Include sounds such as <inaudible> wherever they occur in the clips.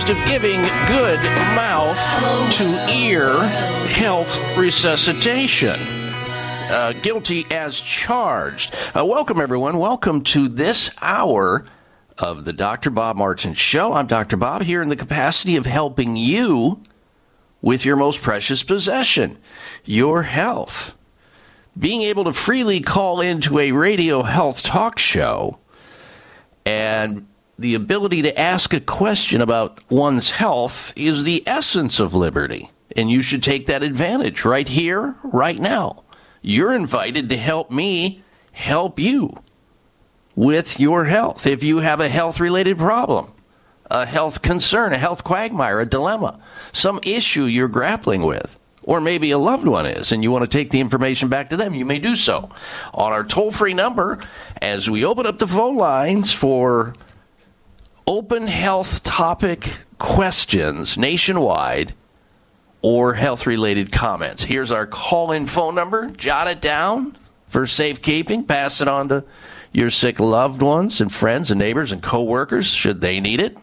Accused of giving good mouth to ear health resuscitation. Uh, guilty as charged. Uh, welcome, everyone. Welcome to this hour of the Dr. Bob Martin Show. I'm Dr. Bob here in the capacity of helping you with your most precious possession, your health. Being able to freely call into a radio health talk show and the ability to ask a question about one's health is the essence of liberty. And you should take that advantage right here, right now. You're invited to help me help you with your health. If you have a health related problem, a health concern, a health quagmire, a dilemma, some issue you're grappling with, or maybe a loved one is, and you want to take the information back to them, you may do so on our toll free number as we open up the phone lines for open health topic questions nationwide or health related comments. Here's our call in phone number. Jot it down for safekeeping. Pass it on to your sick loved ones and friends and neighbors and coworkers should they need it.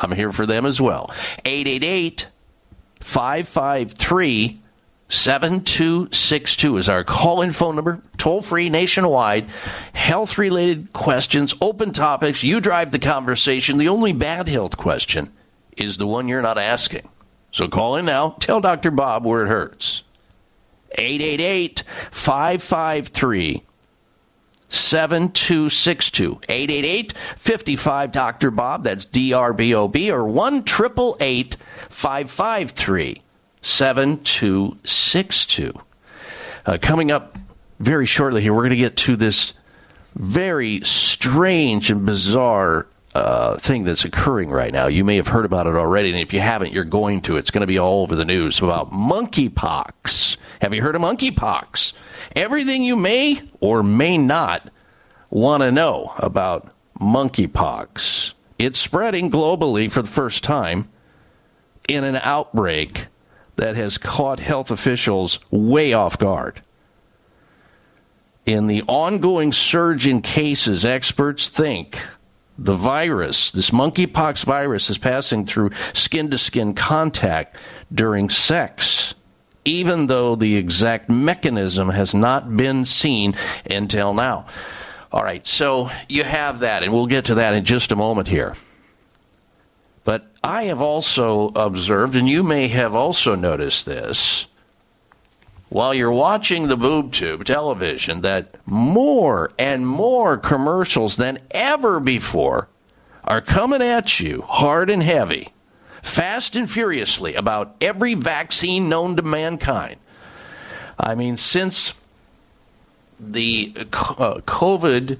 I'm here for them as well. 888 553 7262 is our call in phone number, toll free nationwide. Health related questions, open topics. You drive the conversation. The only bad health question is the one you're not asking. So call in now. Tell Dr. Bob where it hurts. 888 553 7262. 888 55 Dr. Bob. That's D R B O B or 1 888 553 7262. Uh, coming up very shortly here, we're going to get to this very strange and bizarre uh, thing that's occurring right now. You may have heard about it already, and if you haven't, you're going to. It's going to be all over the news about monkeypox. Have you heard of monkeypox? Everything you may or may not want to know about monkeypox. It's spreading globally for the first time in an outbreak that has caught health officials way off guard. in the ongoing surge in cases, experts think the virus, this monkeypox virus, is passing through skin to skin contact during sex, even though the exact mechanism has not been seen until now. All right, so you have that, and we'll get to that in just a moment here. But I have also observed, and you may have also noticed this, while you're watching the boob tube television that more and more commercials than ever before are coming at you hard and heavy, fast and furiously about every vaccine known to mankind. I mean, since the uh, COVID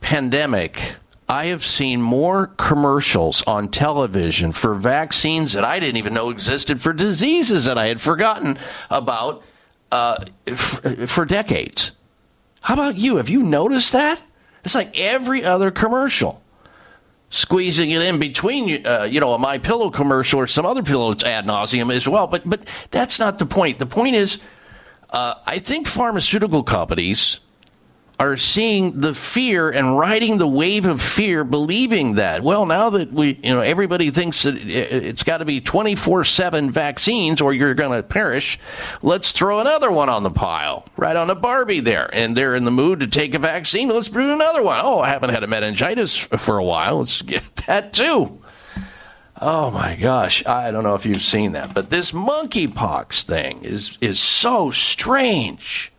pandemic, I have seen more commercials on television for vaccines that I didn't even know existed for diseases that I had forgotten about uh, f- for decades. How about you? Have you noticed that? It's like every other commercial. Squeezing it in between, uh, you know, a My Pillow commercial or some other pillow ad nauseum as well. But but that's not the point. The point is, uh, I think pharmaceutical companies are seeing the fear and riding the wave of fear, believing that, well, now that we, you know, everybody thinks that it's got to be 24 7 vaccines or you're going to perish, let's throw another one on the pile, right on the Barbie there. And they're in the mood to take a vaccine. Let's do another one. Oh, I haven't had a meningitis for a while. Let's get that too. Oh my gosh, I don't know if you've seen that, but this monkeypox thing is is so strange.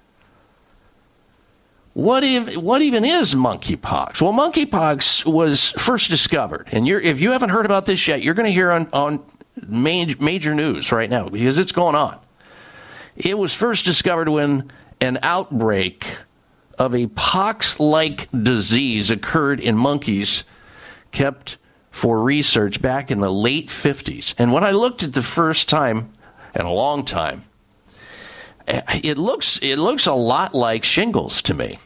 What if what even is monkeypox? Well, monkeypox was first discovered, and if you haven't heard about this yet, you're going to hear on on major, major news right now because it's going on. It was first discovered when an outbreak of a pox-like disease occurred in monkeys kept for research back in the late 50s. And when I looked at the first time in a long time, it looks it looks a lot like shingles to me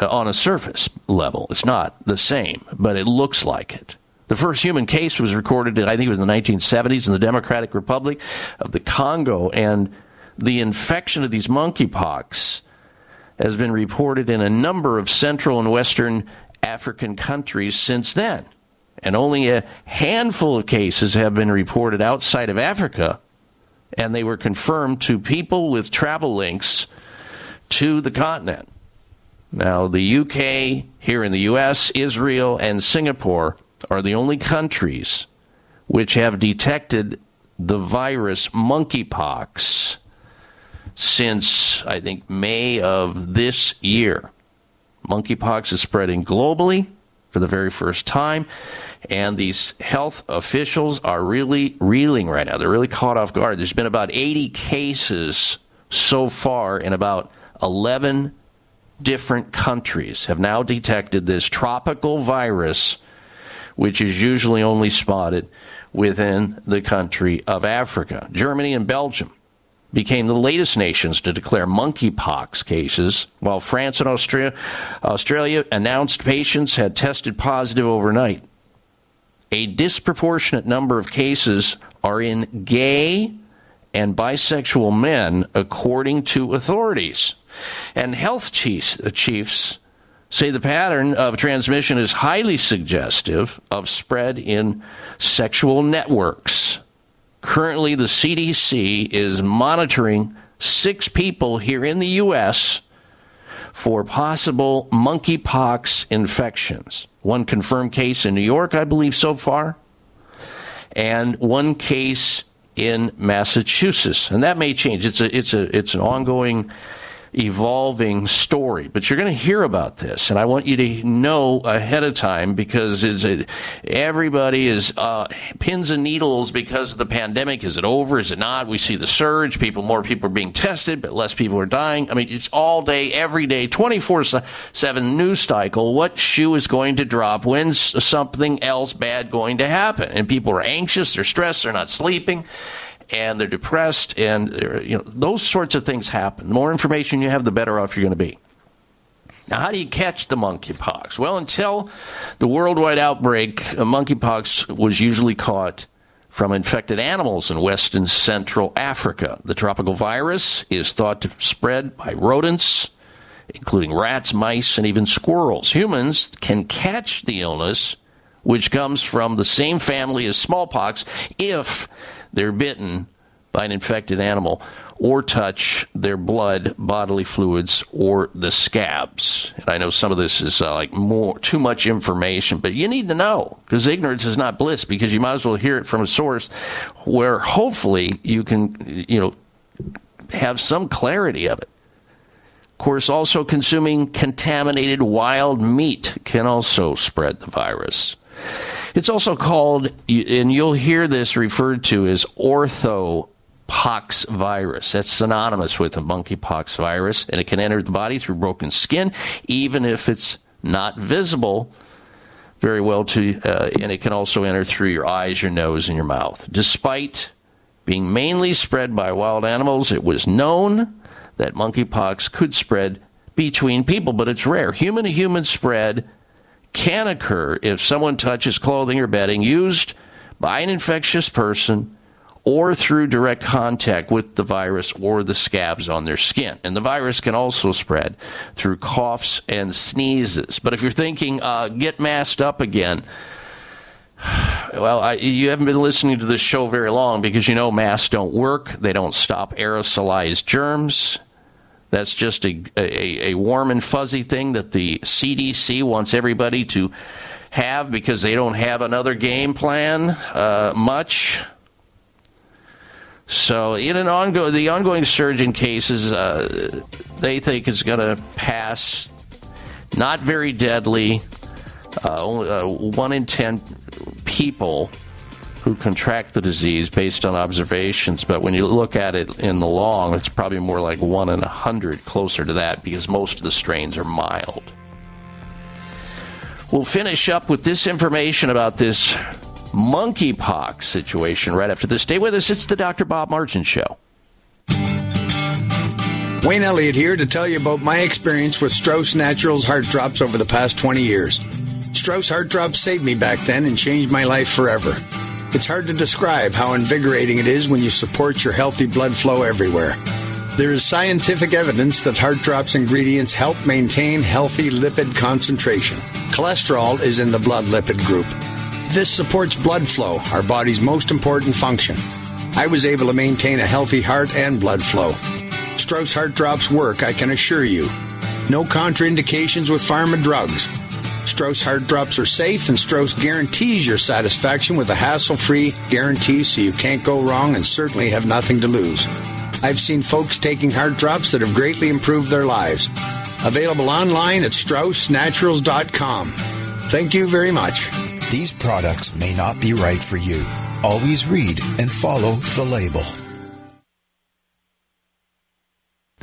uh, on a surface level. It's not the same, but it looks like it. The first human case was recorded, in, I think it was in the 1970s, in the Democratic Republic of the Congo, and the infection of these monkeypox has been reported in a number of Central and Western African countries since then. And only a handful of cases have been reported outside of Africa and they were confirmed to people with travel links to the continent. Now, the UK, here in the US, Israel, and Singapore are the only countries which have detected the virus monkeypox since, I think, May of this year. Monkeypox is spreading globally for the very first time. And these health officials are really reeling right now. They're really caught off guard. There's been about 80 cases so far in about 11 different countries have now detected this tropical virus, which is usually only spotted within the country of Africa. Germany and Belgium became the latest nations to declare monkeypox cases, while France and Australia, Australia announced patients had tested positive overnight. A disproportionate number of cases are in gay and bisexual men, according to authorities. And health chiefs, uh, chiefs say the pattern of transmission is highly suggestive of spread in sexual networks. Currently, the CDC is monitoring six people here in the U.S. for possible monkeypox infections. One confirmed case in New York, I believe, so far, and one case in Massachusetts. And that may change. It's a, it's a, it's an ongoing evolving story. But you're going to hear about this, and I want you to know ahead of time because a, everybody is uh, pins and needles because of the pandemic. Is it over? Is it not? We see the surge. People, more people are being tested, but less people are dying. I mean, it's all day, every day, 24 7 news cycle. What shoe is going to drop? When's something else bad going to happen? And people are anxious, they're stressed, they're not sleeping and they're depressed, and you know those sorts of things happen. The more information you have, the better off you're going to be. Now, how do you catch the monkeypox? Well, until the worldwide outbreak, uh, monkeypox was usually caught from infected animals in West and Central Africa. The tropical virus is thought to spread by rodents including rats, mice, and even squirrels. Humans can catch the illness, which comes from the same family as smallpox, if they're bitten by an infected animal or touch their blood, bodily fluids, or the scabs. And I know some of this is uh, like more too much information, but you need to know because ignorance is not bliss. Because you might as well hear it from a source where hopefully you can, you know, have some clarity of it. Of course, also consuming contaminated wild meat can also spread the virus. It's also called, and you'll hear this referred to as ortho pox virus. That's synonymous with the monkeypox virus, and it can enter the body through broken skin, even if it's not visible very well to, uh, and it can also enter through your eyes, your nose, and your mouth. Despite being mainly spread by wild animals, it was known that monkeypox could spread between people, but it's rare. Human to human spread can occur if someone touches clothing or bedding used by an infectious person or through direct contact with the virus or the scabs on their skin. And the virus can also spread through coughs and sneezes. But if you're thinking, uh, get masked up again, <sighs> well, I, you haven't been listening to this show very long because you know masks don't work. They don't stop aerosolized germs. That's just a, a, a warm and fuzzy thing that the CDC wants everybody to have because they don't have another game plan uh, much. So, in an ongoing, the ongoing surge in cases, uh, they think is going to pass. Not very deadly. Uh, only, uh, one in ten people who contract the disease based on observations, but when you look at it in the long, it's probably more like one in a hundred, closer to that, because most of the strains are mild. We'll finish up with this information about this monkeypox situation right after this. Stay with us. It's the Dr. Bob Martin Show. Wayne Elliott here to tell you about my experience with Strauss Naturals Heart Drops over the past 20 years. Strauss Heart Drops saved me back then and changed my life forever. It's hard to describe how invigorating it is when you support your healthy blood flow everywhere. There is scientific evidence that Heart Drops ingredients help maintain healthy lipid concentration. Cholesterol is in the blood lipid group. This supports blood flow, our body's most important function. I was able to maintain a healthy heart and blood flow. Strauss Heart Drops work, I can assure you. No contraindications with pharma drugs. Strauss Heart Drops are safe, and Strauss guarantees your satisfaction with a hassle free guarantee so you can't go wrong and certainly have nothing to lose. I've seen folks taking heart drops that have greatly improved their lives. Available online at StraussNaturals.com. Thank you very much. These products may not be right for you. Always read and follow the label.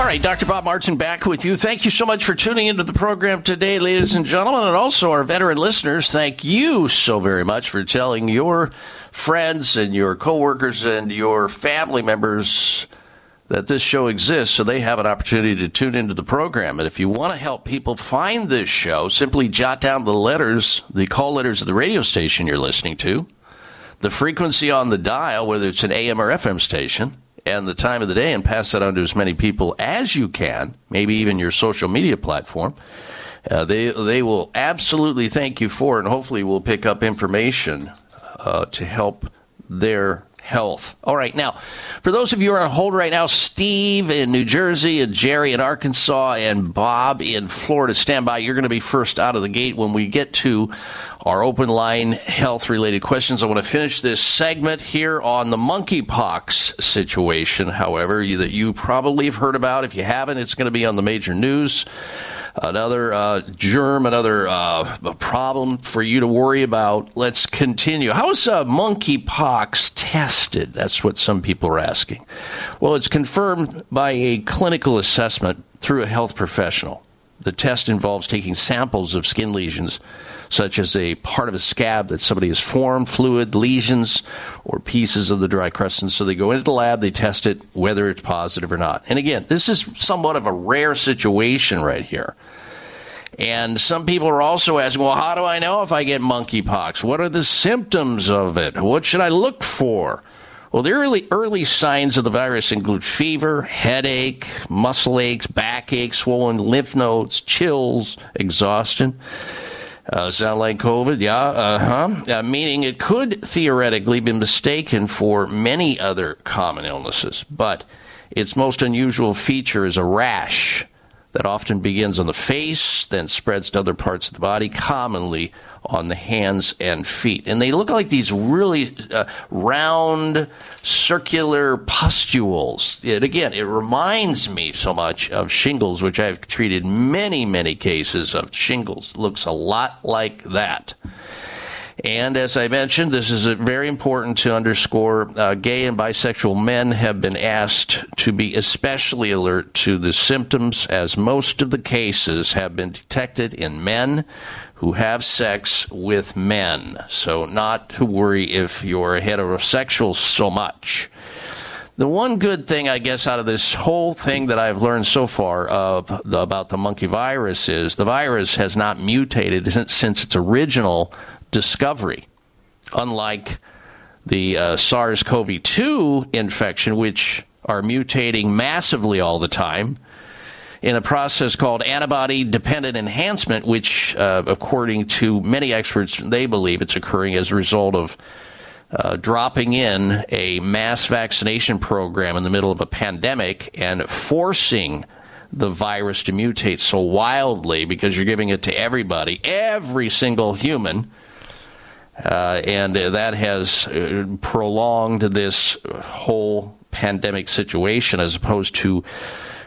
All right, Dr. Bob Martin back with you. Thank you so much for tuning into the program today, ladies and gentlemen, and also our veteran listeners. Thank you so very much for telling your friends and your coworkers and your family members that this show exists so they have an opportunity to tune into the program. And if you want to help people find this show, simply jot down the letters, the call letters of the radio station you're listening to, the frequency on the dial, whether it's an AM or FM station, and the time of the day, and pass that on to as many people as you can, maybe even your social media platform. Uh, they they will absolutely thank you for and hopefully will pick up information uh, to help their health. All right, now, for those of you who are on hold right now, Steve in New Jersey and Jerry in Arkansas and Bob in Florida, stand by. You're going to be first out of the gate when we get to our open line health related questions. I want to finish this segment here on the monkeypox situation, however, that you probably have heard about. If you haven't, it's going to be on the major news another uh, germ, another uh, problem for you to worry about. Let's continue. How is uh, monkeypox tested? That's what some people are asking. Well, it's confirmed by a clinical assessment through a health professional. The test involves taking samples of skin lesions, such as a part of a scab that somebody has formed, fluid, lesions, or pieces of the dry crust. And so they go into the lab, they test it, whether it's positive or not. And again, this is somewhat of a rare situation right here. And some people are also asking, well, how do I know if I get monkeypox? What are the symptoms of it? What should I look for? Well, the early early signs of the virus include fever, headache, muscle aches, backache, swollen lymph nodes, chills, exhaustion. Uh, sound like COVID? Yeah, uh-huh. Uh, meaning it could theoretically be mistaken for many other common illnesses, but its most unusual feature is a rash that often begins on the face, then spreads to other parts of the body, commonly on the hands and feet. And they look like these really uh, round, circular pustules. And again, it reminds me so much of shingles, which I've treated many, many cases of shingles. Looks a lot like that. And as I mentioned, this is very important to underscore. Uh, gay and bisexual men have been asked to be especially alert to the symptoms, as most of the cases have been detected in men who have sex with men. So, not to worry if you're heterosexual so much. The one good thing, I guess, out of this whole thing that I've learned so far of the, about the monkey virus is the virus has not mutated <laughs> since its original discovery, unlike the uh, SARS CoV 2 infection, which are mutating massively all the time in a process called antibody dependent enhancement, which, uh, according to many experts, they believe it's occurring as a result of uh, dropping in a mass vaccination program in the middle of a pandemic and forcing the virus to mutate so wildly because you're giving it to everybody, every single human uh, and that has uh, prolonged this whole pandemic situation as opposed to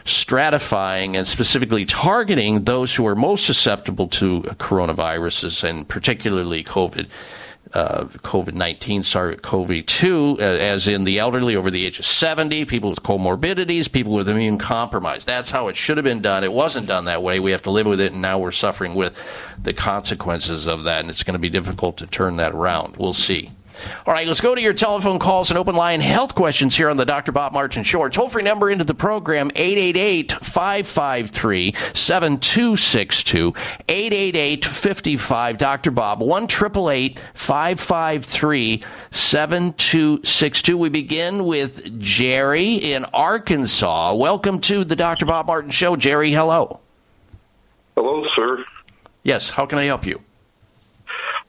stratifying and specifically targeting those who are most susceptible to coronaviruses and particularly COVID uh, COVID 19, SARS CoV 2, uh, as in the elderly over the age of 70, people with comorbidities, people with immune compromise. That's how it should have been done. It wasn't done that way. We have to live with it, and now we're suffering with the consequences of that, and it's going to be difficult to turn that around. We'll see. All right, let's go to your telephone calls and open line health questions here on the Dr. Bob Martin Show. Toll free number into the program 888 553 7262 888 55 Dr. Bob 1 553 7262. We begin with Jerry in Arkansas. Welcome to the Dr. Bob Martin Show. Jerry, hello. Hello, sir. Yes, how can I help you?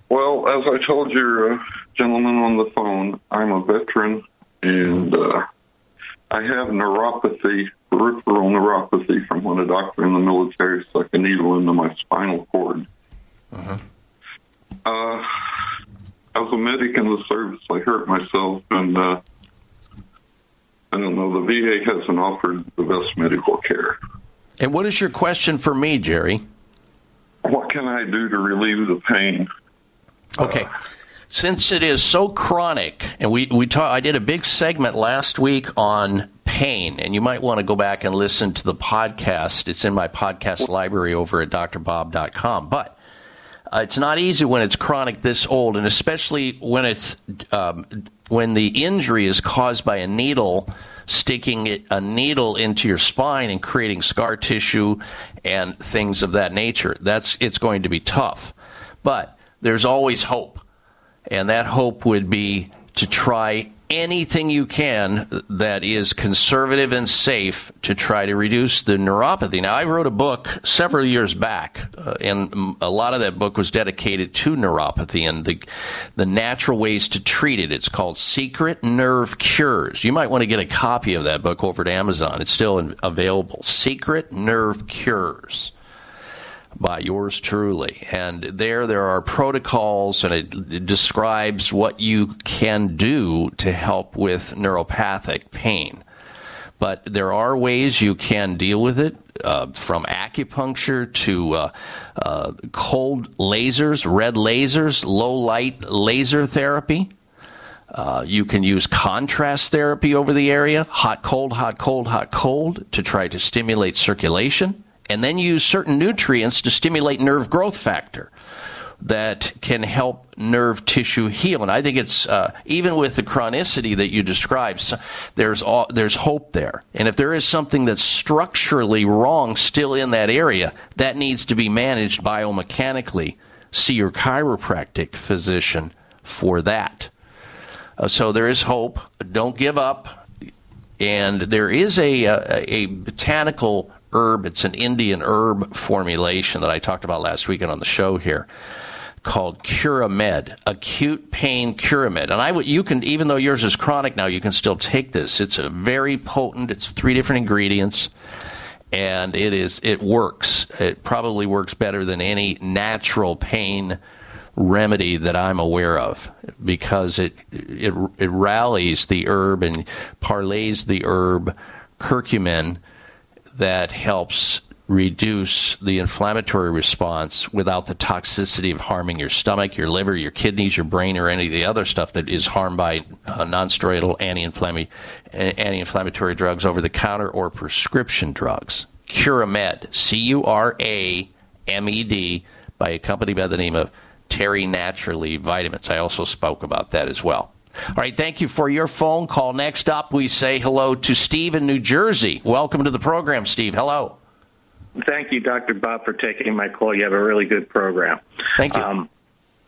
Well, as I told your uh, gentleman on the phone, I'm a veteran and uh, I have neuropathy, peripheral neuropathy from when a doctor in the military stuck a needle into my spinal cord. Uh-huh. Uh, as a medic in the service, I hurt myself, and uh, I don't know, the VA hasn't offered the best medical care. And what is your question for me, Jerry? What can I do to relieve the pain? Okay. Since it is so chronic, and we, we talk, I did a big segment last week on pain, and you might want to go back and listen to the podcast. It's in my podcast library over at drbob.com. But uh, it's not easy when it's chronic this old, and especially when it's um, when the injury is caused by a needle sticking it, a needle into your spine and creating scar tissue and things of that nature. That's it's going to be tough, but there's always hope, and that hope would be to try anything you can that is conservative and safe to try to reduce the neuropathy. Now, I wrote a book several years back, uh, and a lot of that book was dedicated to neuropathy and the the natural ways to treat it. It's called Secret Nerve Cures. You might want to get a copy of that book over at Amazon. It's still in, available. Secret Nerve Cures by yours truly. And there, there are protocols, and it, it, describes what you can do to help with neuropathic pain. But there are ways you can deal with it, uh, from acupuncture to uh, uh, cold lasers, red lasers, low light laser therapy. Uh, you can use contrast therapy over the area, hot, cold, hot, cold, hot, cold, to try to stimulate circulation and then use certain nutrients to stimulate nerve growth factor that can help nerve tissue heal. And I think it's uh, even with the chronicity that you described, there's all, there's hope there. And if there is something that's structurally wrong still in that area, that needs to be managed biomechanically. See your chiropractic physician for that. Uh, so there is hope. Don't give up. And there is a, a, a botanical herb. It's an Indian herb formulation that I talked about last weekend on the show here called Curamed, acute pain Curamed. And I would, you can, even though yours is chronic now, you can still take this. It's a very potent, it's three different ingredients. And it is, it works. It probably works better than any natural pain remedy that I'm aware of because it, it, it rallies the herb and parlays the herb curcumin that helps reduce the inflammatory response without the toxicity of harming your stomach, your liver, your kidneys, your brain, or any of the other stuff that is harmed by uh, non-steroidal anti-inflammatory drugs over the counter or prescription drugs. Curamed, C-U-R-A-M-E-D, by a company by the name of Terry Naturally Vitamins. I also spoke about that as well. All right, thank you for your phone call. Next up, we say hello to Steve in New Jersey. Welcome to the program, Steve. Hello. Thank you, Dr. Bob, for taking my call. You have a really good program. Thank you. Um,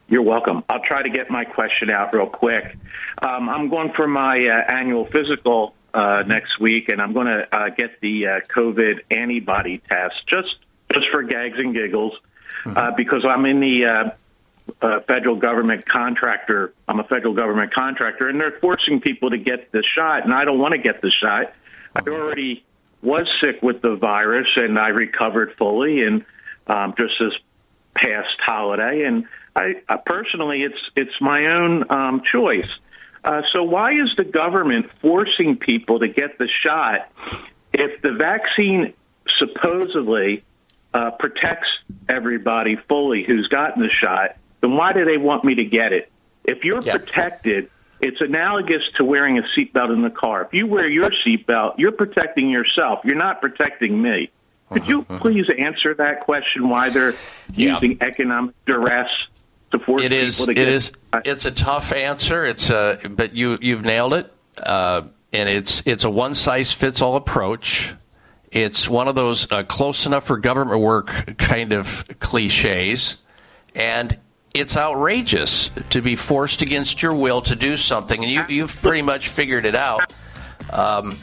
you're welcome. I'll try to get my question out real quick. Um, I'm going for my uh, annual physical uh, next week, and I'm going to uh, get the uh, COVID antibody test just just for gags and giggles, mm-hmm. because I'm in the uh, a federal government contractor. I'm a federal government contractor, and they're forcing people to get the shot, and I don't want to get the shot. I already was sick with the virus, and I recovered fully, and um, just this past holiday, and I, I personally, it's it's my own um, choice. Uh, so why is the government forcing people to get the shot if the vaccine supposedly uh, protects everybody fully who's gotten the shot? Then why do they want me to get it? If you're yeah. protected, it's analogous to wearing a seatbelt in the car. If you wear your seatbelt, you're protecting yourself. You're not protecting me. Could you uh-huh, please answer that question? Why they're yeah. using economic duress to force it is, people to it get? Is, it's a tough answer. It's a, but you you've nailed it. Uh, and it's it's a one size fits all approach. It's one of those uh, close enough for government work kind of cliches, and it's outrageous to be forced against your will to do something, and you, you've pretty much figured it out. Um,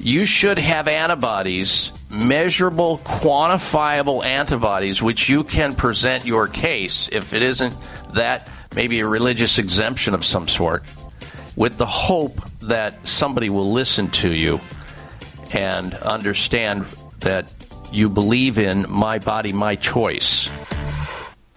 you should have antibodies measurable, quantifiable antibodies which you can present your case, if it isn't that, maybe a religious exemption of some sort, with the hope that somebody will listen to you and understand that you believe in my body, my choice.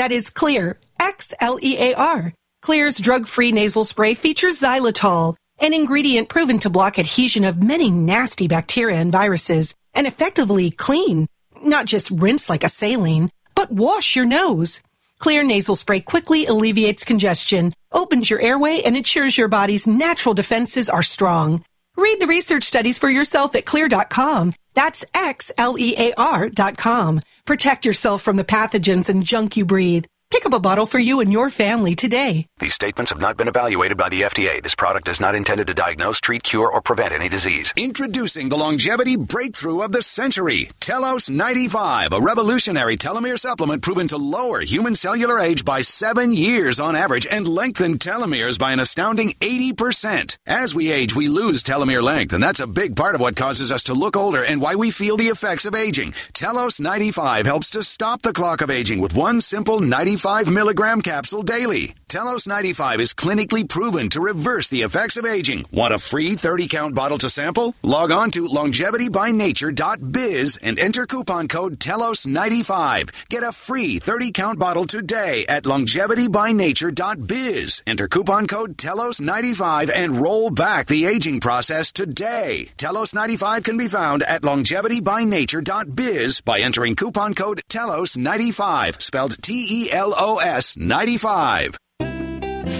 That is Xlear, X-L-E-A-R. Xlear's drug-free nasal spray features xylitol, an ingredient proven to block adhesion of many nasty bacteria and viruses and effectively clean, not just rinse like a saline, but wash your nose. Xlear nasal spray quickly alleviates congestion, opens your airway, and ensures your body's natural defenses are strong. Read the research studies for yourself at xlear.com. That's X-L-E-A-R dot com. Protect yourself from the pathogens and junk you breathe. Pick up a bottle for you and your family today. These statements have not been evaluated by the FDA. This product is not intended to diagnose, treat, cure, or prevent any disease. Introducing the longevity breakthrough of the century, Telos 95, a revolutionary telomere supplement proven to lower human cellular age by seven years on average and lengthen telomeres by an astounding 80%. As we age, we lose telomere length, and that's a big part of what causes us to look older and why we feel the effects of aging. Telos 95 helps to stop the clock of aging with one simple 95 milligram capsule daily. Telos 95 is clinically proven to reverse the effects of aging. Want a free 30 count bottle to sample? Log on to longevitybynature.biz and enter coupon code TELOS95. Get a free 30 count bottle today at longevitybynature.biz. Enter coupon code TELOS95 and roll back the aging process today. Telos 95 can be found at longevitybynature.biz by entering coupon code TELOS95, spelled T E L O S 95.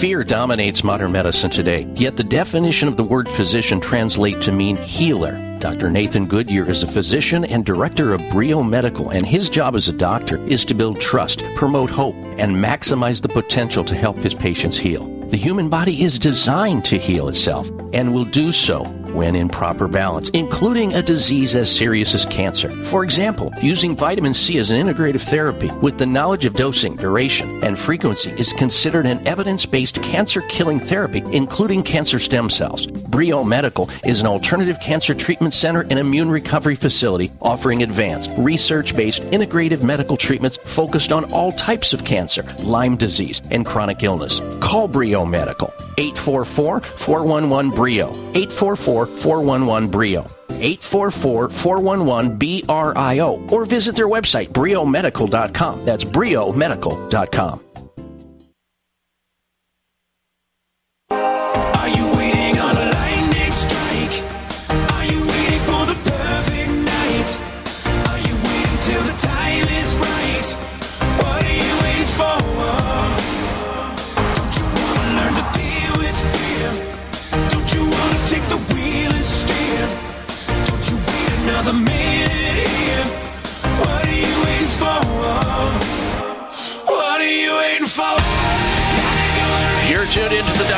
Fear dominates modern medicine today, yet the definition of the word physician translates to mean healer. Dr. Nathan Goodyear is a physician and director of Brio Medical, and his job as a doctor is to build trust, promote hope, and maximize the potential to help his patients heal. The human body is designed to heal itself and will do so when in proper balance, including a disease as serious as cancer. For example, using vitamin C as an integrative therapy with the knowledge of dosing, duration, and frequency is considered an evidence based cancer killing therapy, including cancer stem cells. Brio Medical is an alternative cancer treatment center and immune recovery facility offering advanced, research based integrative medical treatments focused on all types of cancer, Lyme disease, and chronic illness. Call Brio Medical 844 411 Brio 844 411 Brio 844 411 BRIO or visit their website briomedical.com. That's briomedical.com.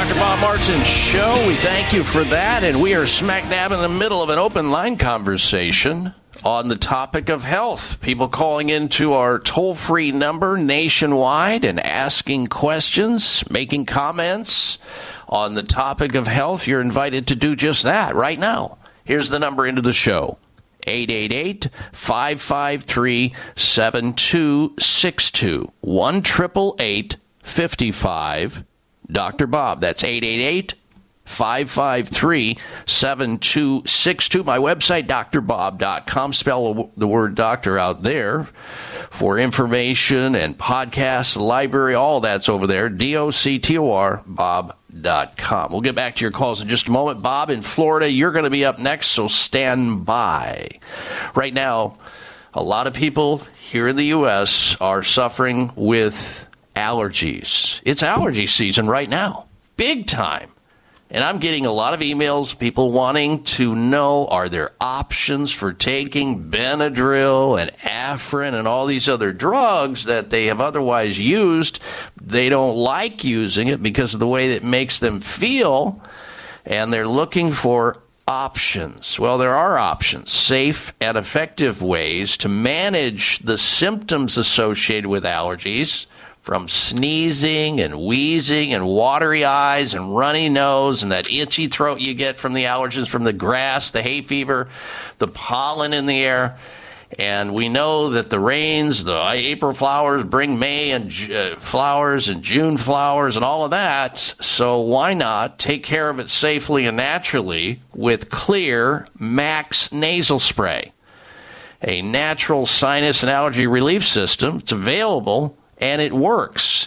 Dr. Bob Martin Show. We thank you for that. And we are smack dab in the middle of an open line conversation on the topic of health. People calling into our toll free number nationwide and asking questions, making comments on the topic of health. You're invited to do just that right now. Here's the number into the show 888 553 7262 1 55 Dr. Bob. That's 888 553 7262. My website, drbob.com. Spell the word doctor out there for information and podcasts, library, all that's over there. D O C T O R, Bob.com. We'll get back to your calls in just a moment. Bob in Florida, you're going to be up next, so stand by. Right now, a lot of people here in the U.S. are suffering with allergies. It's allergy season right now, big time. And I'm getting a lot of emails, people wanting to know are there options for taking Benadryl and Afrin and all these other drugs that they have otherwise used? They don't like using it because of the way that makes them feel, and they're looking for options. Well, there are options, safe and effective ways to manage the symptoms associated with allergies from sneezing and wheezing and watery eyes and runny nose and that itchy throat you get from the allergens from the grass, the hay fever, the pollen in the air. And we know that the rains, the April flowers bring May and uh, flowers and June flowers and all of that. So why not take care of it safely and naturally with Xlear Max nasal spray? A natural sinus and allergy relief system. It's available and it works.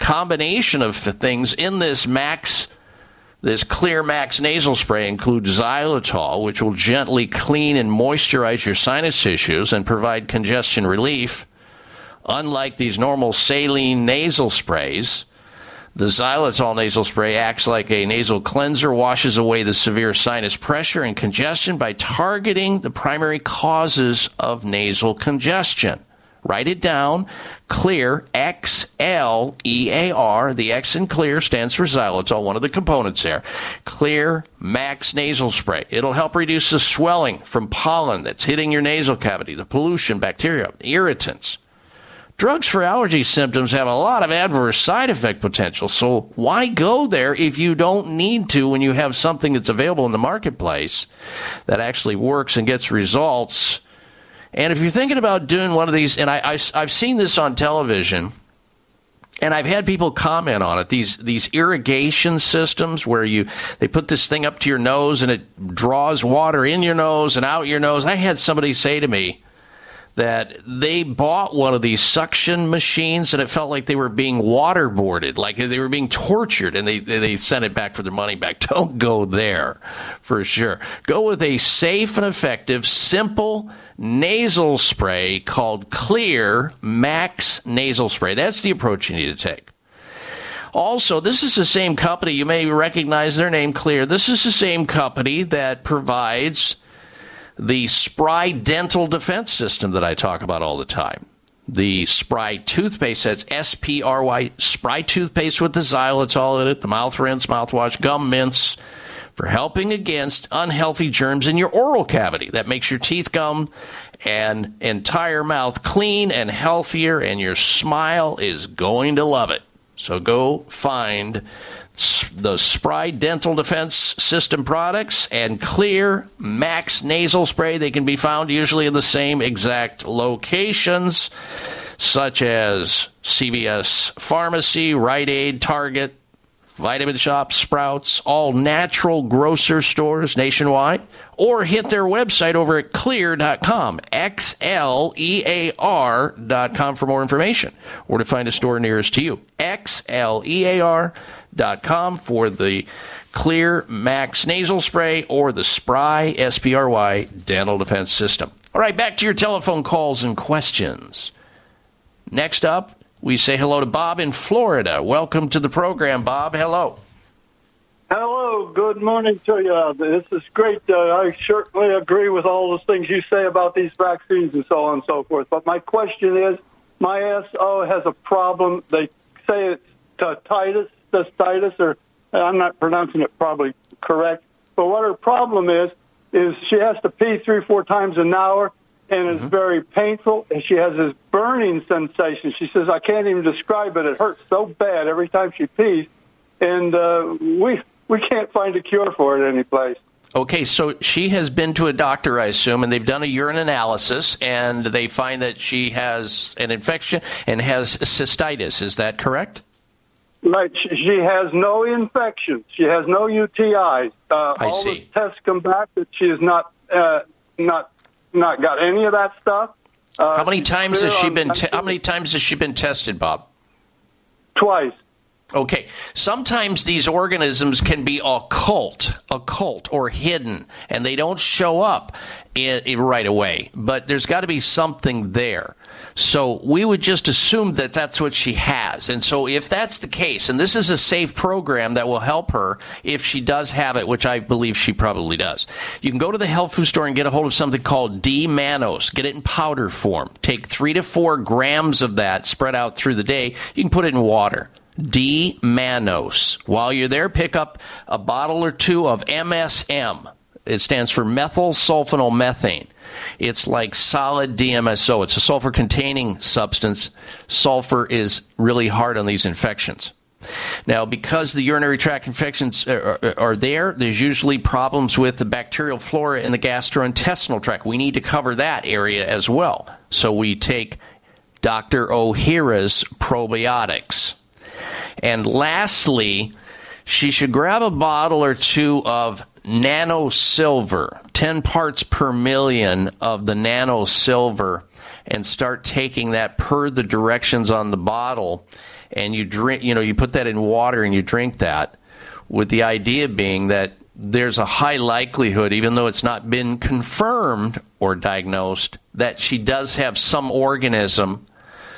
Combination of things in this Max, this Xlear Max nasal spray includes xylitol, which will gently clean and moisturize your sinus tissues and provide congestion relief. Unlike these normal saline nasal sprays, the xylitol nasal spray acts like a nasal cleanser, washes away the severe sinus pressure and congestion by targeting the primary causes of nasal congestion. Write it down. Xlear, X L E A R. The X in Xlear stands for xylitol, one of the components there. Xlear Max Nasal Spray. It'll help reduce the swelling from pollen that's hitting your nasal cavity, the pollution, bacteria, irritants. Drugs for allergy symptoms have a lot of adverse side effect potential, so why go there if you don't need to when you have something that's available in the marketplace that actually works and gets results? And if you're thinking about doing one of these, and I, I, I've seen this on television, and I've had people comment on it. These these irrigation systems where you they put this thing up to your nose and it draws water in your nose and out your nose. I had somebody say to me that they bought one of these suction machines and it felt like they were being waterboarded, like they were being tortured, and they they sent it back for their money back. <laughs> Don't go there, for sure. Go with a safe and effective, simple nasal spray called Xlear Max Nasal Spray. That's the approach you need to take. Also, this is the same company, you may recognize their name Xlear. This is the same company that provides the Spry Dental Defense System that I talk about all the time. The Spry toothpaste, that's S P R Y, Spry toothpaste with the xylitol in it, the mouth rinse, mouthwash, gum mints for helping against unhealthy germs in your oral cavity. That makes your teeth gum and entire mouth clean and healthier, and your smile is going to love it. So go find the Spry Dental Defense System products and Xlear Max Nasal Spray. They can be found usually in the same exact locations, such as CVS Pharmacy, Rite Aid, Target, Vitamin Shoppe, Sprouts, all natural grocer stores nationwide, or hit their website over at xlear.com, X L E A R.com for more information, or to find a store nearest to you, X L E A R.com for the Xlear Max nasal spray or the Spry, S P R Y, dental defense system. All right, back to your telephone calls and questions. Next up, we say hello to Bob in Florida. Welcome to the program, Bob. Hello. Hello, good morning to you. This is great. Uh, I certainly agree with all those things you say about these vaccines and so on and so forth. But my question is, my SO has a problem. They say it's titus, cystitis, or I'm not pronouncing it probably correct. But what her problem is, is she has to pee three, four times an hour, and it's very painful. And she has this burning sensation. She says, I can't even describe it. It hurts so bad every time she pees, and uh, we we can't find a cure for it anyplace. Okay, so she has been to a doctor, I assume, and they've done a urine analysis, and they find that she has an infection and has cystitis. Is that correct? Like she she has no infections. She has no UTIs. Uh, I all see. the tests come back that she has not uh, not not got any of that stuff. Uh, how many times has she been? Te- how many times has she been tested, Bob? Twice. Okay, sometimes these organisms can be occult, occult or hidden, and they don't show up in, in right away. But there's got to be something there. So we would just assume that that's what she has. And so if that's the case, and this is a safe program that will help her if she does have it, which I believe she probably does, you can go to the health food store and get a hold of something called D-mannose. Get it in powder form. Take three to four grams of that spread out through the day. You can put it in water. D-mannose. While you're there, pick up a bottle or two of MSM. It stands for methyl sulfonylmethane. It's like solid DMSO. It's a sulfur containing substance. Sulfur is really hard on these infections. Now, because the urinary tract infections are, are, are, there, there's usually problems with the bacterial flora in the gastrointestinal tract. We need to cover that area as well. So we take Dr. Ohhira's probiotics. And lastly, she should grab a bottle or two of nano silver, 10 parts per million of the nano silver, and start taking that per the directions on the bottle. And you drink, you know, you put that in water and you drink that, with the idea being that there's a high likelihood, even though it's not been confirmed or diagnosed, that she does have some organism,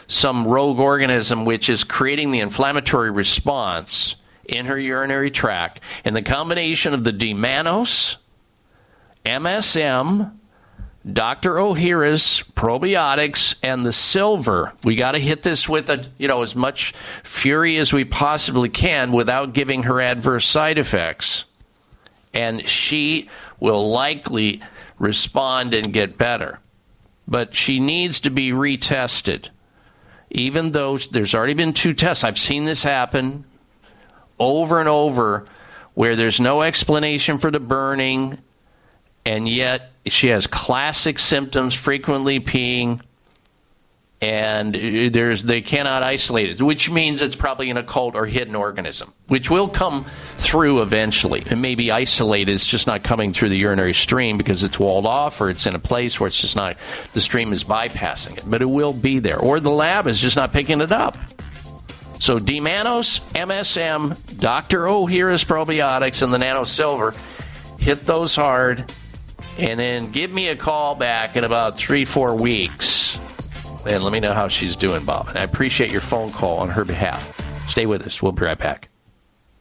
some rogue organism, which is creating the inflammatory response in her urinary tract. And the combination of the D-mannose, MSM, Dr. Ohhira's probiotics and the silver. We got to hit this with a, you know, as much fury as we possibly can without giving her adverse side effects. And she will likely respond and get better. But she needs to be retested. Even though there's already been two tests. I've seen this happen over and over where there's no explanation for the burning, and yet she has classic symptoms, frequently peeing, and uh, there's they cannot isolate it, which means it's probably an occult or hidden organism, which will come through eventually. It may be isolated; it's just not coming through the urinary stream because it's walled off, or it's in a place where it's just not the stream is bypassing it. But it will be there, or the lab is just not picking it up. So D-mannose, MSM, Dr. Ohhira's probiotics, and the Nano Silver. Hit those hard, and then give me a call back in about three, four weeks, and let me know how she's doing, Bob. And I appreciate your phone call on her behalf. Stay with us. We'll be right back.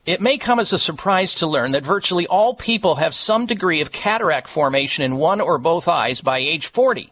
It may come as a surprise to learn that virtually all people have some degree of cataract formation in one or both eyes by age 40.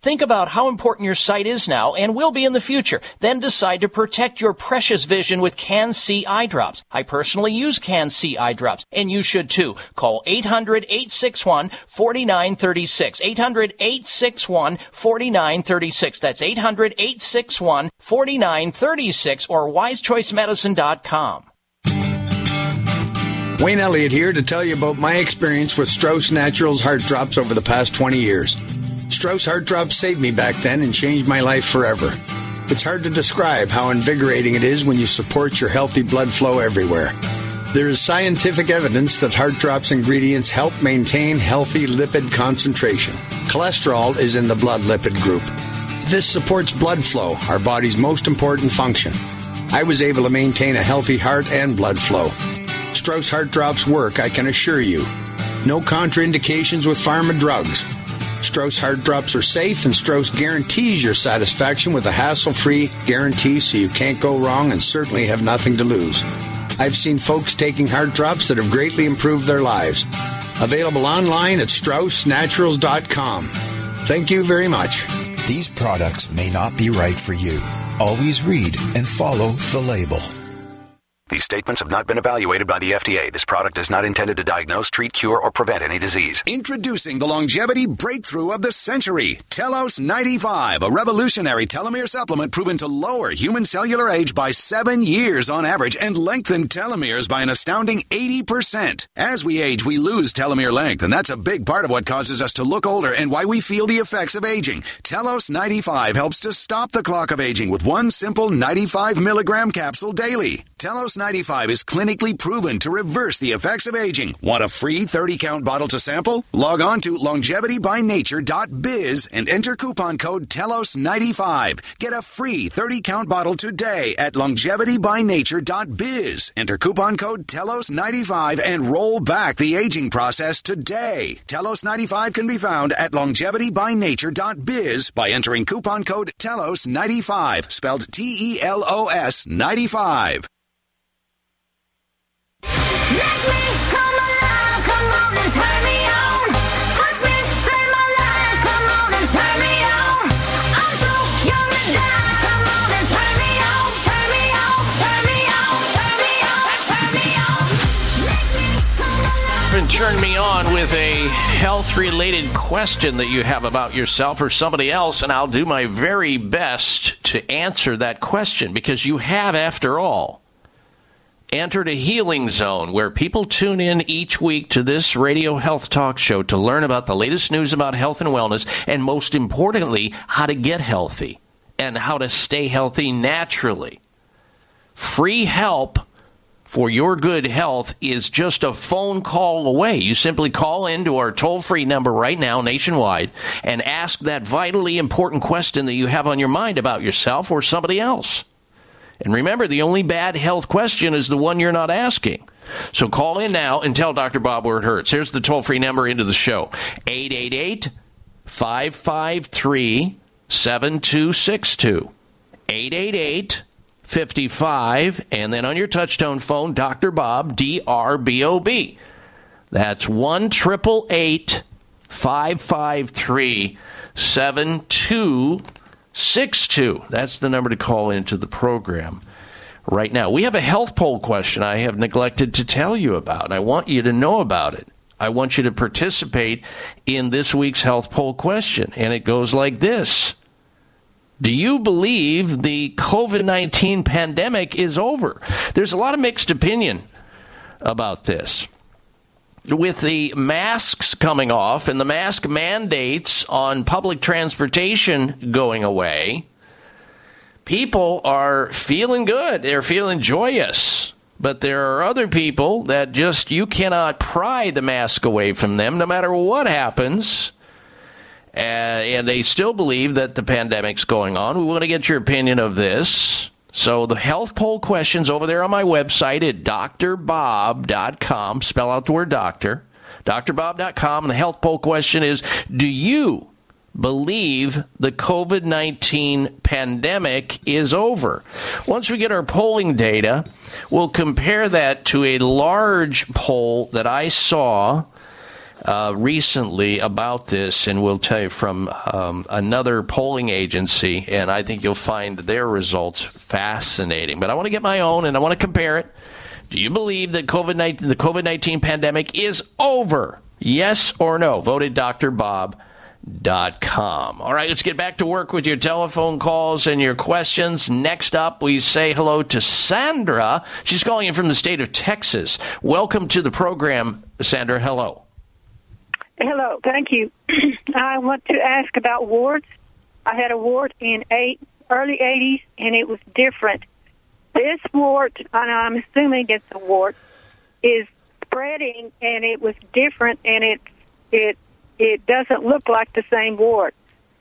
Think about how important your sight is now and will be in the future. Then decide to protect your precious vision with Can-C eye drops. I personally use Can-C eye drops, and you should too. Call 800-861-4936. 800-861-4936. That's 800-861-4936 or wisechoicemedicine.com. Wayne Elliott here to tell you about my experience with Strauss Naturals heart drops over the past 20 years. Strauss heart drops saved me back then and changed my life forever. It's hard to describe how invigorating it is when you support your healthy blood flow everywhere. There is scientific evidence that heart drops ingredients help maintain healthy lipid concentration. Cholesterol is in the blood lipid group. This supports blood flow, our body's most important function. I was able to maintain a healthy heart and blood flow. Strauss Heart Drops work, I can assure you. No contraindications with pharma drugs. Strauss Heart Drops are safe, and Strauss guarantees your satisfaction with a hassle free guarantee so you can't go wrong and certainly have nothing to lose. I've seen folks taking heart drops that have greatly improved their lives. Available online at StraussNaturals.com. Thank you very much. These products may not be right for you. Always read and follow the label. These statements have not been evaluated by the FDA. This product is not intended to diagnose, treat, cure, or prevent any disease. Introducing the longevity breakthrough of the century, Telos 95, a revolutionary telomere supplement proven to lower human cellular age by seven years on average and lengthen telomeres by an astounding 80%. As we age, we lose telomere length, and that's a big part of what causes us to look older and why we feel the effects of aging. Telos 95 helps to stop the clock of aging with one simple 95 milligram capsule daily. Telos 95 is clinically proven to reverse the effects of aging. Want a free 30 count bottle to sample? Log on to longevitybynature.biz and enter coupon code TELOS95. Get a free 30 count bottle today at longevitybynature.biz. Enter coupon code TELOS95 and roll back the aging process today. Telos 95 can be found at longevitybynature.biz by entering coupon code TELOS95, spelled T E L O S 95. And turn me on. With a health related question that you have about yourself or somebody else, and I'll do my very best to answer that question because you have, after all, entered a healing zone where people tune in each week to this radio health talk show to learn about the latest news about health and wellness, and most importantly, how to get healthy and how to stay healthy naturally. Free help for your good health is just a phone call away. You simply call into our toll free number right now, nationwide, and ask that vitally important question that you have on your mind about yourself or somebody else. And remember, the only bad health question is the one you're not asking. So call in now and tell Dr. Bob where it hurts. Here's the toll free number into the show 888 553 7262. 888 55, and then on your touchtone phone, Dr. Bob, D R B O B. That's 1 553 7262. That's the number to call into the program right now. We have a health poll question I have neglected to tell you about, and I want you to know about it. I want you to participate in this week's health poll question, and it goes like this. Do you believe the COVID 19 pandemic is over? There's a lot of mixed opinion about this. With the masks coming off and the mask mandates on public transportation going away, people are feeling good. They're feeling joyous. But there are other people that just, you cannot pry the mask away from them no matter what happens. Uh, and they still believe that the pandemic's going on. We want to get your opinion of this. So the health poll questions over there on my website at drbob.com. Spell out the word doctor. drbob.com. The health poll question is Do you believe the COVID 19 pandemic is over? Once we get our polling data, we'll compare that to a large poll that I saw uh, recently about this, and we'll tell you from um, another polling agency, and I think you'll find their results fascinating. But I want to get my own, and I want to compare it. Do you believe that COVID nineteen the COVID nineteen pandemic is over? Yes or no? Voted Dr. Bob. Dot com. All right, let's get back to work with your telephone calls and your questions. Next up, we say hello to Sandra. She's calling in from the state of Texas. Welcome to the program, Sandra. Hello. Hello, thank you. <clears throat> I want to ask about warts. I had a wart in eight, early 80s, and it was different. This wart, and I'm assuming it's a wart, is spreading, and it was different, and it it it doesn't look like the same wart.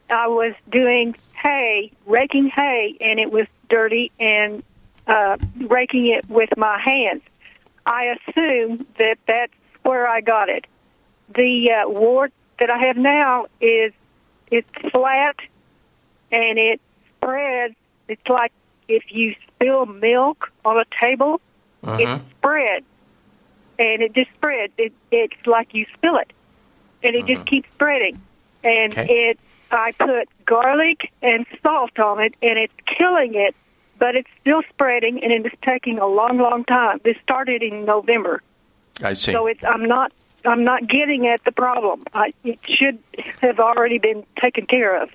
I was doing hay, raking hay, and it was dirty, and uh, raking it with my hands. I assume that that's where I got it the uh, wart that I have now is it's flat and it spreads. It's like if you spill milk on a table, Uh-huh. it spreads and it just spreads. It, it's like you spill it, and it just keeps spreading. And Okay. it, I put garlic and salt on it, and it's killing it. but it's still spreading and it's taking a long, long time. This started in November, I see. so it's I'm not I'm not getting at the problem. I, it should have already been taken care of.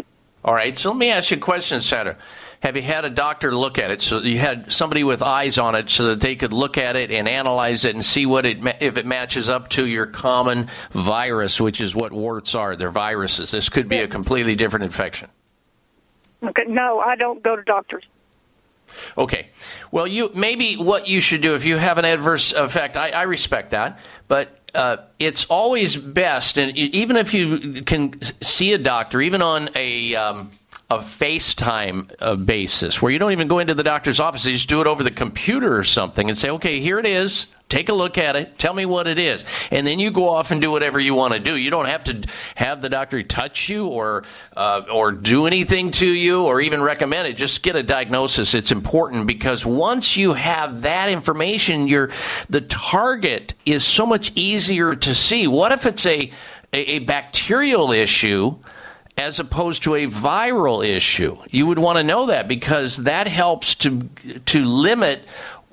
All right, so let me ask you a question, Sarah. Have you had a doctor look at it? So you had somebody with eyes on it, so that they could look at it and analyze it and see what it if it matches up to your common virus, which is what warts are. They're viruses. This could be a completely different infection. Okay, no, I don't go to doctors. Okay. Well, you maybe what you should do if you have an adverse effect. I, I respect that, but uh, it's always best, and even if you can see a doctor, even on a um, a FaceTime uh, basis, where you don't even go into the doctor's office, you just do it over the computer or something, and say, "Okay, here it is." Take a look at it. Tell me what it is, and then you go off and do whatever you want to do. You don't have to have the doctor touch you or uh, or do anything to you or even recommend it. Just get a diagnosis. It's important because once you have that information, your the target is so much easier to see. What if it's a a, a bacterial issue? as opposed to a viral issue. You would want to know that because that helps to to limit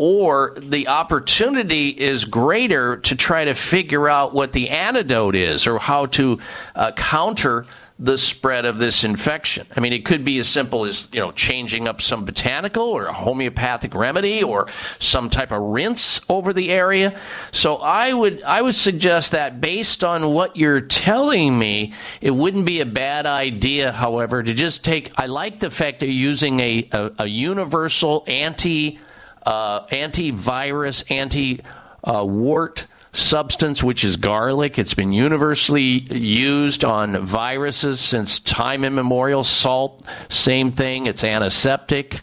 or the opportunity is greater to try to figure out what the antidote is or how to uh, counter the spread of this infection. I mean, it could be as simple as, you know, changing up some botanical or a homeopathic remedy or some type of rinse over the area. So I would, I would suggest that based on what you're telling me, it wouldn't be a bad idea, however, to just take, I like the fact that you're using a, a, a universal anti, uh, antivirus, anti, uh, wart substance, which is garlic. It's been universally used on viruses since time immemorial. Salt, same thing. It's antiseptic.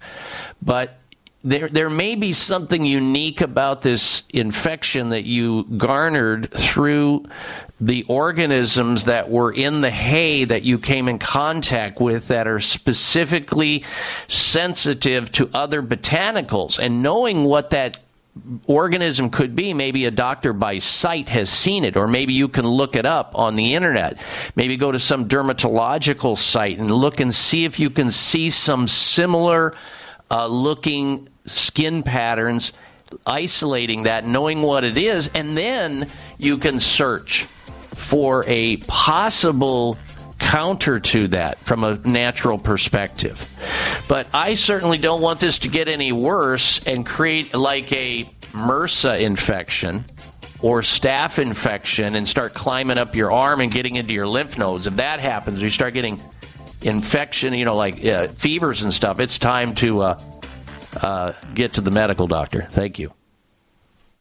But there, there may be something unique about this infection that you garnered through the organisms that were in the hay that you came in contact with that are specifically sensitive to other botanicals. And knowing what that organism could be. Maybe a doctor by sight has seen it, or maybe you can look it up on the internet. Maybe go to some dermatological site and look and see if you can see some similar uh, looking skin patterns, isolating that, knowing what it is, and then you can search for a possible counter to that from a natural perspective. But I certainly don't want this to get any worse and create like a MRSA infection or staph infection and start climbing up your arm and getting into your lymph nodes. If that happens, you start getting infection, you know, like uh, fevers and stuff, it's time to uh, uh, get to the medical doctor. Thank you.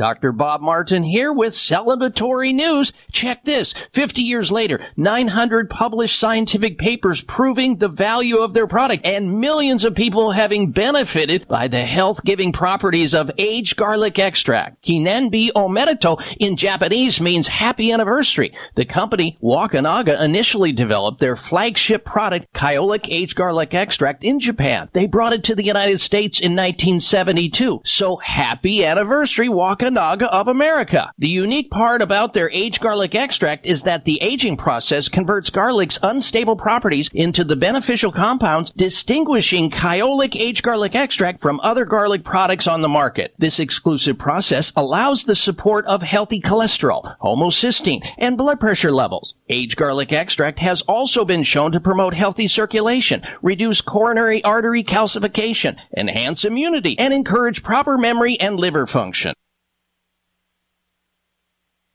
Dr. Bob Martin here with celebratory news. Check this. 50 years later, 900 published scientific papers proving the value of their product and millions of people having benefited by the health giving properties of aged garlic extract. Kinenbi Omerito in Japanese means happy anniversary. The company Wakunaga initially developed their flagship product, Kyolic aged garlic extract in Japan. They brought it to the United States in 1972. So happy anniversary, Wakunaga. Wakunaga of America. The unique part about their aged garlic extract is that the aging process converts garlic's unstable properties into the beneficial compounds distinguishing Kyolic aged garlic extract from other garlic products on the market. This exclusive process allows the support of healthy cholesterol, homocysteine, and blood pressure levels. Aged garlic extract has also been shown to promote healthy circulation, reduce coronary artery calcification, enhance immunity, and encourage proper memory and liver function.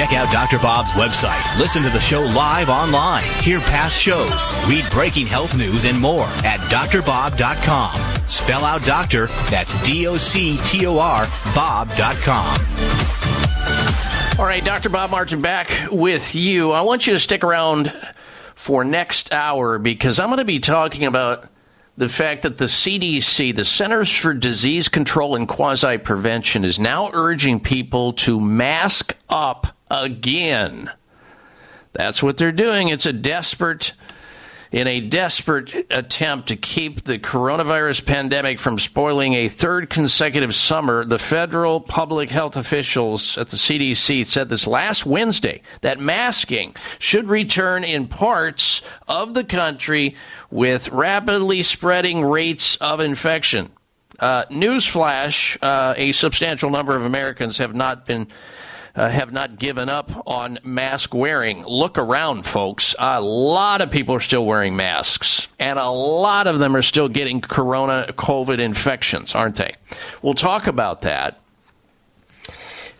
Check out Dr. Bob's website. Listen to the show live online. Hear past shows. Read breaking health news and more at drbob.com. Spell out doctor, that's D O C T O R, Bob.com. All right, Dr. Bob Martin back with you. I want you to stick around for next hour because I'm going to be talking about the fact that the CDC, the Centers for Disease Control and Quasi Prevention, is now urging people to mask up again. That's what they're doing. It's a desperate in a desperate attempt to keep the coronavirus pandemic from spoiling a third consecutive summer, the federal public health officials at the CDC said this last Wednesday that masking should return in parts of the country with rapidly spreading rates of infection. Uh, newsflash: uh, a substantial number of Americans have not been uh, have not given up on mask wearing. Look around, folks. A lot of people are still wearing masks, and a lot of them are still getting corona COVID infections, aren't they? We'll talk about that.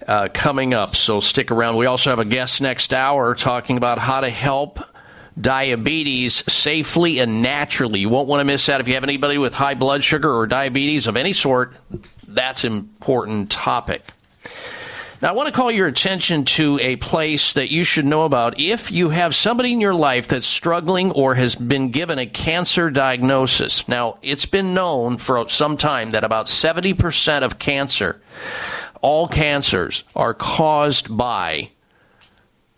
Uh, coming up, so stick around. We also have a guest next hour talking about how to help diabetes safely and naturally. You won't want to miss that if you have anybody with high blood sugar or diabetes of any sort. That's an important topic. Now, I want to call your attention to a place that you should know about if you have somebody in your life that's struggling or has been given a cancer diagnosis. Now, it's been known for some time that about 70% of cancer, all cancers, are caused by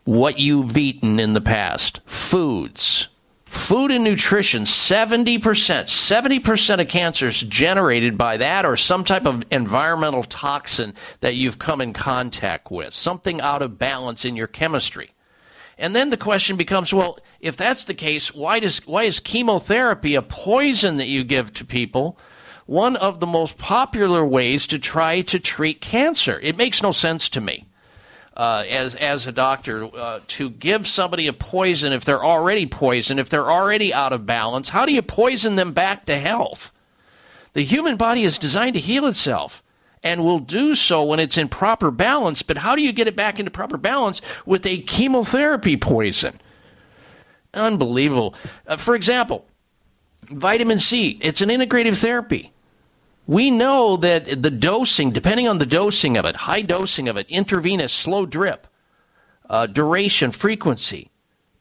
what you've eaten in the past foods. Food and nutrition, 70%, 70% of cancers generated by that or some type of environmental toxin that you've come in contact with, something out of balance in your chemistry. And then the question becomes, well, if that's the case, why does why is chemotherapy a poison that you give to people? One of the most popular ways to try to treat cancer. It makes no sense to me uh, as as a doctor uh, to give somebody a poison if they're already poisoned, if they're already out of balance. How do you poison them back to health? The human body is designed to heal itself and will do so when it's in proper balance. But how do you get it back into proper balance with a chemotherapy poison? Unbelievable. Uh, for example, vitamin C, it's an integrative therapy. We know that the dosing, depending on the dosing of it, high dosing of it, intravenous, slow drip, uh, duration, frequency,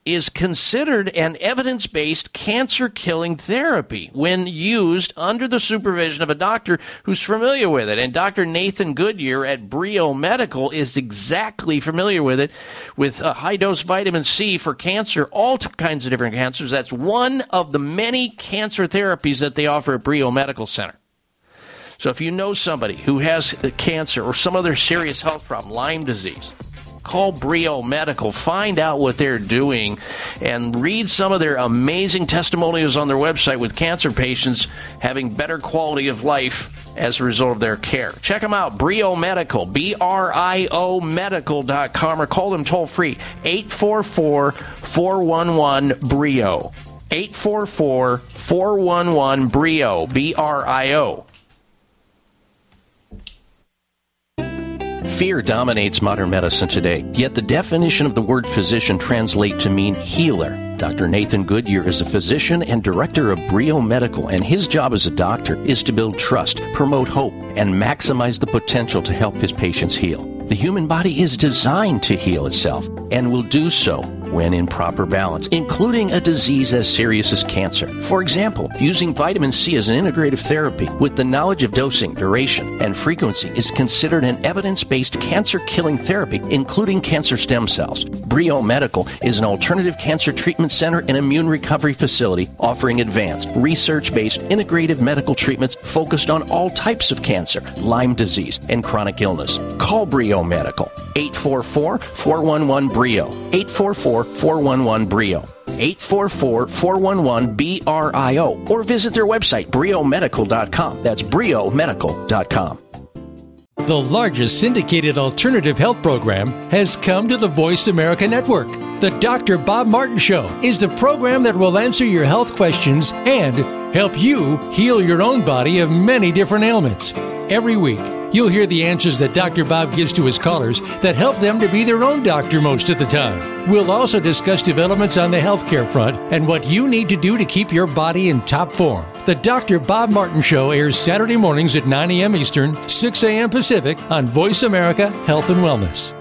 is considered an evidence based cancer killing therapy when used under the supervision of a doctor who's familiar with it. And Dr. Nathan Goodyear at Brio Medical is exactly familiar with it with a high dose vitamin C for cancer, all kinds of different cancers. That's one of the many cancer therapies that they offer at Brio Medical Center. So if you know somebody who has cancer or some other serious health problem, Lyme disease, Call Brio Medical. Find out what they're doing and read some of their amazing testimonials on their website with cancer patients having better quality of life as a result of their care. Check them out, Brio Medical, B R I O medical.com, or call them toll free, 844 411 Brio. 844 411 Brio, B R I O. Fear dominates modern medicine today, yet the definition of the word physician translates to mean healer. Dr. Nathan Goodyear is a physician and director of Brio Medical, and his job as a doctor is to build trust, promote hope, and maximize the potential to help his patients heal. The human body is designed to heal itself and will do so when in proper balance, including a disease as serious as cancer. For example, using vitamin C as an integrative therapy with the knowledge of dosing, duration, and frequency is considered an evidence based cancer killing therapy, including cancer stem cells. Brio Medical is an alternative cancer treatment center and immune recovery facility offering advanced, research based integrative medical treatments focused on all types of cancer, Lyme disease, and chronic illness. Call Brio Medical 844 411 Brio 844 411 Brio 844 411 BRIO or visit their website briomedical.com. That's briomedical.com. The largest syndicated alternative health program has come to the Voice America Network. The Dr. Bob Martin Show is the program that will answer your health questions and help you heal your own body of many different ailments. Every week, you'll hear the answers that Dr. Bob gives to his callers that help them to be their own doctor most of the time. We'll also discuss developments on the healthcare front and what you need to do to keep your body in top form. The Dr. Bob Martin Show airs Saturday mornings at 9 a.m. Eastern, 6 a.m. Pacific on Voice America Health and Wellness.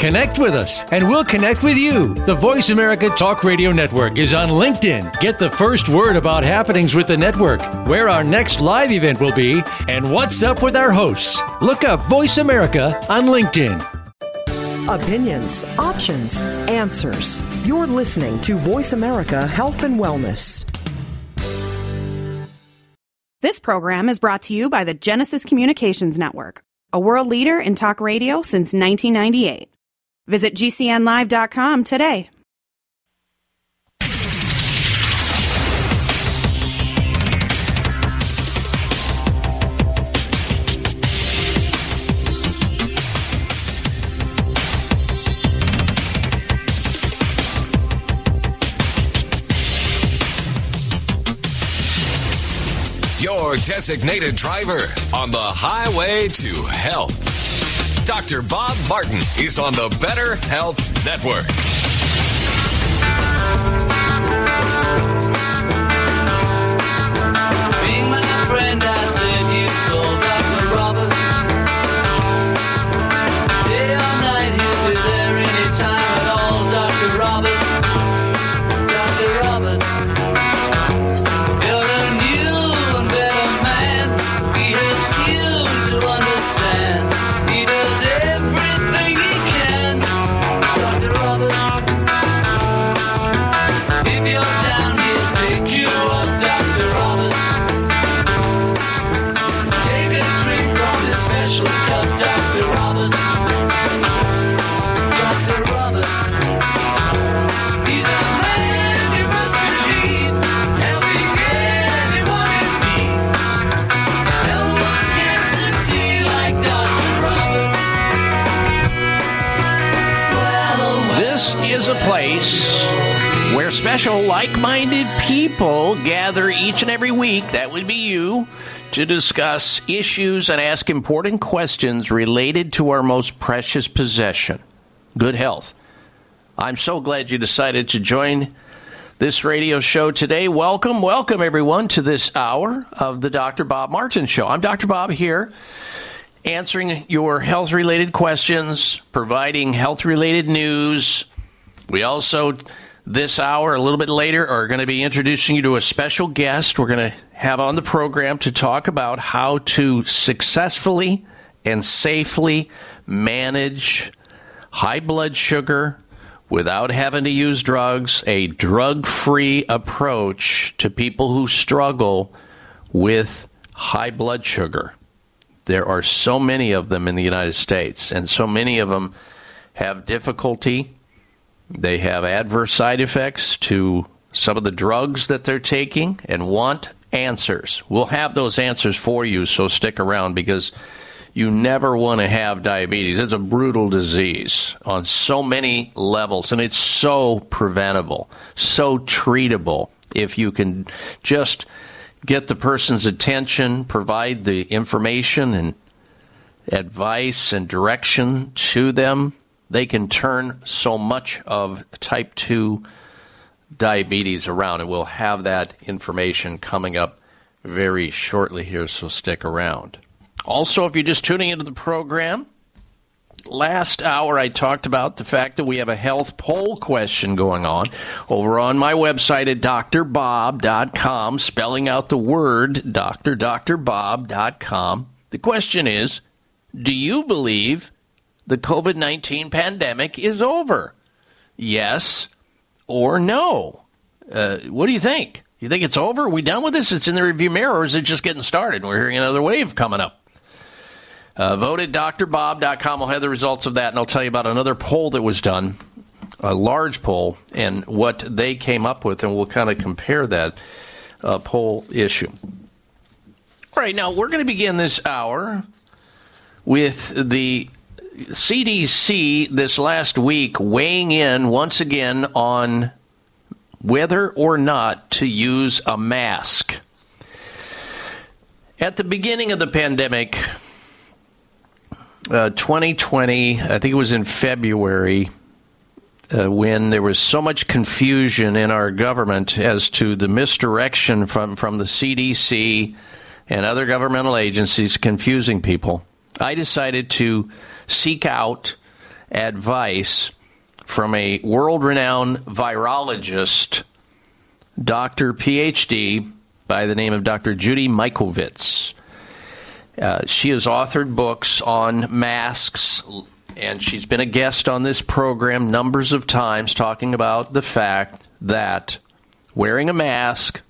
Connect with us, and we'll connect with you. The Voice America Talk Radio Network is on LinkedIn. Get the first word about happenings with the network, where our next live event will be, and what's up with our hosts. Look up Voice America on LinkedIn. Opinions, options, answers. You're listening to Voice America Health and Wellness. This program is brought to you by the Genesis Communications Network, a world leader in talk radio since 1998. Visit GCNlive.com today. Your designated driver on the highway to health. Dr. Bob Martin is on the Better Health Network. Special like minded people gather each and every week. That would be you. To discuss issues and ask important questions related to our most precious possession good health. I'm so glad you decided to join this radio show today. Welcome, welcome everyone to this hour of the Dr. Bob Martin Show. I'm Dr. Bob here answering your health related questions, providing health related news. We also, this hour, a little bit later, are going to be introducing you to a special guest we're going to have on the program to talk about how to successfully and safely manage high blood sugar without having to use drugs, a drug free approach to people who struggle with high blood sugar. There are so many of them in the United States, and so many of them have difficulty. They have adverse side effects to some of the drugs that they're taking and want answers. We'll have those answers for you, so stick around because you never want to have diabetes. It's a brutal disease on so many levels, and it's so preventable, so treatable if you can just get the person's attention, provide the information and advice and direction to them. They can turn so much of type 2 diabetes around, and we'll have that information coming up very shortly here, so stick around. Also, if you're just tuning into the program, last hour I talked about the fact that we have a health poll question going on over on my website at drbob.com, spelling out the word doctor, drbob.com. The question is Do you believe the COVID 19 pandemic is over? Yes or no? Uh, what do you think? You think it's over? Are we done with this? It's in the review mirror, or is it just getting started? We're hearing another wave coming up. Uh, vote at drbob.com. We'll have the results of that, and I'll tell you about another poll that was done, a large poll, and what they came up with, and we'll kind of compare that uh, poll issue. All right, now we're going to begin this hour with the CDC this last week weighing in once again on whether or not to use a mask. At the beginning of the pandemic, uh, 2020, I think it was in February, uh, when there was so much confusion in our government as to the misdirection from, from the CDC and other governmental agencies confusing people, I decided to seek out advice from a world renowned virologist, Dr. PhD, by the name of Dr. Judy Mikovits. Uh, she has authored books on masks, and she's been a guest on this program numbers of times talking about the fact that wearing a mask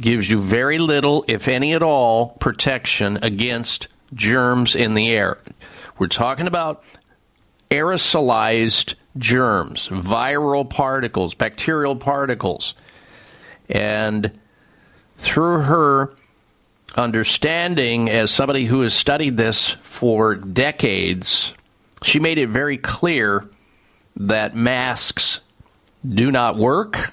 gives you very little, if any at all, protection against germs in the air. We're talking about aerosolized germs, viral particles, bacterial particles. And through her understanding as somebody who has studied this for decades, she made it very clear that masks do not work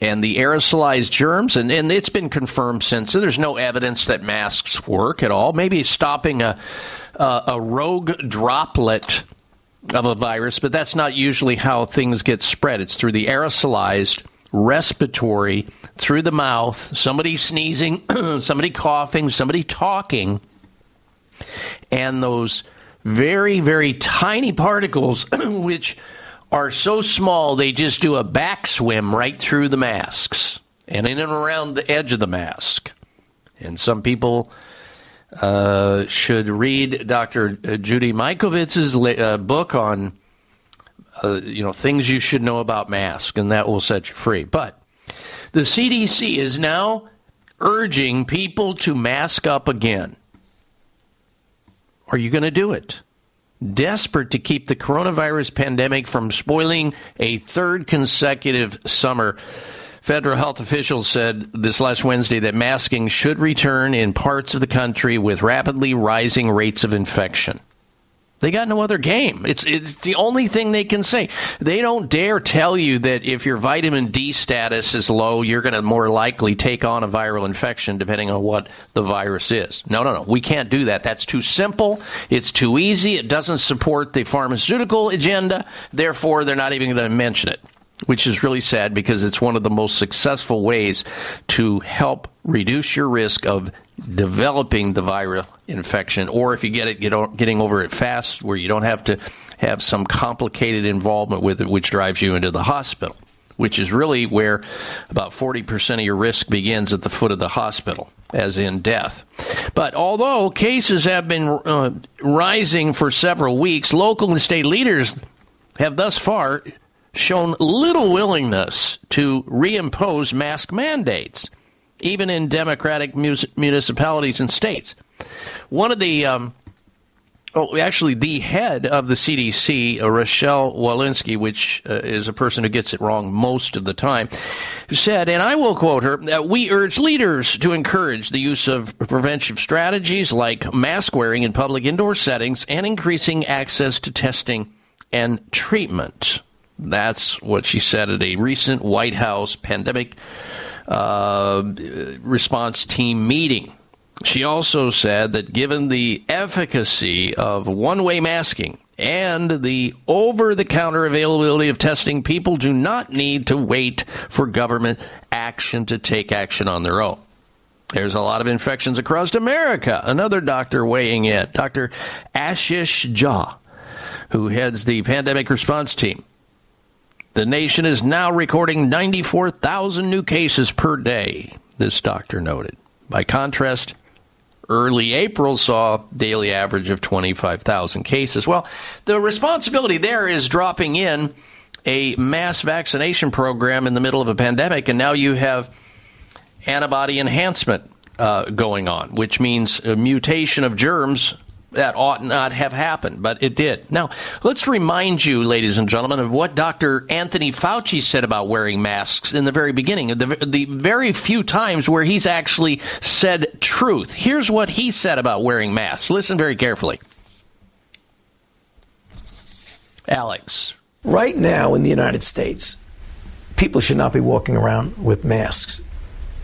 and the aerosolized germs, and, and it's been confirmed since. There's no evidence that masks work at all. Maybe stopping a, a, a rogue droplet of a virus, but that's not usually how things get spread. It's through the aerosolized respiratory through the mouth, somebody sneezing, <clears throat> somebody coughing, somebody talking, and those very, very tiny particles, <clears throat> which are so small they just do a back swim right through the masks and in and around the edge of the mask. And some people uh, should read Dr. Judy Mikovits's uh, book on, uh, you know, things you should know about masks, and that will set you free. But the CDC is now urging people to mask up again. Are you going to do it? Desperate to keep the coronavirus pandemic from spoiling a third consecutive summer, federal health officials said this last Wednesday that masking should return in parts of the country with rapidly rising rates of infection. They got no other game. It's it's the only thing they can say. They don't dare tell you that if your vitamin D status is low, you're going to more likely take on a viral infection depending on what the virus is. No, no, no. We can't do that. That's too simple. It's too easy. It doesn't support the pharmaceutical agenda. Therefore, they're not even going to mention it which is really sad because it's one of the most successful ways to help reduce your risk of developing the viral infection, or if you get it, get, getting over it fast, where you don't have to have some complicated involvement with it, which drives you into the hospital, which is really where about 40% of your risk begins at the foot of the hospital, as in death. But although cases have been uh, rising for several weeks, local and state leaders have thus far shown little willingness to reimpose mask mandates, even in democratic municipalities and states. One of the um, Oh, actually, the head of the CDC, uh, Rochelle Walensky, which uh, is a person who gets it wrong most of the time, said, and I will quote her, "That we urge leaders to encourage the use of preventive strategies like mask wearing in public indoor settings and increasing access to testing and treatment. That's what she said at a recent White House pandemic uh, response team meeting. She also said that given the efficacy of one way masking and the over the counter availability of testing, people do not need to wait for government action to take action on their own. There's a lot of infections across America. Another doctor weighing in, Dr. Ashish Jha, who heads the pandemic response team. The nation is now recording 94,000 new cases per day, this doctor noted. By contrast, early April saw a daily average of 25,000 cases. Well, the responsibility there is dropping in a mass vaccination program in the middle of a pandemic, and now you have antibody enhancement uh, going on, which means a mutation of germs that ought not have happened, but it did. Now, let's remind you, ladies and gentlemen, of what Dr. Anthony Fauci said about wearing masks in the very beginning, the, the very few times where he's actually said truth. Here's what he said about wearing masks. Listen very carefully. Alex. Right now in the United States, people should not be walking around with masks.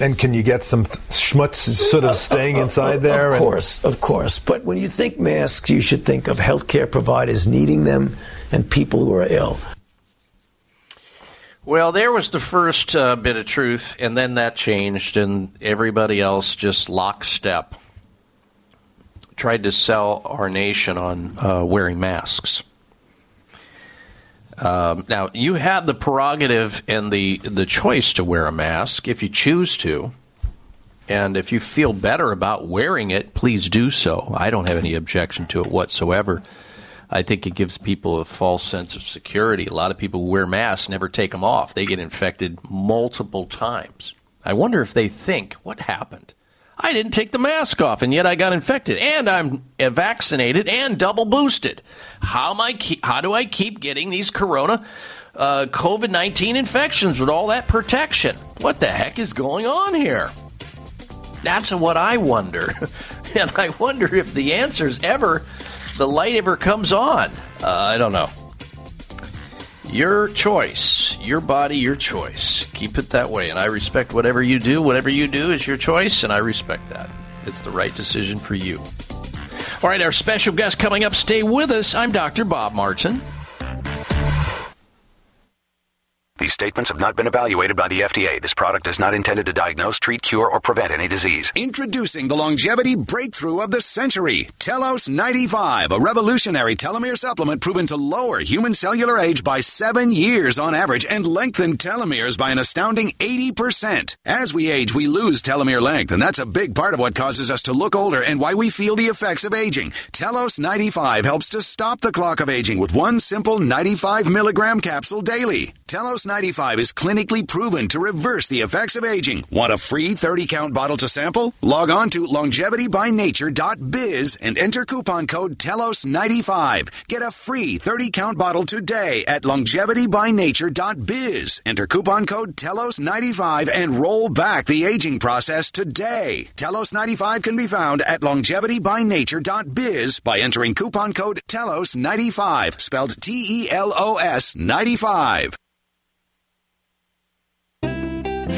And can you get some schmutz sort of staying inside there? Of course, of course. But when you think masks, you should think of healthcare providers needing them and people who are ill. Well, there was the first uh, bit of truth, and then that changed, and everybody else just lockstep tried to sell our nation on uh, wearing masks. Um, now, you have the prerogative and the, the choice to wear a mask if you choose to. And if you feel better about wearing it, please do so. I don't have any objection to it whatsoever. I think it gives people a false sense of security. A lot of people who wear masks never take them off. They get infected multiple times. I wonder if they think, what happened? I didn't take the mask off, and yet I got infected, and I'm vaccinated and double boosted. How am I? Keep, how do I keep getting these corona, uh, COVID nineteen infections with all that protection? What the heck is going on here? That's what I wonder, <laughs> and I wonder if the answer's ever, the light ever comes on. Uh, I don't know. Your choice, your body, your choice. Keep it that way. And I respect whatever you do. Whatever you do is your choice, and I respect that. It's the right decision for you. All right, our special guest coming up. Stay with us. I'm Dr. Bob Martin. These statements have not been evaluated by the FDA. This product is not intended to diagnose, treat, cure, or prevent any disease. Introducing the longevity breakthrough of the century, Telos 95, a revolutionary telomere supplement proven to lower human cellular age by seven years on average and lengthen telomeres by an astounding 80%. As we age, we lose telomere length, and that's a big part of what causes us to look older and why we feel the effects of aging. Telos 95 helps to stop the clock of aging with one simple 95 milligram capsule daily. Telos 95 is clinically proven to reverse the effects of aging. Want a free 30 count bottle to sample? Log on to longevitybynature.biz and enter coupon code TELOS95. Get a free 30 count bottle today at longevitybynature.biz. Enter coupon code TELOS95 and roll back the aging process today. Telos 95 can be found at longevitybynature.biz by entering coupon code TELOS95, spelled T E L O S 95.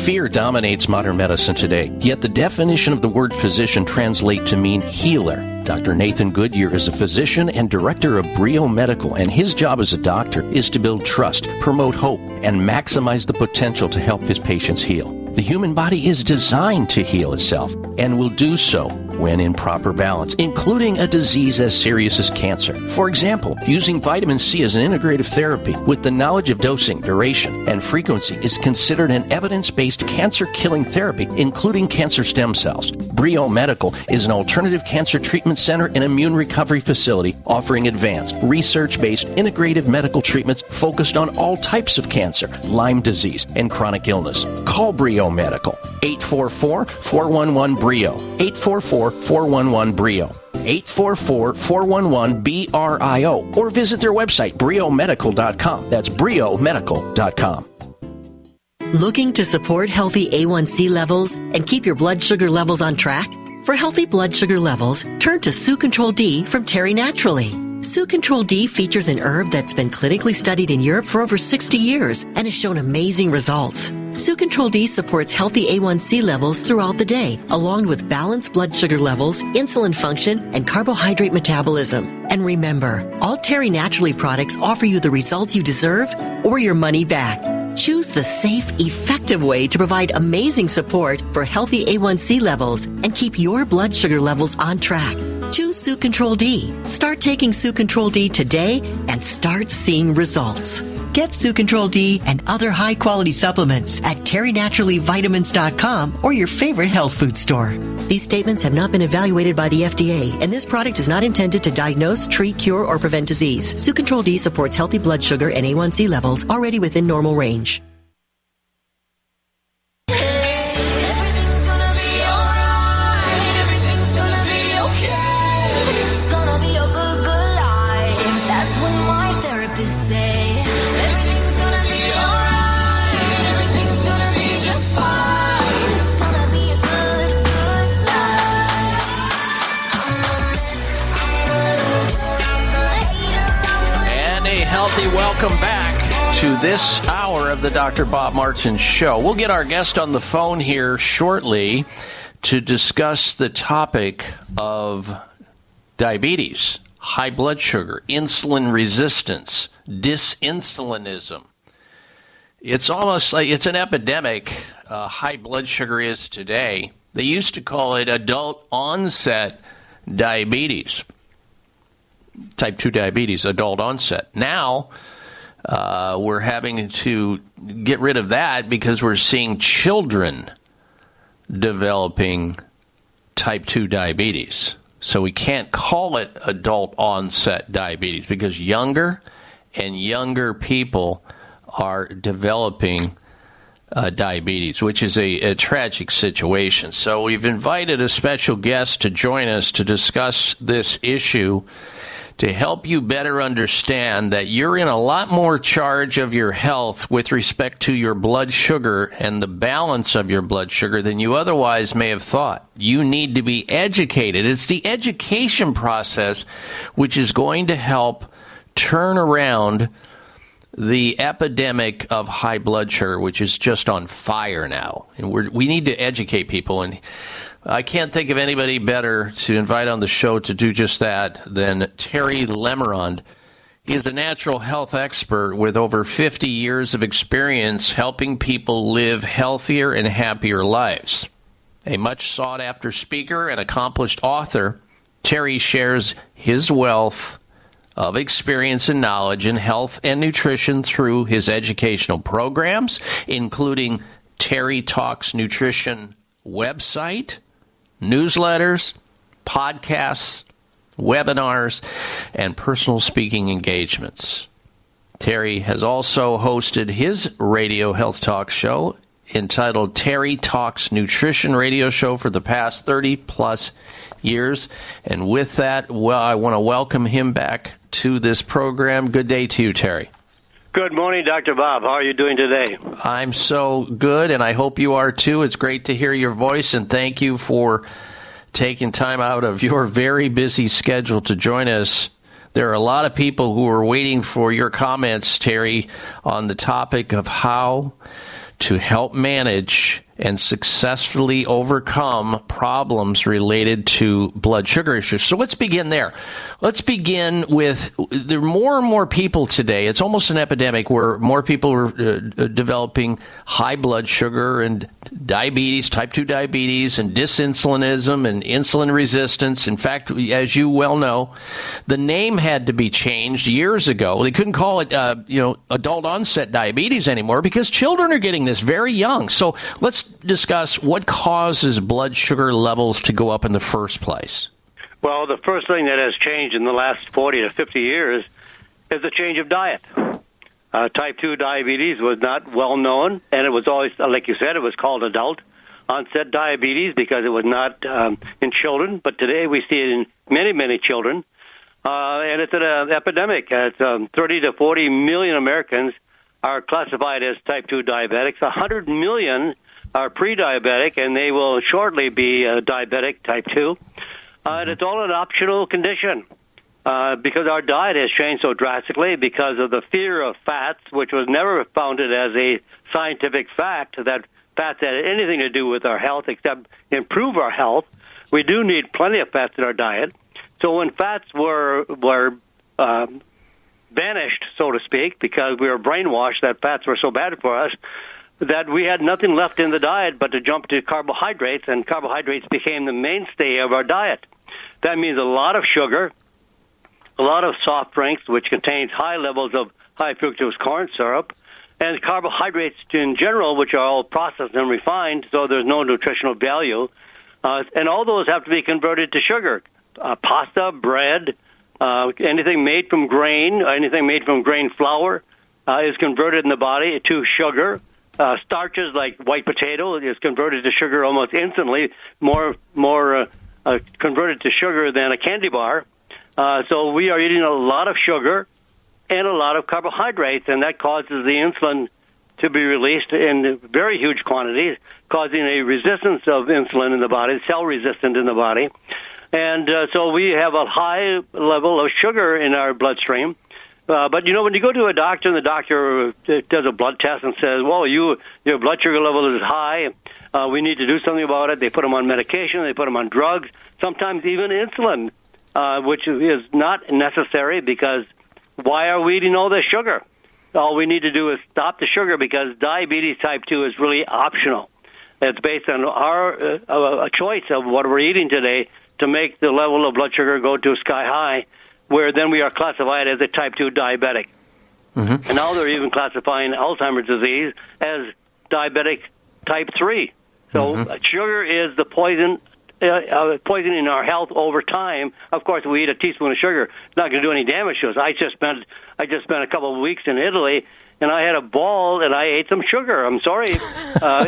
Fear dominates modern medicine today, yet the definition of the word physician translates to mean healer. Dr. Nathan Goodyear is a physician and director of Brio Medical, and his job as a doctor is to build trust, promote hope, and maximize the potential to help his patients heal. The human body is designed to heal itself and will do so when in proper balance, including a disease as serious as cancer. For example, using vitamin C as an integrative therapy with the knowledge of dosing, duration, and frequency is considered an evidence based cancer killing therapy, including cancer stem cells. Brio Medical is an alternative cancer treatment center and immune recovery facility offering advanced, research based integrative medical treatments focused on all types of cancer, Lyme disease, and chronic illness. Call Brio Medical 844 411 Brio 844 411 Brio 844 411 BRIO or visit their website briomedical.com. That's briomedical.com. Looking to support healthy A1C levels and keep your blood sugar levels on track? For healthy blood sugar levels, turn to Sue Control D from Terry Naturally. Sue Control D features an herb that's been clinically studied in Europe for over 60 years and has shown amazing results. Sue Control D supports healthy A1C levels throughout the day, along with balanced blood sugar levels, insulin function, and carbohydrate metabolism. And remember, all Terry Naturally products offer you the results you deserve or your money back. Choose the safe, effective way to provide amazing support for healthy A1C levels and keep your blood sugar levels on track. Choose Sue Control D. Start taking Sue Control D today and start seeing results. Get Sue Control D and other high quality supplements at terrynaturallyvitamins.com or your favorite health food store. These statements have not been evaluated by the FDA, and this product is not intended to diagnose, treat, cure, or prevent disease. Sue Control D supports healthy blood sugar and A1C levels already within normal range. Welcome back to this hour of the Dr. Bob Martin Show. We'll get our guest on the phone here shortly to discuss the topic of diabetes, high blood sugar, insulin resistance, dysinsulinism. It's almost like it's an epidemic. Uh, high blood sugar is today. They used to call it adult onset diabetes, type 2 diabetes, adult onset. Now, uh, we're having to get rid of that because we're seeing children developing type 2 diabetes. So we can't call it adult onset diabetes because younger and younger people are developing uh, diabetes, which is a, a tragic situation. So we've invited a special guest to join us to discuss this issue to help you better understand that you're in a lot more charge of your health with respect to your blood sugar and the balance of your blood sugar than you otherwise may have thought. You need to be educated. It's the education process which is going to help turn around the epidemic of high blood sugar, which is just on fire now. And we need to educate people. And I can't think of anybody better to invite on the show to do just that than Terry Lemerond. He is a natural health expert with over 50 years of experience helping people live healthier and happier lives. A much sought after speaker and accomplished author, Terry shares his wealth of experience and knowledge in health and nutrition through his educational programs, including Terry Talks Nutrition website, newsletters, podcasts, webinars, and personal speaking engagements. Terry has also hosted his radio health talk show entitled Terry Talks Nutrition Radio Show for the past 30 plus years. And with that, well, I want to welcome him back to this program. Good day to you, Terry. Good morning, Dr. Bob. How are you doing today? I'm so good, and I hope you are too. It's great to hear your voice, and thank you for taking time out of your very busy schedule to join us. There are a lot of people who are waiting for your comments, Terry, on the topic of how to help manage and successfully overcome problems related to blood sugar issues. So let's begin there. Let's begin with there are more and more people today. It's almost an epidemic where more people are uh, uh, developing high blood sugar and diabetes, type 2 diabetes, and dysinsulinism and insulin resistance. In fact, as you well know, the name had to be changed years ago. They couldn't call it, uh, you know, adult onset diabetes anymore because children are getting this very young. So let's discuss what causes blood sugar levels to go up in the first place. Well, the first thing that has changed in the last 40 to 50 years is the change of diet. Uh, type 2 diabetes was not well known, and it was always, like you said, it was called adult onset diabetes because it was not um, in children, but today we see it in many, many children. Uh, and it's an uh, epidemic. It's, um, 30 to 40 million Americans are classified as type 2 diabetics. 100 million are pre-diabetic, and they will shortly be uh, diabetic type 2. Uh, and it's all an optional condition uh, because our diet has changed so drastically because of the fear of fats, which was never founded as a scientific fact that fats had anything to do with our health except improve our health. We do need plenty of fats in our diet. So when fats were were um, banished, so to speak, because we were brainwashed that fats were so bad for us, that we had nothing left in the diet but to jump to carbohydrates, and carbohydrates became the mainstay of our diet. That means a lot of sugar, a lot of soft drinks, which contains high levels of high fructose corn syrup, and carbohydrates in general, which are all processed and refined, so there's no nutritional value. Uh, and all those have to be converted to sugar. Uh, pasta, bread, uh, anything made from grain, anything made from grain flour uh, is converted in the body to sugar. Uh, starches like white potato is converted to sugar almost instantly, more more uh, converted to sugar than a candy bar. Uh, so we are eating a lot of sugar and a lot of carbohydrates, and that causes the insulin to be released in very huge quantities, causing a resistance of insulin in the body, cell resistant in the body. And uh, so we have a high level of sugar in our bloodstream. Uh, but you know, when you go to a doctor and the doctor uh, does a blood test and says, "Well, you your blood sugar level is high. Uh, we need to do something about it." They put them on medication. They put them on drugs. Sometimes even insulin, uh, which is not necessary because why are we eating all this sugar? All we need to do is stop the sugar because diabetes type two is really optional. It's based on our uh, a choice of what we're eating today to make the level of blood sugar go to sky high, where then we are classified as a type 2 diabetic. Mm-hmm. And now they're even classifying Alzheimer's disease as diabetic type 3. So Mm-hmm. uh, sugar is the poison. Uh, uh, poisoning our health over time. Of course, we eat a teaspoon of sugar; it's not going to do any damage to us. I just spent I just spent a couple of weeks in Italy, and I had a ball, and I ate some sugar. I'm sorry, <laughs> uh,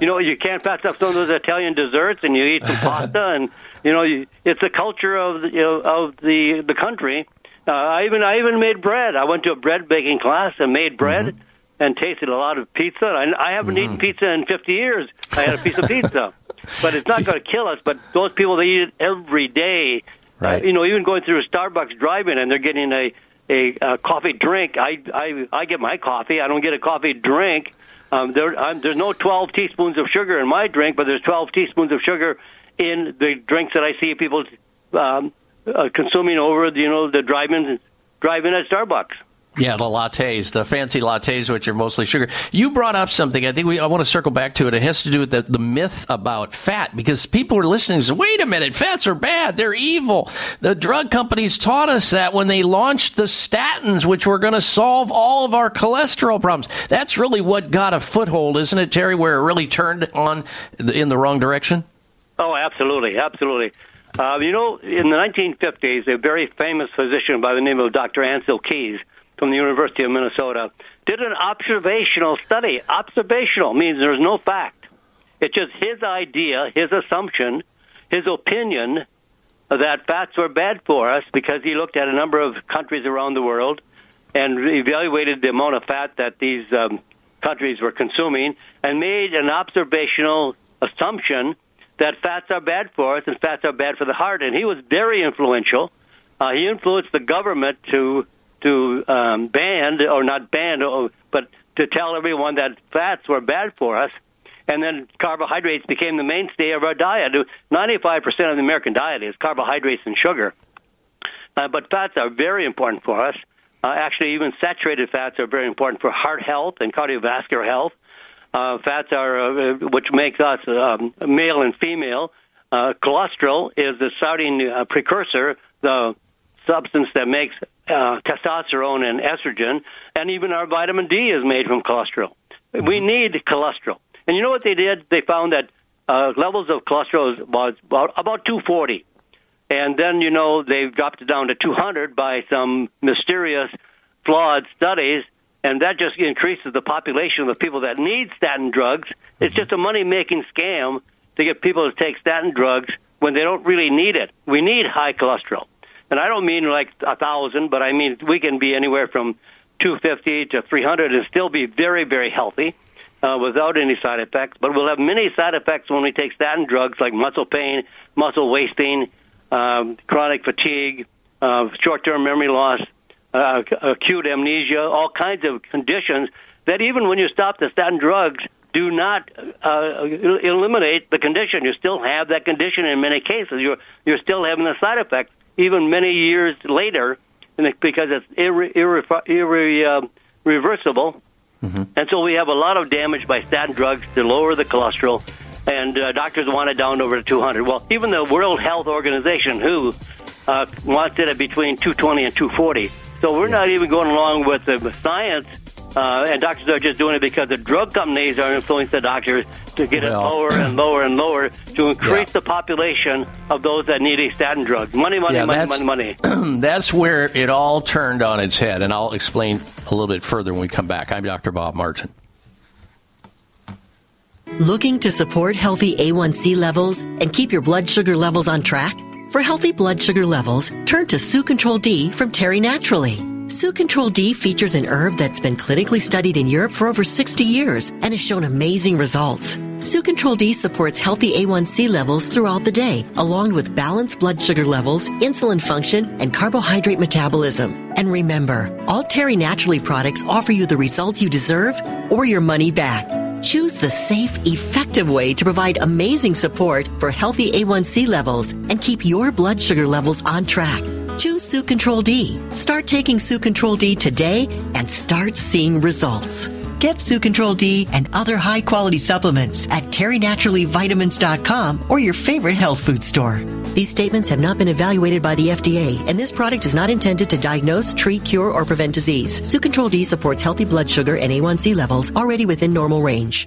you know, you can't pass up some of those Italian desserts, and you eat some pasta, <laughs> and you know, you, it's the culture of the, you know, of the the country. Uh, I even I even made bread. I went to a bread baking class and made bread and tasted a lot of pizza. I, I haven't eaten pizza in 50 years. I had a piece of pizza, but it's not <laughs> going to kill us. But those people that eat it every day, Right. uh, you know, even going through a Starbucks drive-in and they're getting a a, uh coffee drink. I I I get my coffee. I don't get a coffee drink. Um, there, I'm, there's no 12 teaspoons of sugar in my drink, but there's 12 teaspoons of sugar in the drinks that I see people um, uh, consuming over, you know, the drive-in drive in at Starbucks. Yeah, the lattes, the fancy lattes, which are mostly sugar. You brought up something. I think we. I want to circle back to it. It has to do with the, the myth about fat because people are listening. Say, Wait a minute, fats are bad. They're evil. The drug companies taught us that when they launched the statins, which were going to solve all of our cholesterol problems. That's really what got a foothold, isn't it, Terry? Where it really turned on in the wrong direction. Oh, absolutely, absolutely. Uh, you know, in the 1950s, a very famous physician by the name of Dr. Ancel Keys from the University of Minnesota did an observational study. Observational means there's no fact. It's just his idea, his assumption, his opinion that fats were bad for us because he looked at a number of countries around the world and evaluated the amount of fat that these um, countries were consuming and made an observational assumption that fats are bad for us and fats are bad for the heart. And he was very influential. Uh, he influenced the government to to um, ban or not ban, but to tell everyone that fats were bad for us. And then carbohydrates became the mainstay of our diet. 95% of the American diet is carbohydrates and sugar. Uh, but fats are very important for us. Uh, actually, even saturated fats are very important for heart health and cardiovascular health. Uh, fats are, uh, which makes us um, male and female. Uh, cholesterol is the starting uh, precursor, the substance that makes uh, testosterone and estrogen, and even our vitamin D is made from cholesterol. We need cholesterol. And you know what they did? They found that uh, levels of cholesterol was about, about 240. And then, you know, they've dropped it down to 200 by some mysterious, flawed studies, and that just increases the population of the people that need statin drugs. It's just a money making scam to get people to take statin drugs when they don't really need it. We need high cholesterol. And I don't mean like a thousand, but I mean we can be anywhere from 250 to 300 and still be very, very healthy uh, without any side effects. But we'll have many side effects when we take statin drugs like muscle pain, muscle wasting, um, chronic fatigue, uh, short-term memory loss, uh, acute amnesia, all kinds of conditions that even when you stop the statin drugs, do not uh, eliminate the condition. You still have that condition in many cases. You're you're still having the side effects even many years later, because it's irre, irre, irre, uh, irreversible. Mm-hmm. And so we have a lot of damage by statin drugs to lower the cholesterol, and uh, doctors want it down over to 200. Well, even the World Health Organization, WHO, uh, wants it at between 220 and 240. So we're not even going along with the science, uh, and doctors are just doing it because the drug companies are influencing the doctors to get Well. it lower and lower and lower to increase Yeah. the population of those that need a statin drug. Money, money, Yeah, money, that's- money, money. <clears throat> That's where it all turned on its head, and I'll explain a little bit further when we come back. I'm Dr. Bob Martin. Looking to support healthy A1C levels and keep your blood sugar levels on track? For healthy blood sugar levels, turn to Sue Control D from Terry Naturally. Sue Control D features an herb that's been clinically studied in Europe for over 60 years and has shown amazing results. Sue Control D supports healthy A1C levels throughout the day, along with balanced blood sugar levels, insulin function, and carbohydrate metabolism. And remember, all Terry Naturally products offer you the results you deserve or your money back. Choose the safe, effective way to provide amazing support for healthy A1C levels and keep your blood sugar levels on track. Choose Sue Control D. Start taking Sue Control D today and start seeing results. Get Sue Control D and other high quality supplements at terrynaturallyvitamins.com or your favorite health food store. These statements have not been evaluated by the FDA, and this product is not intended to diagnose, treat, cure, or prevent disease. Sue Control D supports healthy blood sugar and A1C levels already within normal range.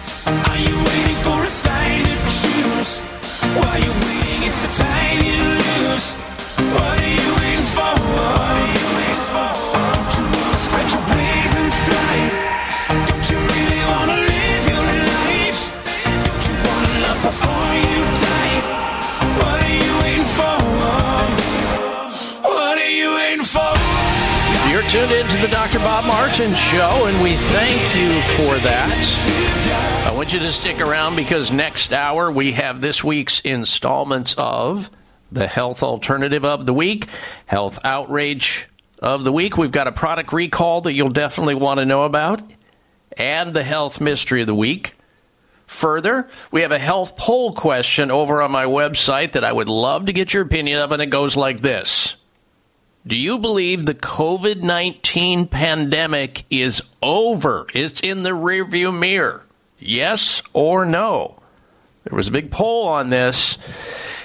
While you're tuned in to the Dr. Bob Martin Show, and we thank you for that. I want you to stick around because next hour we have this week's installments of the Health Alternative of the Week, Health Outrage of the Week. We've got a product recall that you'll definitely want to know about, and the Health Mystery of the Week. Further, we have a health poll question over on my website that I would love to get your opinion of, and it goes like this. Do you believe the COVID 19 pandemic is over? It's in the rearview mirror? Yes or no? There was a big poll on this,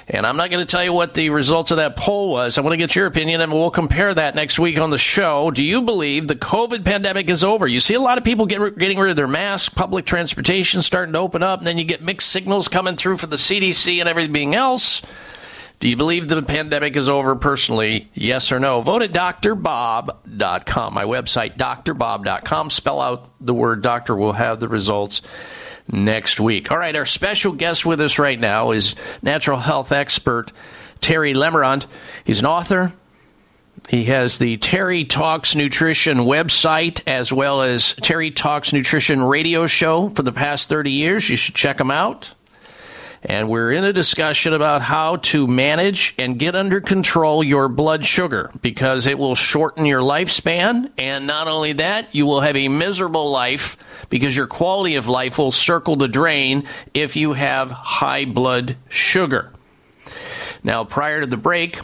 and I'm not going to tell you what the results of that poll was. I want to get your opinion, and we'll compare that next week on the show. Do you believe the COVID pandemic is over? You see a lot of people get, getting rid of their masks, public transportation starting to open up, and then you get mixed signals coming through for the CDC and everything else. Do you believe the pandemic is over personally? Yes or no? Vote at drbob.com. My website, drbob.com. Spell out the word doctor. We'll have the results next week. All right, our special guest with us right now is natural health expert Terry Lemerond. He's an author. He has the Terry Talks Nutrition website as well as Terry Talks Nutrition radio show for the past 30 years. You should check him out. And we're in a discussion about how to manage and get under control your blood sugar because it will shorten your lifespan. And not only that, you will have a miserable life because your quality of life will circle the drain if you have high blood sugar. Now, prior to the break,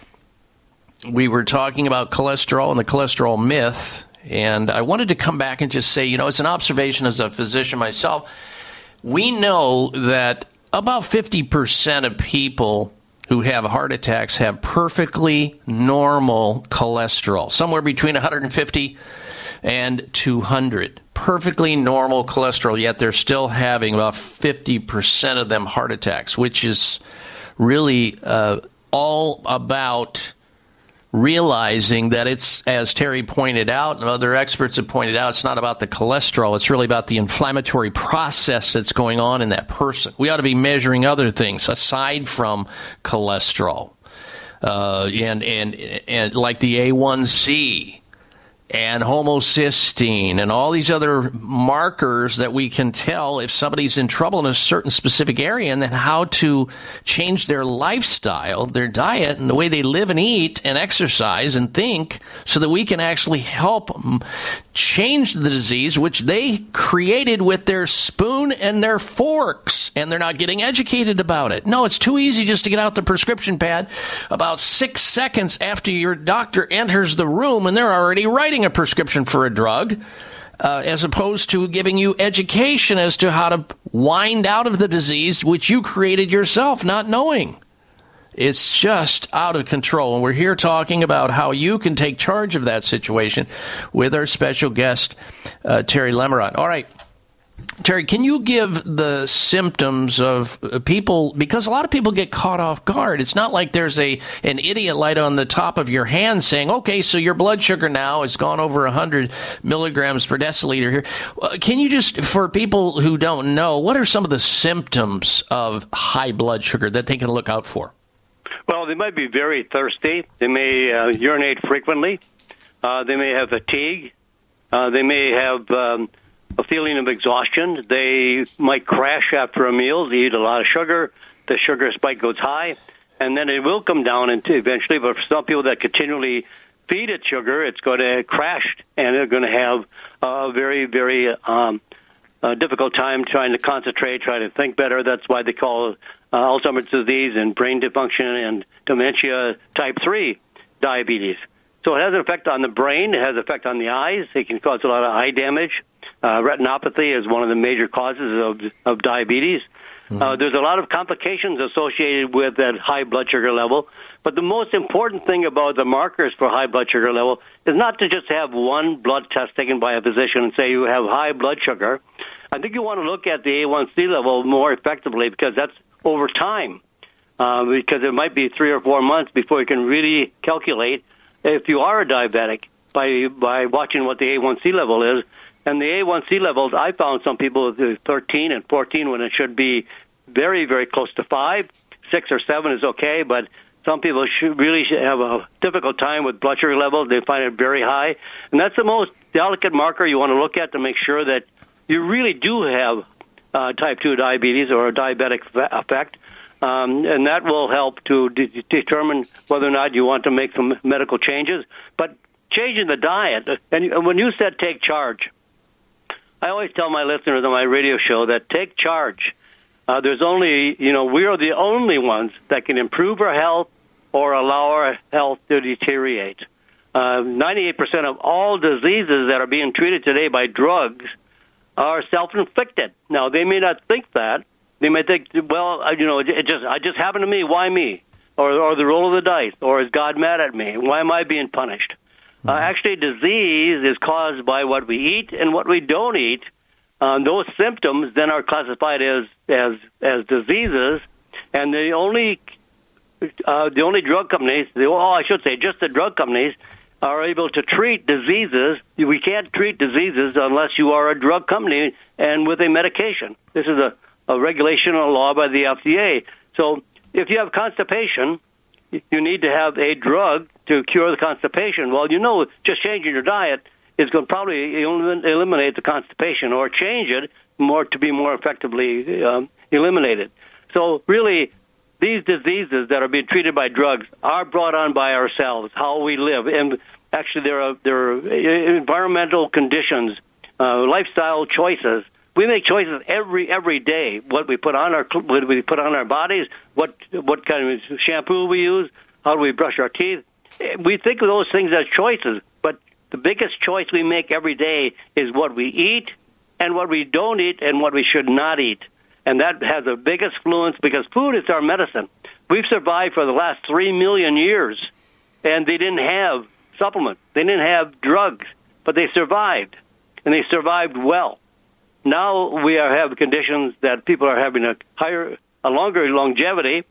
we were talking about cholesterol and the cholesterol myth. And I wanted to come back and just say, you know, it's an observation as a physician myself. We know that about 50% of people who have heart attacks have perfectly normal cholesterol, somewhere between 150 and 200. Perfectly normal cholesterol, yet they're still having about 50% of them heart attacks, which is really uh, all about realizing that it's, as Terry pointed out and other experts have pointed out, it's not about the cholesterol. It's really about the inflammatory process that's going on in that person. We ought to be measuring other things aside from cholesterol. Uh, and, and, and like the A1C and homocysteine and all these other markers that we can tell if somebody's in trouble in a certain specific area and then how to change their lifestyle, their diet, and the way they live and eat and exercise and think so that we can actually help change the disease which they created with their spoon and their forks and they're not getting educated about it. No, it's too easy just to get out the prescription pad about six seconds after your doctor enters the room and they're already writing a prescription for a drug. Uh, as opposed to giving you education as to how to wind out of the disease which you created yourself, not knowing. It's just out of control. And we're here talking about how you can take charge of that situation with our special guest, uh, Terry Lemerond. All right. Terry, can you give the symptoms of uh, people because a lot of people get caught off guard. It's not like there's a an idiot light on the top of your hand saying, "Okay, so your blood sugar now has gone over 100 milligrams per deciliter." Here, uh, can you just for people who don't know, what are some of the symptoms of high blood sugar that they can look out for? Well, they might be very thirsty. They may uh, urinate frequently. Uh, they may have fatigue. Uh, they may have um, a feeling of exhaustion. They might crash after a meal. They eat a lot of sugar. The sugar spike goes high, and then it will come down into eventually. But for some people that continually feed it sugar, it's going to crash, and they're going to have a very, very um, uh, difficult time trying to concentrate, trying to think better. That's why they call uh, Alzheimer's disease and brain dysfunction and dementia type 3 diabetes. So it has an effect on the brain. It has an effect on the eyes. It can cause a lot of eye damage. Uh, retinopathy is one of the major causes of, of diabetes. Uh, there's a lot of complications associated with that high blood sugar level. But the most important thing about the markers for high blood sugar level is not to just have one blood test taken by a physician and say you have high blood sugar. I think you want to look at the A1C level more effectively because that's over time. Uh, because it might be three or four months before you can really calculate if you are a diabetic by by watching what the A1C level is. And the A1C levels, I found some people with 13 and 14 when it should be very, very close to five. Six or seven is okay, but some people should really should have a difficult time with blood sugar levels. They find it very high, and that's the most delicate marker you want to look at to make sure that you really do have uh, type 2 diabetes or a diabetic effect. Um, and that will help to de- determine whether or not you want to make some medical changes. But changing the diet, and when you said take charge, I always tell my listeners on my radio show that take charge. Uh, there's only, you know, we are the only ones that can improve our health or allow our health to deteriorate. Uh, 98% of all diseases that are being treated today by drugs are self-inflicted. Now, they may not think that. They may think, well, uh, you know, it just, it just happened to me. Why me? Or, or the roll of the dice. Or is God mad at me? Why am I being punished? Uh, actually, disease is caused by what we eat and what we don't eat. Um, those symptoms then are classified as as as diseases, and the only uh, the only drug companies, the, oh, I should say, just the drug companies are able to treat diseases. We can't treat diseases unless you are a drug company and with a medication. This is a, a regulation or law by the FDA. So if you have constipation, you need to have a drug to cure the constipation. Well, you know, just changing your diet is going to probably eliminate the constipation or change it more to be more effectively um, eliminated. So really, these diseases that are being treated by drugs are brought on by ourselves, how we live, and actually there are there are environmental conditions, uh, lifestyle choices. We make choices every every day. What we put on our what we put on our bodies, what what kind of shampoo we use, how do we brush our teeth. We think of those things as choices, but the biggest choice we make every day is what we eat and what we don't eat and what we should not eat. And that has the biggest influence because food is our medicine. We've survived for the last three million years, and they didn't have supplements. They didn't have drugs, but they survived, and they survived well. Now we are have conditions that people are having a higher, a longer longevity,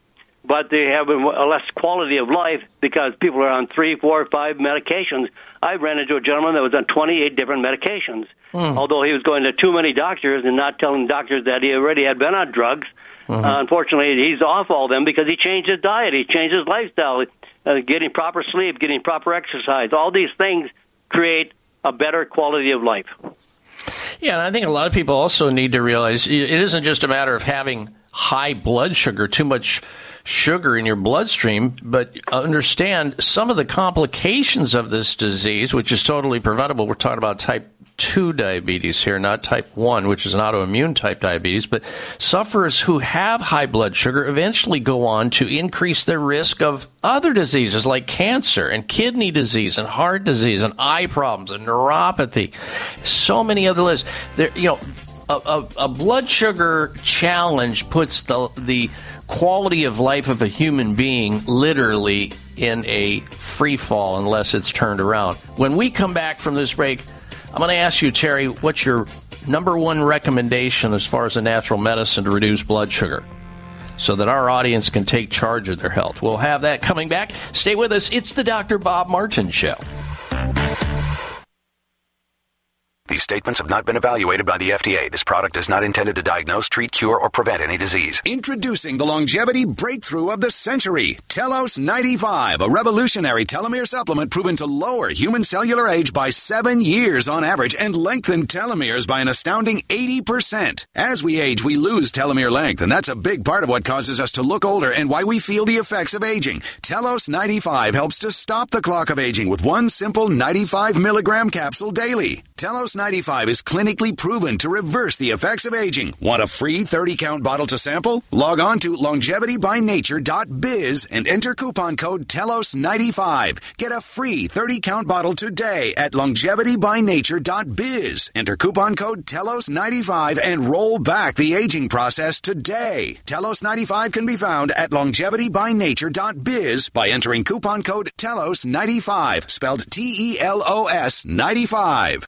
but they have a less quality of life because people are on three, four, five medications. I ran into a gentleman that was on 28 different medications. Hmm. Although he was going to too many doctors and not telling doctors that he already had been on drugs, Mm-hmm. uh, unfortunately, he's off all them because he changed his diet, he changed his lifestyle, uh, getting proper sleep, getting proper exercise. All these things create a better quality of life. Yeah, and I think a lot of people also need to realize it isn't just a matter of having high blood sugar, too much sugar in your bloodstream, but understand some of the complications of this disease, which is totally preventable. We're talking about type 2 diabetes here, not type 1, which is an autoimmune type diabetes, but sufferers who have high blood sugar eventually go on to increase their risk of other diseases like cancer and kidney disease and heart disease and eye problems and neuropathy. So many other lists. There, you know, a, a, a blood sugar challenge puts the the quality of life of a human being literally in a free fall unless it's turned around. When we come back from this break, I'm going to ask you, Terry, what's your number one recommendation as far as a natural medicine to reduce blood sugar? So that our audience can take charge of their health. We'll have that coming back. Stay with us. It's the Dr. Bob Martin Show. These statements have not been evaluated by the FDA. This product is not intended to diagnose, treat, cure, or prevent any disease. Introducing the longevity breakthrough of the century, Telos 95, a revolutionary telomere supplement proven to lower human cellular age by seven years on average and lengthen telomeres by an astounding 80%. As we age, we lose telomere length, and that's a big part of what causes us to look older and why we feel the effects of aging. Telos 95 helps to stop the clock of aging with one simple 95 milligram capsule daily. Telos 95 is clinically proven to reverse the effects of aging. Want a free 30 count bottle to sample? Log on to longevitybynature.biz and enter coupon code TELOS95. Get a free 30 count bottle today at longevitybynature.biz. Enter coupon code TELOS95 and roll back the aging process today. Telos 95 can be found at longevitybynature.biz by entering coupon code TELOS95, spelled T E L O S 95.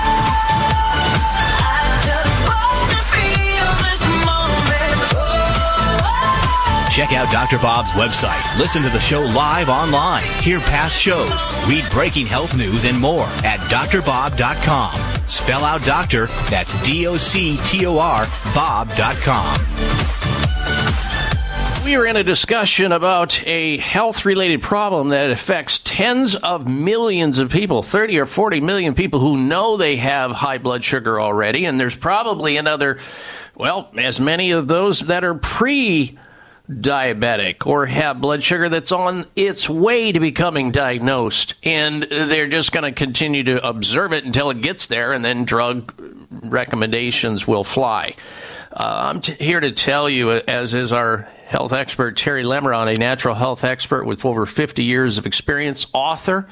Check out Dr. Bob's website. Listen to the show live online. Hear past shows. Read breaking health news and more at drbob.com. Spell out doctor, that's D O C T O R, Bob.com. We are in a discussion about a health related problem that affects tens of millions of people, 30 or 40 million people who know they have high blood sugar already. And there's probably another, well, as many of those that are pre diabetic or have blood sugar that's on its way to becoming diagnosed. And they're just going to continue to observe it until it gets there, and then drug recommendations will fly. Uh, I'm t- here to tell you, as is our health expert Terry Lemerond, a natural health expert with over 50 years of experience, author,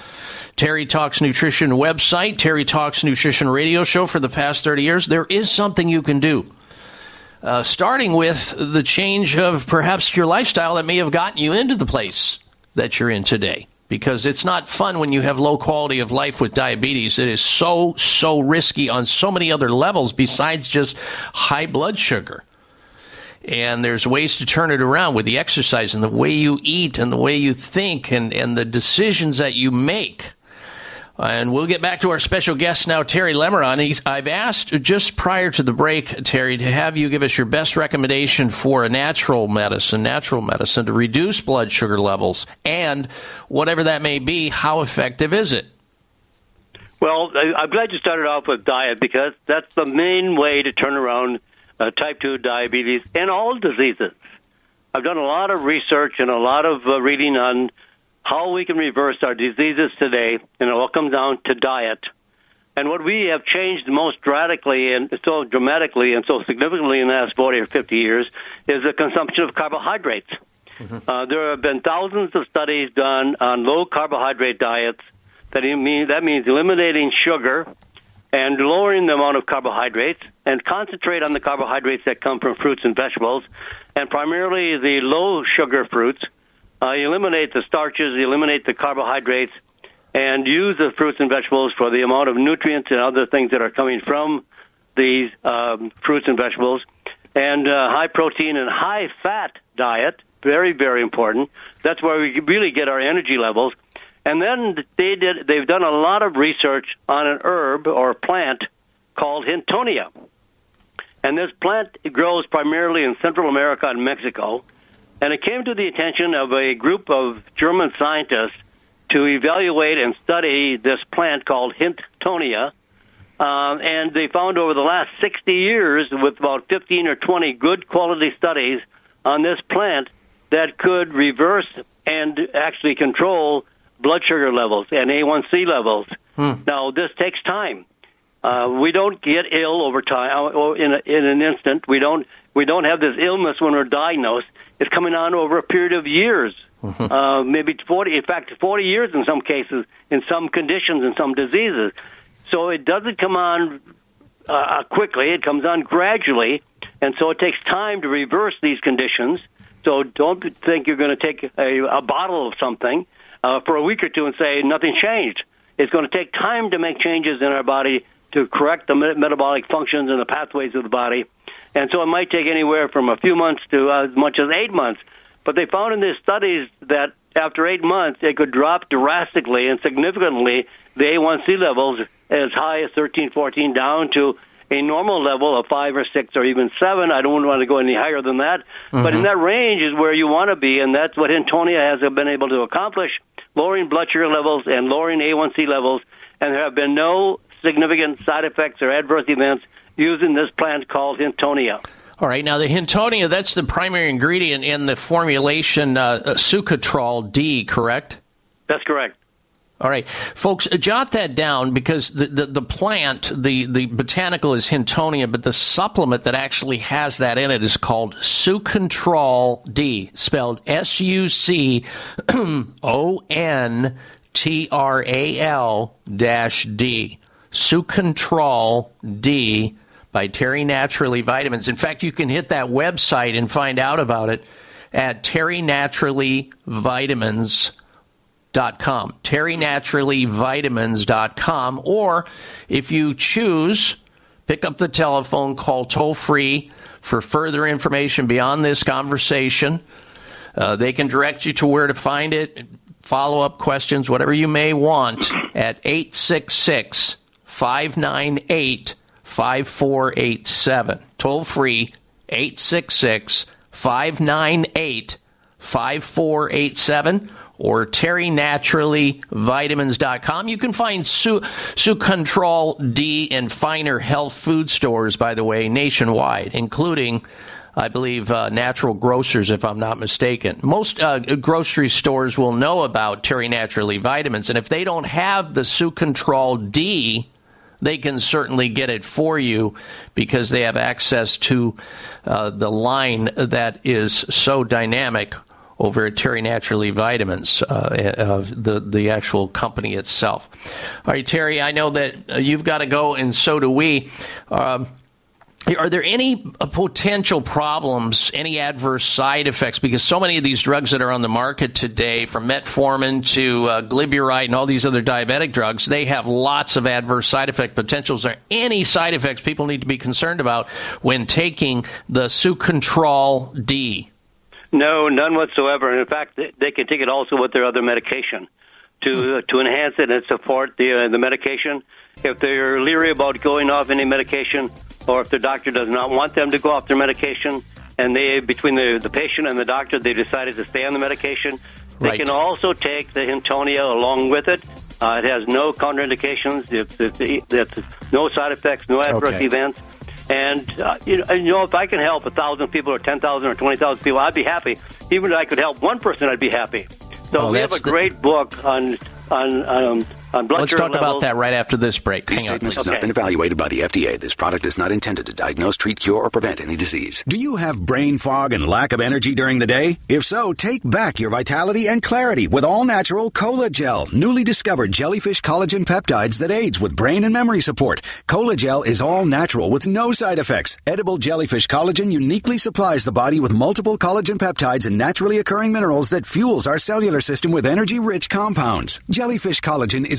Terry Talks Nutrition website, Terry Talks Nutrition radio show for the past 30 years. There is something you can do. Uh, starting with the change of perhaps your lifestyle that may have gotten you into the place that you're in today. because it's not fun when you have low quality of life with diabetes. It is so, so risky on so many other levels besides just high blood sugar. And there's ways to turn it around with the exercise and the way you eat and the way you think and, and the decisions that you make. And we'll get back to our special guest now, Terry Lemerond. He's, I've asked just prior to the break, Terry, to have you give us your best recommendation for a natural medicine, natural medicine to reduce blood sugar levels, and whatever that may be, how effective is it? Well, I'm glad you started off with diet because that's the main way to turn around uh, type 2 diabetes and all diseases. I've done a lot of research and a lot of uh, reading on how we can reverse our diseases today, and it all comes down to diet. And what we have changed most radically and so dramatically and so significantly in the last 40 or 50 years is the consumption of carbohydrates. Uh, there have been thousands of studies done on low carbohydrate diets. That mean that means eliminating sugar and lowering the amount of carbohydrates and concentrate on the carbohydrates that come from fruits and vegetables, and primarily the low sugar fruits. Uh, eliminate the starches, eliminate the carbohydrates, and use the fruits and vegetables for the amount of nutrients and other things that are coming from these um, fruits and vegetables. And uh, high protein and high fat diet, very, very important. That's where we really get our energy levels. And then they did, they've done a lot of research on an herb or plant called Hintonia. And this plant grows primarily in Central America and Mexico. And it came to the attention of a group of German scientists to evaluate and study this plant called Hintonia. Um, and they found over the last 60 years, with about 15 or 20 good quality studies on this plant, that could reverse and actually control blood sugar levels and A1C levels. Now, this takes time. Uh, we don't get ill over time uh, or in, a, in an instant. We don't we don't have this illness when we're diagnosed. It's coming on over a period of years, uh, maybe 40, in fact, 40 years in some cases, in some conditions, in some diseases. So it doesn't come on uh, quickly. It comes on gradually, and so it takes time to reverse these conditions. So don't think you're going to take a, a bottle of something uh, for a week or two and say nothing changed. It's going to take time to make changes in our body to correct the metabolic functions and the pathways of the body. And so it might take anywhere from a few months to as much as eight months. But they found in these studies that after eight months, it could drop drastically and significantly the A1C levels as high as 13, 14 down to a normal level of five or six or even seven. I don't want to go any higher than that. But in Mhm. that range is where you want to be, and that's what Hintonia has been able to accomplish, lowering blood sugar levels and lowering A1C levels. And there have been no significant side effects or adverse events using this plant called Hintonia. All right, now the Hintonia, that's the primary ingredient in the formulation uh, uh, Sucontrol D, correct? That's correct. All right, folks, uh, jot that down because the, the, the plant, the, the botanical is Hintonia, but the supplement that actually has that in it is called Sucontrol D, spelled S U C O N T R A L dash D. Sucontrol D by Terry Naturally Vitamins. In fact, you can hit that website and find out about it at terrynaturallyvitamins.com. terrynaturallyvitamins.com. Or if you choose, pick up the telephone, call toll free for further information beyond this conversation. Uh, they can direct you to where to find it, follow up questions, whatever you may want at 866 598 5487. Toll free 866 598 5487 or terrynaturallyvitamins.com. You can find Sucontrol D in finer health food stores, by the way, nationwide, including, I believe, uh, natural grocers, if I'm not mistaken. Most uh, grocery stores will know about Terry Naturally Vitamins, and if they don't have the Sucontrol D, they can certainly get it for you because they have access to uh, the line that is so dynamic over at Terry Naturally Vitamins, uh, uh, the the actual company itself. All right, Terry, I know that uh, you've got to go, and so do we. Um, are there any potential problems, any adverse side effects? Because so many of these drugs that are on the market today, from metformin to uh, glyburide and all these other diabetic drugs, they have lots of adverse side effect potentials. Are any side effects people need to be concerned about when taking the Sucontrol D? No, none whatsoever. And in fact, they- can take it also with their other medication to uh, to enhance it and support the uh, the medication. If they're leery about going off any medication, or if the doctor does not want them to go off their medication, and they between the the patient and the doctor they decided to stay on the medication, they Right. can also take the Hintonia along with it. Uh, it has no contraindications. It's, it's, it's no side effects, no adverse Okay. events. And uh, you, know, you know, if I can help a thousand people, or ten thousand, or twenty thousand people, I'd be happy. Even if I could help one person, I'd be happy. So Oh, we have a that's the- great book on on um, Let's sugar talk about that right after this break. These statements please. have not been evaluated by the FDA. This product is not intended to diagnose, treat, cure, or prevent any disease. Do you have brain fog and lack of energy during the day? If so, take back your vitality and clarity with all natural Cola Gel, newly discovered jellyfish collagen peptides that aids with brain and memory support. Cola Gel is all natural with no side effects. Edible jellyfish collagen uniquely supplies the body with multiple collagen peptides and naturally occurring minerals that fuels our cellular system with energy-rich compounds. Jellyfish collagen is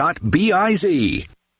www.biz.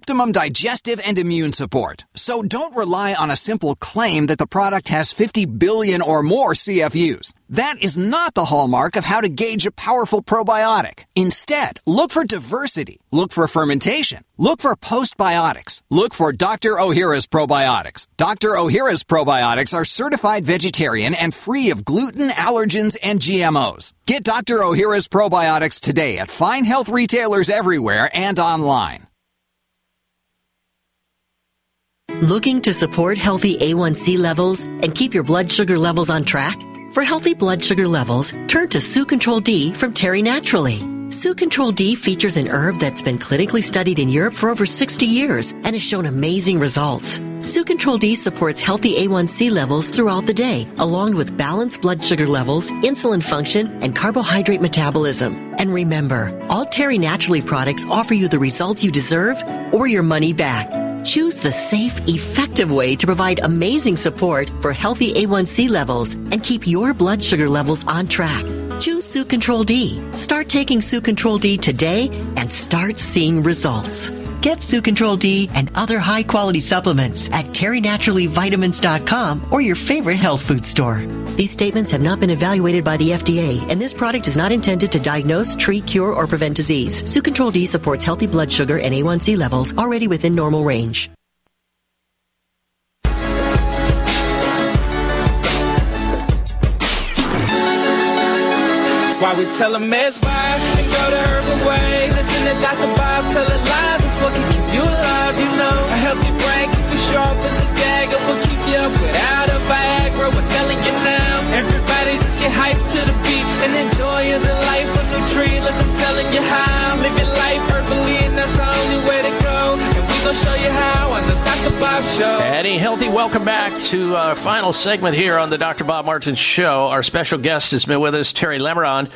optimum digestive and immune support. So don't rely on a simple claim that the product has 50 billion or more CFUs. That is not the hallmark of how to gauge a powerful probiotic. Instead, look for diversity. Look for fermentation. Look for postbiotics. Look for Dr. Ohhira's probiotics. Dr. Ohhira's probiotics are certified vegetarian and free of gluten, allergens, and GMOs. Get Dr. Ohhira's probiotics today at fine health retailers everywhere and online. Looking to support healthy A1C levels and keep your blood sugar levels on track? For healthy blood sugar levels, turn to Sucontrol D from Terry Naturally. Sucontrol D features an herb that's been clinically studied in Europe for over 60 years and has shown amazing results. Sucontrol D supports healthy A1C levels throughout the day, along with balanced blood sugar levels, insulin function, and carbohydrate metabolism. And remember, all Terry Naturally products offer you the results you deserve or your money back. Choose the safe, effective way to provide amazing support for healthy A1C levels and keep your blood sugar levels on track. Choose Sucontrol D. Start taking Sucontrol D today and start seeing results. Get Sucontrol D and other high quality supplements at terrynaturallyvitamins.com or your favorite health food store. These statements have not been evaluated by the FDA, and this product is not intended to diagnose, treat, cure, or prevent disease. Sucontrol D supports healthy blood sugar and A1C levels already within normal range. Why we tell them advice and go the herbal way. Listen to Dr. Bob tell it live. It's what can keep you alive, you know. A healthy brain keep you sharp as a dagger. Will keep you up without a Viagra. We're telling you now. Everybody just get hyped to the beat and enjoy the life of the tree. Look, I'm telling you how. Your life herbally and that's the only way to Eddie Healthy, welcome back to our final segment here on the Dr. Bob Martin Show. Our special guest has been with us, Terry Lemerond,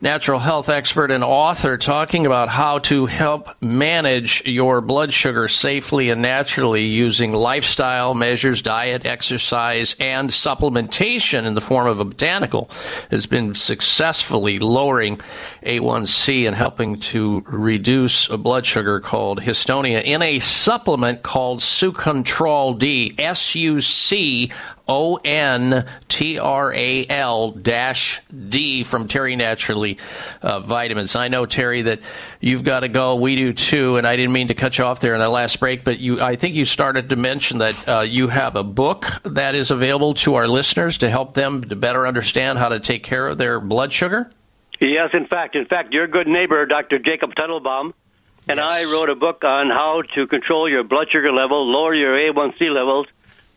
natural health expert and author, talking about how to help manage your blood sugar safely and naturally using lifestyle measures, diet, exercise, and supplementation in the form of a botanical has been successfully lowering A1C and helping to reduce a blood sugar called Hintonia in a supplement called Sucontrol D, S U C O N T R A L dash D from Terry Naturally uh, Vitamins. I know Terry that you've got to go. We do too, and I didn't mean to cut you off there in that last break, but you I think you started to mention that uh, you have a book that is available to our listeners to help them to better understand how to take care of their blood sugar. Yes, in fact, in fact, your good neighbor, Dr. Jacob Teitelbaum, and I wrote a book on how to control your blood sugar level, lower your A1C levels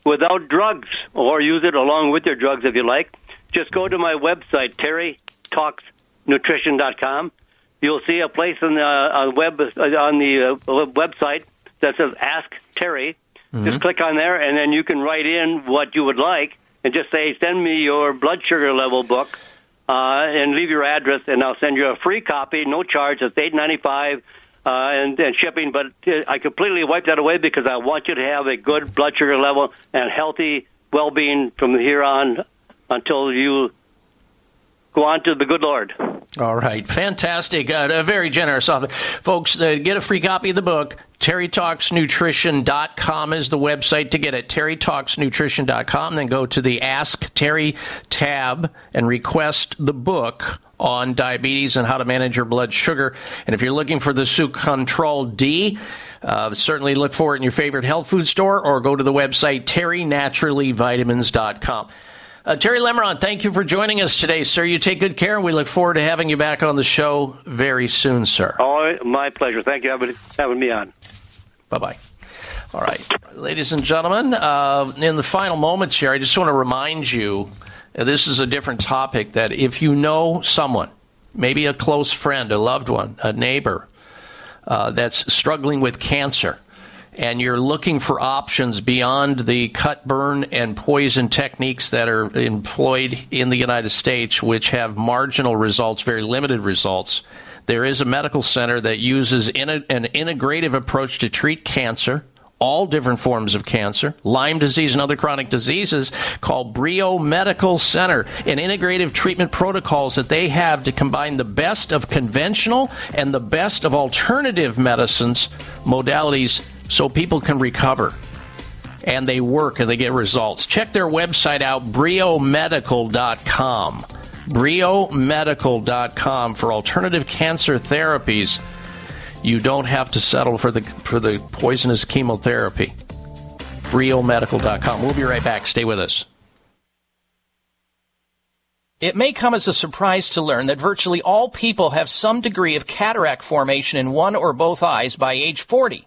without drugs, or use it along with your drugs if you like. Just go to my website, terrytalksnutrition.com. You'll see a place on the on web on the uh, website that says Ask Terry. Just click on there, and then you can write in what you would like, and just say, "Send me your blood sugar level book." uh, and leave your address, and I'll send you a free copy, no charge. It's eight ninety five. Uh, and, and shipping, but uh, I completely wiped that away because I want you to have a good blood sugar level and healthy well-being from here on until you go on to the good Lord. All right, fantastic. Uh, a very generous author. Folks, uh, get a free copy of the book. TerryTalksNutrition.com is the website to get it. TerryTalksNutrition.com. Then go to the Ask Terry tab and request the book on diabetes and how to manage your blood sugar. And if you're looking for the Control D, uh, certainly look for it in your favorite health food store or go to the website terrynaturallyvitamins.com. Uh, Terry Lemerond, thank you for joining us today, sir. You take good care, and we look forward to having you back on the show very soon, sir. Oh, my pleasure. Thank you for having me on. Bye bye. All right, ladies and gentlemen, uh, in the final moments here, I just want to remind you this is a different topic that if you know someone, maybe a close friend, a loved one, a neighbor, uh, that's struggling with cancer, and you're looking for options beyond the cut, burn, and poison techniques that are employed in the United States, which have marginal results, very limited results, there is a medical center that uses an integrative approach to treat cancer. All different forms of cancer, Lyme disease, and other chronic diseases, called Brio Medical Center, an integrative treatment protocols that they have to combine the best of conventional and the best of alternative medicines modalities so people can recover and they work and they get results. Check their website out, briomedical.com. briomedical.com for alternative cancer therapies. You don't have to settle for the for the poisonous chemotherapy. briomedical.com. We'll be right back. Stay with us. It may come as a surprise to learn that virtually all people have some degree of cataract formation in one or both eyes by age 40.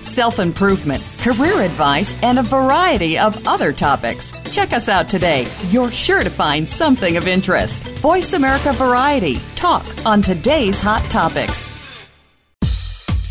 self improvement, career advice, and a variety of other topics. Check us out today. You're sure to find something of interest. Voice America Variety. Talk on today's hot topics.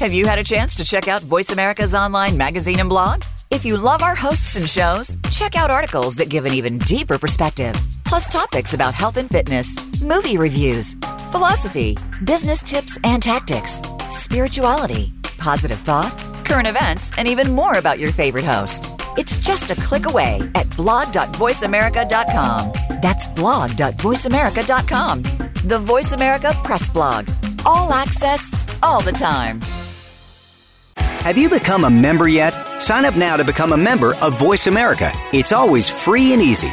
Have you had a chance to check out Voice America's online magazine and blog? If you love our hosts and shows, check out articles that give an even deeper perspective, plus topics about health and fitness, movie reviews, philosophy, business tips and tactics, spirituality, positive thought, current events, and even more about your favorite host. It's just a click away at blog.voiceamerica.com. That's blog.voiceamerica.com. The Voice America Press Blog. All access, all the time. Have you become a member yet? Sign up now to become a member of Voice America. It's always free and easy.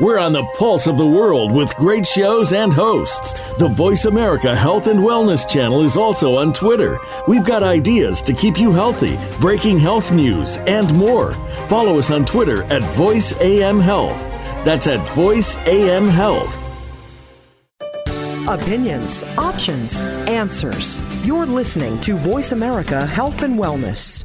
We're on the pulse of the world with great shows and hosts. The Voice America Health and Wellness channel is also on Twitter. We've got ideas to keep you healthy, breaking health news, and more. Follow us on Twitter at Voice AM Health. That's at Voice AM Health. Opinions, options, answers. You're listening to Voice America Health and Wellness.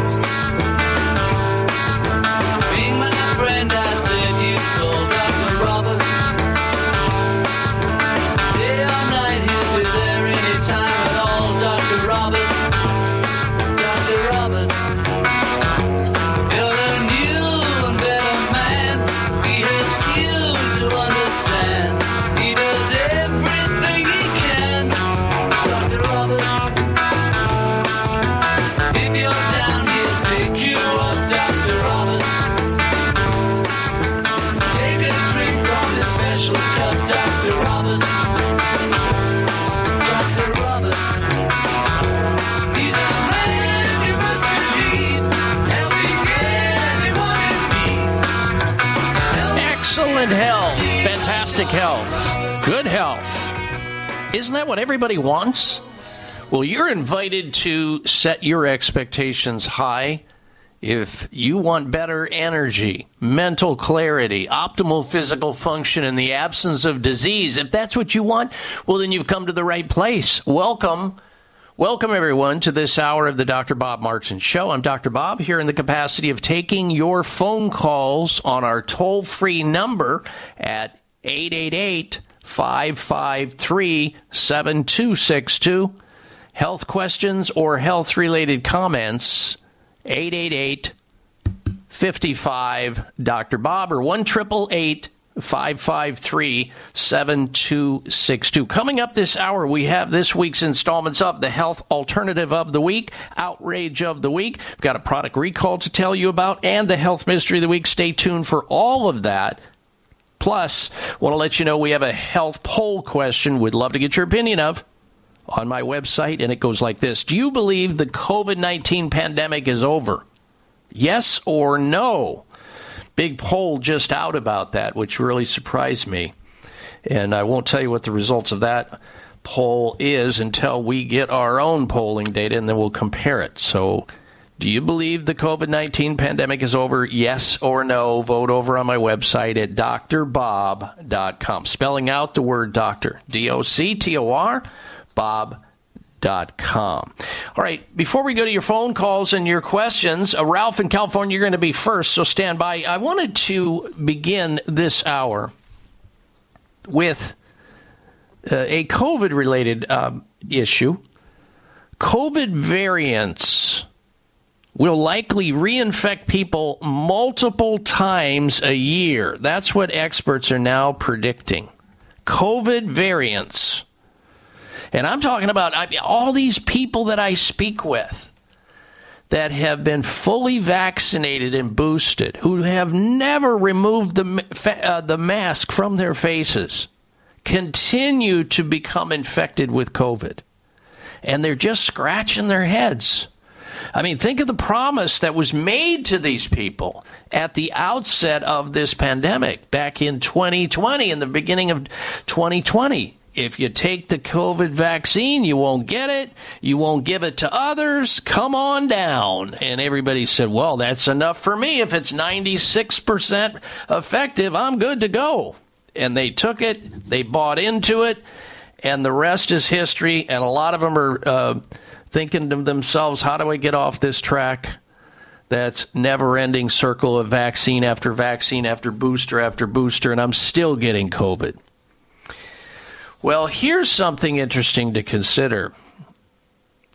Fantastic health. Good health. Isn't that what everybody wants? Well, you're invited to set your expectations high. If you want better energy, mental clarity, optimal physical function in the absence of disease, if that's what you want, well, then you've come to the right place. Welcome. Welcome, everyone, to this hour of the Dr. Bob Martin Show. I'm Dr. Bob here in the capacity of taking your phone calls on our toll free number at 888 553 7262. Health questions or health related comments, 888 55 Dr. Bob or 1 553 7262. Coming up this hour, we have this week's installments of the Health Alternative of the Week, Outrage of the Week. We've got a product recall to tell you about, and the Health Mystery of the Week. Stay tuned for all of that. Plus, want to let you know we have a health poll question we'd love to get your opinion of on my website, and it goes like this Do you believe the COVID 19 pandemic is over? Yes or no? Big poll just out about that, which really surprised me. And I won't tell you what the results of that poll is until we get our own polling data and then we'll compare it. So, do you believe the COVID 19 pandemic is over? Yes or no? Vote over on my website at drbob.com. Spelling out the word doctor. D O C T O R, Bob com. All right, before we go to your phone calls and your questions, uh, Ralph in California, you're going to be first, so stand by. I wanted to begin this hour with uh, a COVID related um, issue. COVID variants will likely reinfect people multiple times a year. That's what experts are now predicting. COVID variants and I'm talking about I, all these people that I speak with that have been fully vaccinated and boosted, who have never removed the, uh, the mask from their faces, continue to become infected with COVID. And they're just scratching their heads. I mean, think of the promise that was made to these people at the outset of this pandemic back in 2020, in the beginning of 2020. If you take the COVID vaccine, you won't get it. You won't give it to others. Come on down. And everybody said, well, that's enough for me. If it's 96% effective, I'm good to go. And they took it, they bought into it, and the rest is history. And a lot of them are uh, thinking to themselves, how do I get off this track? That's never ending circle of vaccine after vaccine after booster after booster, and I'm still getting COVID. Well, here's something interesting to consider.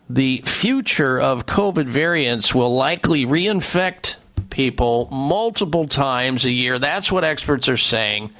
The future of COVID variants will likely reinfect people multiple times a year. That's what experts are saying.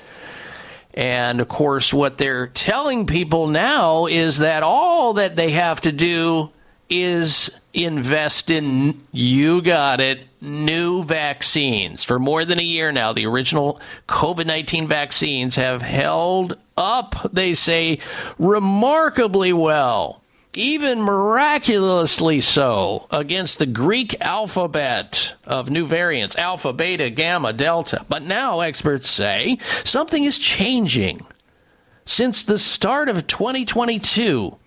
And of course, what they're telling people now is that all that they have to do is invest in, you got it, new vaccines. For more than a year now, the original COVID 19 vaccines have held up, they say, remarkably well, even miraculously so, against the Greek alphabet of new variants alpha, beta, gamma, delta. But now experts say something is changing. Since the start of 2022,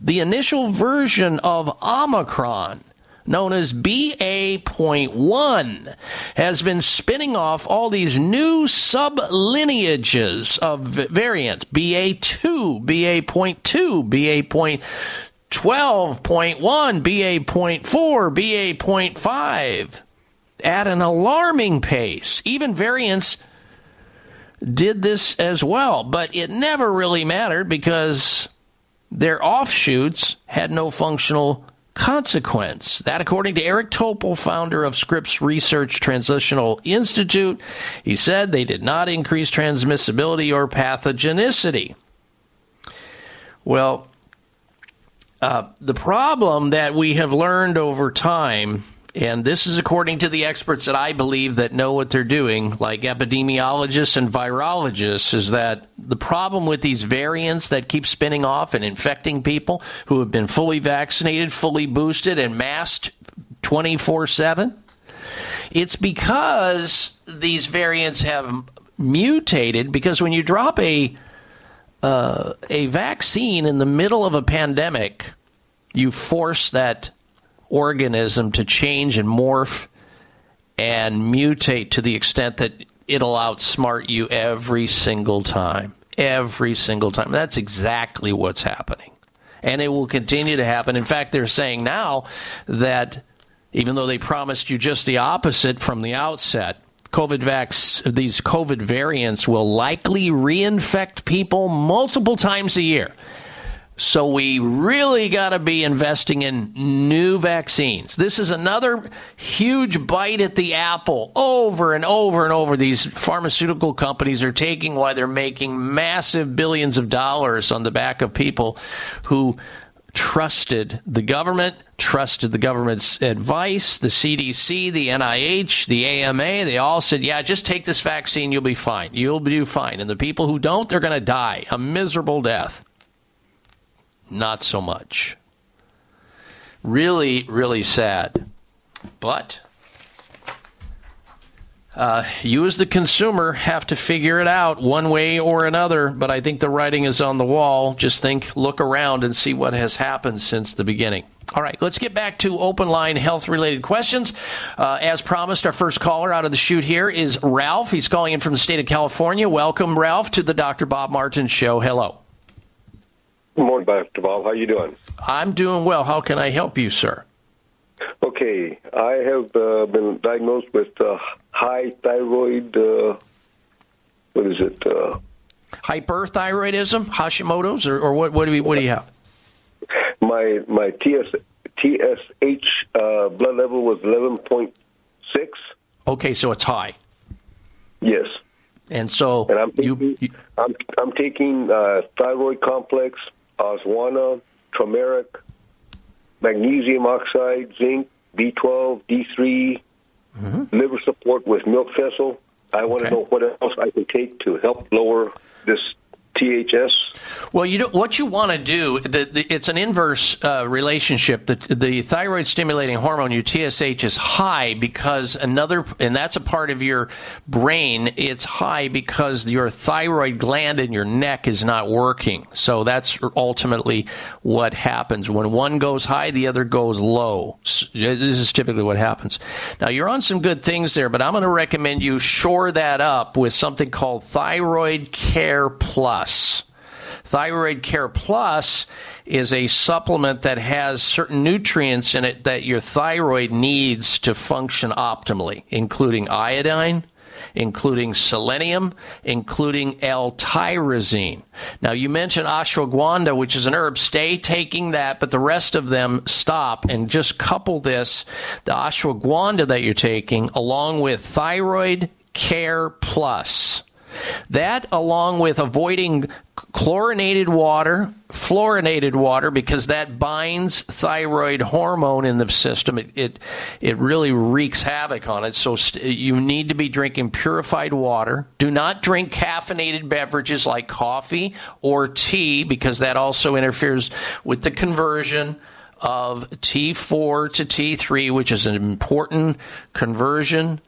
the initial version of Omicron, known as BA.1, has been spinning off all these new sublineages of variants BA2, BA.2, BA.12.1, BA.4, BA.5 at an alarming pace. Even variants did this as well, but it never really mattered because their offshoots had no functional consequence. That, according to Eric Topol, founder of Scripps Research Translational Institute, he said they did not increase transmissibility or pathogenicity. Well, uh, the problem that we have learned over time, and this is according to the experts that I believe that know what they're doing, like epidemiologists and virologists, is that the problem with these variants that keep spinning off and infecting people who have been fully vaccinated, fully boosted, and masked 24 7, it's because these variants have mutated. Because when you drop a uh, a vaccine in the middle of a pandemic, you force that organism to change and morph and mutate to the extent that it'll outsmart you every single time. Every single time. That's exactly what's happening. And it will continue to happen. In fact, they're saying now that even though they promised you just the opposite from the outset, COVID vax, these COVID variants will likely reinfect people multiple times a year. So we really got to be investing in new vaccines. This is another huge bite at the apple over and over and over. These pharmaceutical companies are taking while they're making massive billions of dollars on the back of people who trusted the government, trusted the government's advice, the CDC, the NIH, the AMA. They all said, yeah, just take this vaccine, you'll be fine. You'll do fine. And the people who don't, they're going to die a miserable death. Not so much. Really, really sad. But uh, you, as the consumer, have to figure it out one way or another. But I think the writing is on the wall. Just think, look around, and see what has happened since the beginning. All right, let's get back to open line health related questions. Uh, as promised, our first caller out of the chute here is Ralph. He's calling in from the state of California. Welcome, Ralph, to the Dr. Bob Martin Show. Hello. Good morning, Dr. Bob. How you doing? I'm doing well. How can I help you, sir? Okay, I have uh, been diagnosed with uh, high thyroid. Uh, what is it? Uh, Hyperthyroidism, Hashimoto's, or, or what? What do we? What do you have? my my TS, TSH uh, blood level was eleven point six. Okay, so it's high. Yes. And so and I'm taking, you, I'm I'm taking uh, thyroid complex, oswana, turmeric, magnesium oxide, zinc, B12, D3, mm-hmm. liver support with milk thistle. I want to know what else I can take to help lower this THS. Well, you what you want to do, the, the, it's an inverse uh, relationship. The, the thyroid stimulating hormone, your TSH, is high because another, and that's a part of your brain. It's high because your thyroid gland in your neck is not working. So that's ultimately what happens. When one goes high, the other goes low. This is typically what happens. Now, you're on some good things there, but I'm going to recommend you shore that up with something called Thyroid Care Plus. Thyroid Care Plus is a supplement that has certain nutrients in it that your thyroid needs to function optimally, including iodine, including selenium, including L-tyrosine. Now, you mentioned ashwagandha, which is an herb. Stay taking that, but the rest of them stop and just couple this, the ashwagandha that you're taking, along with Thyroid Care Plus. That, along with avoiding chlorinated water, fluorinated water, because that binds thyroid hormone in the system. It it, it really wreaks havoc on it. So st- you need to be drinking purified water. Do not drink caffeinated beverages like coffee or tea, because that also interferes with the conversion of T4 to T3, which is an important conversion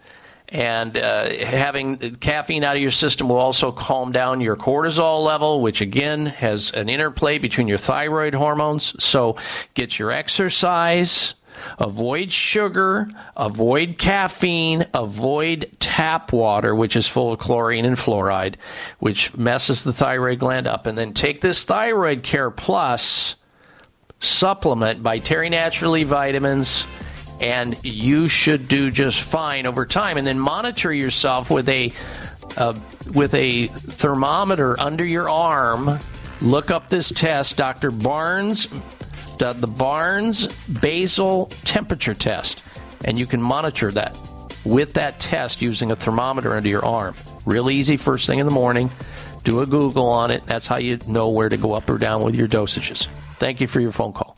and uh, having caffeine out of your system will also calm down your cortisol level, which again has an interplay between your thyroid hormones. So get your exercise, avoid sugar, avoid caffeine, avoid tap water, which is full of chlorine and fluoride, which messes the thyroid gland up. And then take this Thyroid Care Plus supplement by Terry Naturally Vitamins and you should do just fine over time. And then monitor yourself with a uh, with a thermometer under your arm. Look up this test, Dr. Barnes, the, the Barnes basal temperature test, and you can monitor that with that test using a thermometer under your arm. Real easy, first thing in the morning. Do a Google on it. That's how you know where to go up or down with your dosages. Thank you for your phone call.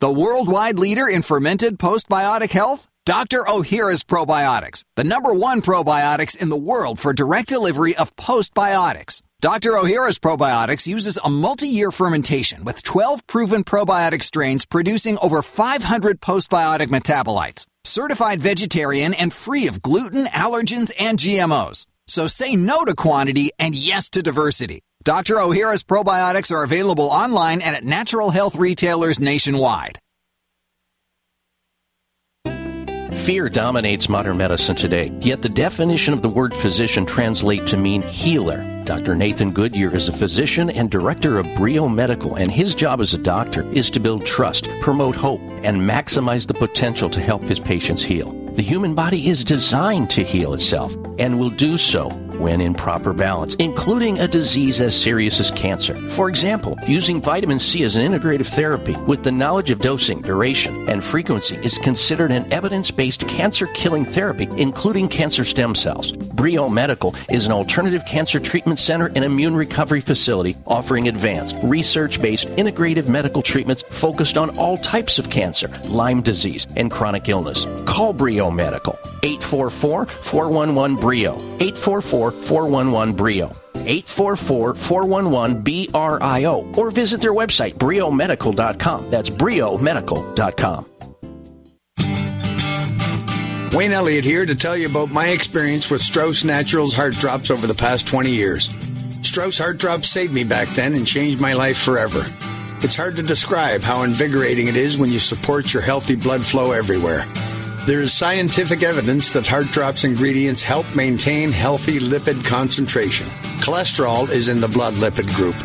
The worldwide leader in fermented postbiotic health? Dr. Ohhira's Probiotics, the number one probiotics in the world for direct delivery of postbiotics. Dr. Ohhira's Probiotics uses a multi-year fermentation with 12 proven probiotic strains producing over 500 postbiotic metabolites. Certified vegetarian and free of gluten, allergens, and GMOs. So say no to quantity and yes to diversity. Dr. Ohhira's probiotics are available online and at natural health retailers nationwide. Fear dominates modern medicine today, yet the definition of the word physician translates to mean healer. Dr. Nathan Goodyear is a physician and director of Brio Medical, and his job as a doctor is to build trust, promote hope, and maximize the potential to help his patients heal. The human body is designed to heal itself and will do so when in proper balance, including a disease as serious as cancer. For example, using vitamin C as an integrative therapy with the knowledge of dosing, duration, and frequency is considered an evidence based cancer killing therapy, including cancer stem cells. Brio Medical is an alternative cancer treatment center and immune recovery facility offering advanced, research based integrative medical treatments focused on all types of cancer, Lyme disease, and chronic illness. Call Brio Medical 844 411 Brio 844 411 Brio 844 411 BRIO or visit their website briomedical.com. That's briomedical.com. Wayne Elliott here to tell you about my experience with Strauss Naturals Heart Drops over the past 20 years. Strauss Heart Drops saved me back then and changed my life forever. It's hard to describe how invigorating it is when you support your healthy blood flow everywhere. There is scientific evidence that Heart Drops ingredients help maintain healthy lipid concentration. Cholesterol is in the blood lipid group.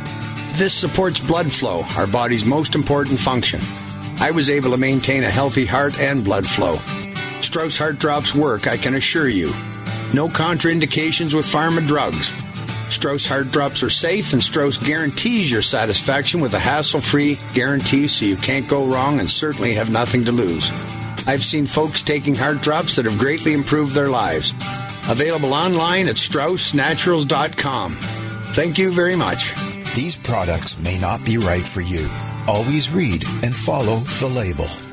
This supports blood flow, our body's most important function. I was able to maintain a healthy heart and blood flow. Strauss Heart Drops work, I can assure you. No contraindications with pharma drugs. Strauss Heart Drops are safe, and Strauss guarantees your satisfaction with a hassle free guarantee so you can't go wrong and certainly have nothing to lose. I've seen folks taking heart drops that have greatly improved their lives. Available online at StraussNaturals.com. Thank you very much. These products may not be right for you. Always read and follow the label.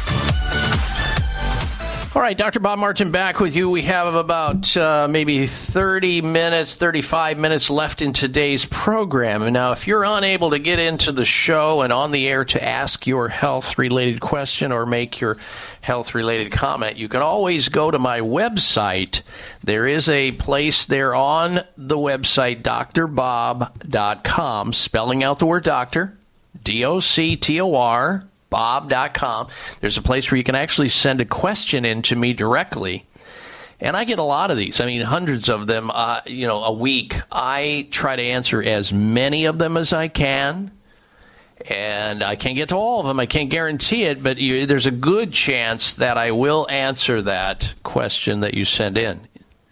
All right, Dr. Bob Martin back with you. We have about uh, maybe 30 minutes, 35 minutes left in today's program. And now, if you're unable to get into the show and on the air to ask your health related question or make your health related comment, you can always go to my website. There is a place there on the website, drbob.com, spelling out the word doctor, D O C T O R, bob.com. There's a place where you can actually send a question in to me directly. And I get a lot of these. I mean, hundreds of them, uh, you know, a week. I try to answer as many of them as I can. And I can't get to all of them. I can't guarantee it, but you, there's a good chance that I will answer that question that you send in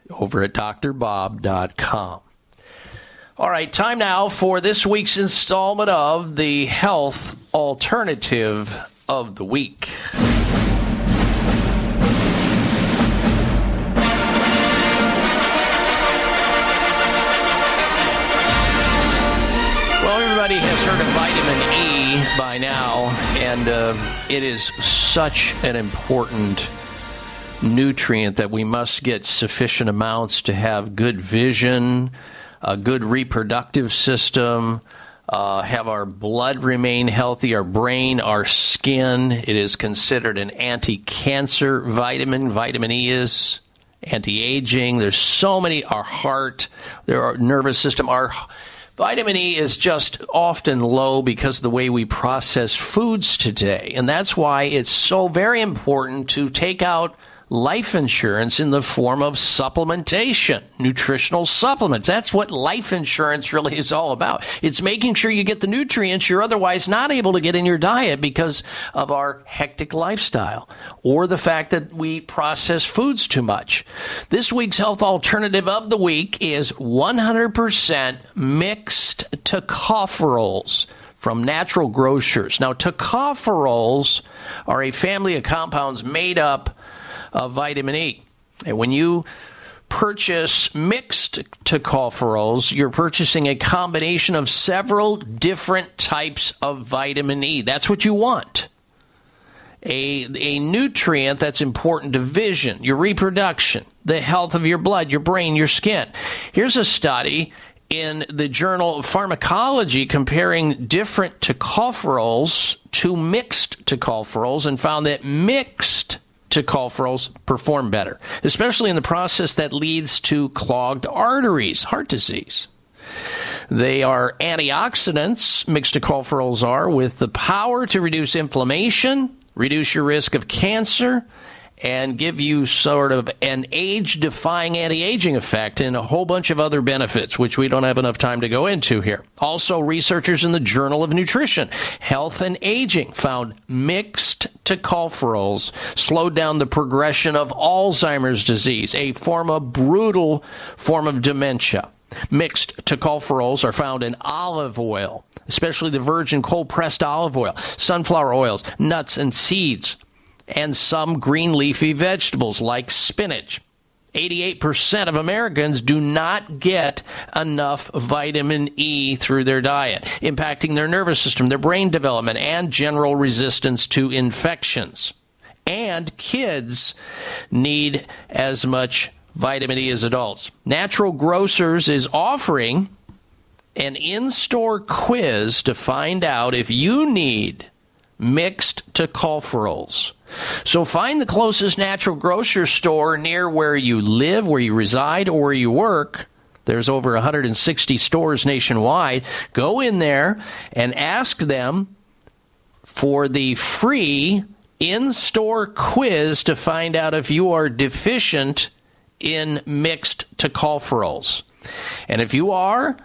over at drbob.com. All right, time now for this week's installment of the Health Alternative of the Week. Well, everybody has heard of vitamin E by now, and uh, it is such an important nutrient that we must get sufficient amounts to have good vision, a good reproductive system, uh, have our blood remain healthy, our brain, our skin. It is considered an anti cancer vitamin. Vitamin E is anti aging. There's so many, our heart, there our nervous system, our Vitamin E is just often low because of the way we process foods today. And that's why it's so very important to take out life insurance in the form of supplementation, nutritional supplements. That's what life insurance really is all about. It's making sure you get the nutrients you're otherwise not able to get in your diet because of our hectic lifestyle or the fact that we process foods too much. This week's health alternative of the week is 100% mixed tocopherols from natural grocers. Now, tocopherols are a family of compounds made up of vitamin E. And when you purchase mixed tocopherols, you're purchasing a combination of several different types of vitamin E. That's what you want. A, a nutrient that's important to vision, your reproduction, the health of your blood, your brain, your skin. Here's a study in the journal pharmacology comparing different tocopherols to mixed tocopherols and found that mixed tocopherols perform better, especially in the process that leads to clogged arteries, heart disease. They are antioxidants, mixed tocopherols are, with the power to reduce inflammation, reduce your risk of cancer, and give you sort of an age defying anti aging effect and a whole bunch of other benefits, which we don't have enough time to go into here. Also, researchers in the Journal of Nutrition, Health and Aging found mixed tocopherols slowed down the progression of Alzheimer's disease, a form of brutal form of dementia. Mixed tocopherols are found in olive oil, especially the virgin cold pressed olive oil, sunflower oils, nuts, and seeds and some green leafy vegetables like spinach. 88% of Americans do not get enough vitamin E through their diet, impacting their nervous system, their brain development, and general resistance to infections. And kids need as much vitamin E as adults. Natural Grocers is offering an in store quiz to find out if you need mixed tocopherols. So find the closest natural grocery store near where you live, where you reside, or where you work. There's over 160 stores nationwide. Go in there and ask them for the free in store quiz to find out if you are deficient in mixed tocopherols. And if you are,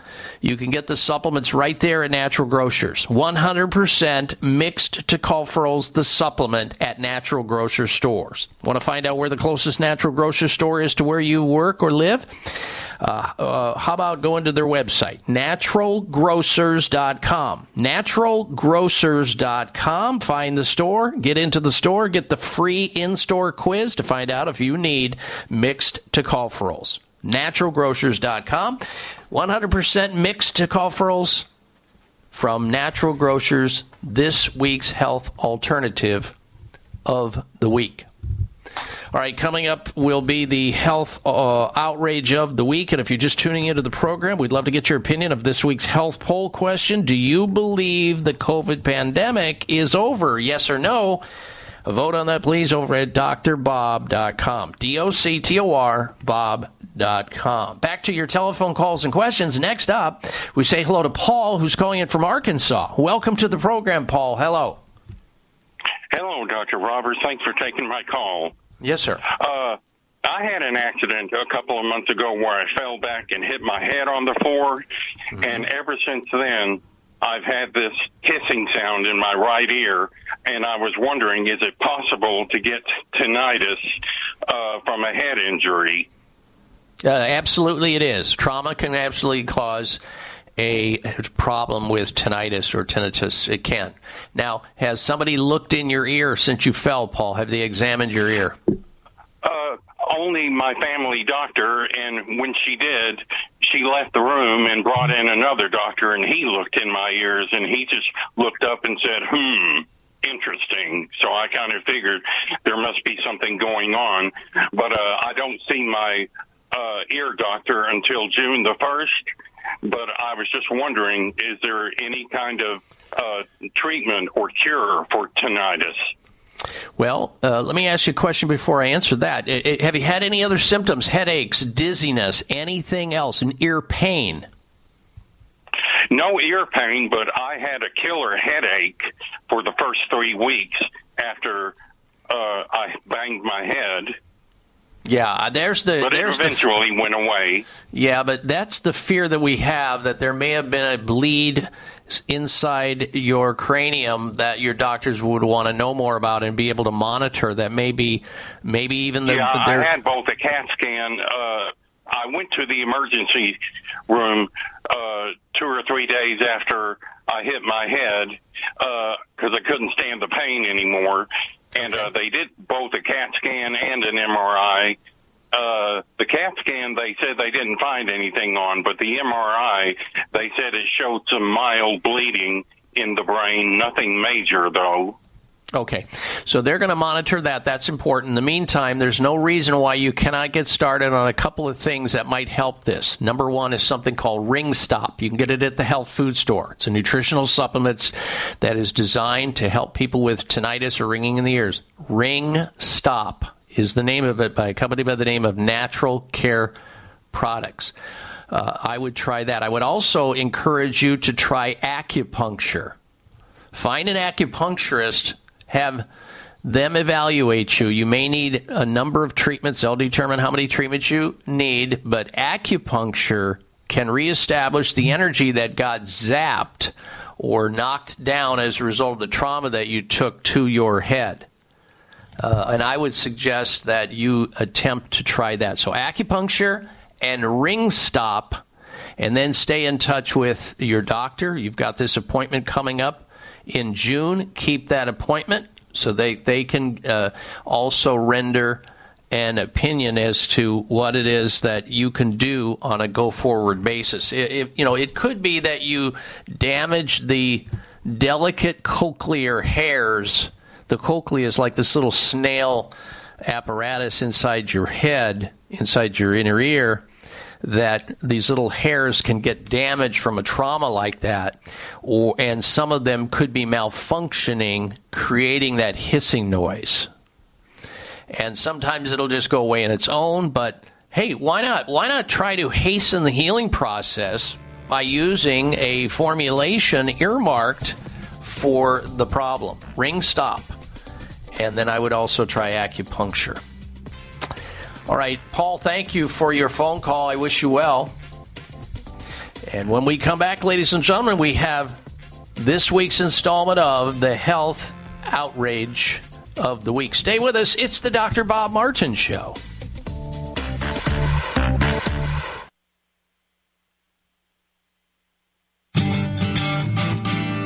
you can get the supplements right there at Natural Grocers. 100% mixed tocopherols, the supplement at Natural Grocer stores. Want to find out where the closest Natural Grocer store is to where you work or live? Uh, uh, how about going to their website, naturalgrocers.com? Naturalgrocers.com. Find the store, get into the store, get the free in store quiz to find out if you need mixed tocopherols. Naturalgrocers.com. 100% mixed tocopherols from Natural Grocers, this week's health alternative of the week. All right, coming up will be the health uh, outrage of the week. And if you're just tuning into the program, we'd love to get your opinion of this week's health poll question. Do you believe the COVID pandemic is over? Yes or no? Vote on that, please, over at drbob.com. D O C T O R, Bob.com. Back to your telephone calls and questions. Next up, we say hello to Paul, who's calling in from Arkansas. Welcome to the program, Paul. Hello. Hello, Dr. Roberts. Thanks for taking my call. Yes, sir. Uh, I had an accident a couple of months ago where I fell back and hit my head on the floor, and ever since then, I've had this hissing sound in my right ear, and I was wondering, is it possible to get tinnitus uh, from a head injury? Uh, absolutely, it is. Trauma can absolutely cause a problem with tinnitus or tinnitus. It can. Now, has somebody looked in your ear since you fell, Paul? Have they examined your ear? Uh, only my family doctor, and when she did, she left the room and brought in another doctor, and he looked in my ears, and he just looked up and said, "Hmm." Interesting. So I kind of figured there must be something going on, but uh, I don't see my uh, ear doctor until June the first. But I was just wondering, is there any kind of uh, treatment or cure for tinnitus? Well, uh, let me ask you a question before I answer that. Have you had any other symptoms? Headaches, dizziness, anything else? An ear pain? No ear pain, but I had a killer headache for the first three weeks after uh, I banged my head. Yeah, there's the. But it there's the eventually went away. Yeah, but that's the fear that we have that there may have been a bleed inside your cranium that your doctors would want to know more about and be able to monitor. That maybe, maybe even the. yeah, I had both a CAT scan. Uh, I went to the emergency room uh, two or three days after I hit my head because I couldn't stand the pain anymore. And uh, they did both a CAT scan and an MRI. Uh, the CAT scan, they said they didn't find anything on, but the MRI, they said it showed some mild bleeding in the brain, nothing major though. Okay, so they're going to monitor that. That's important. In the meantime, there's no reason why you cannot get started on a couple of things that might help this. Number one is something called Ring Stop. You can get it at the health food store. It's a nutritional supplement that is designed to help people with tinnitus or ringing in the ears. Ring Stop is the name of it by a company by the name of Natural Care Products. Uh, I would try that. I would also encourage you to try acupuncture. Find an acupuncturist, have them evaluate you. You may need a number of treatments. They'll determine how many treatments you need, but acupuncture can reestablish the energy that got zapped or knocked down as a result of the trauma that you took to your head. Uh, and I would suggest that you attempt to try that. So, acupuncture and ring stop, and then stay in touch with your doctor. You've got this appointment coming up in June. Keep that appointment so they, they can uh, also render an opinion as to what it is that you can do on a go forward basis. It, it- you know, it could be that you damage the delicate cochlear hairs. The cochlea is like this little snail apparatus inside your head, inside your inner ear, that these little hairs can get damaged from a trauma like that, or and some of them could be malfunctioning, creating that hissing noise. And sometimes it'll just go away on its own, but hey, why not? Why not try to hasten the healing process by using a formulation earmarked for the problem? Ring stop. And then I would also try acupuncture. All right, Paul, thank you for your phone call. I wish you well. And when we come back, ladies and gentlemen, we have this week's installment of the Health Outrage of the Week. Stay with us. It's the Dr. Bob Martin Show.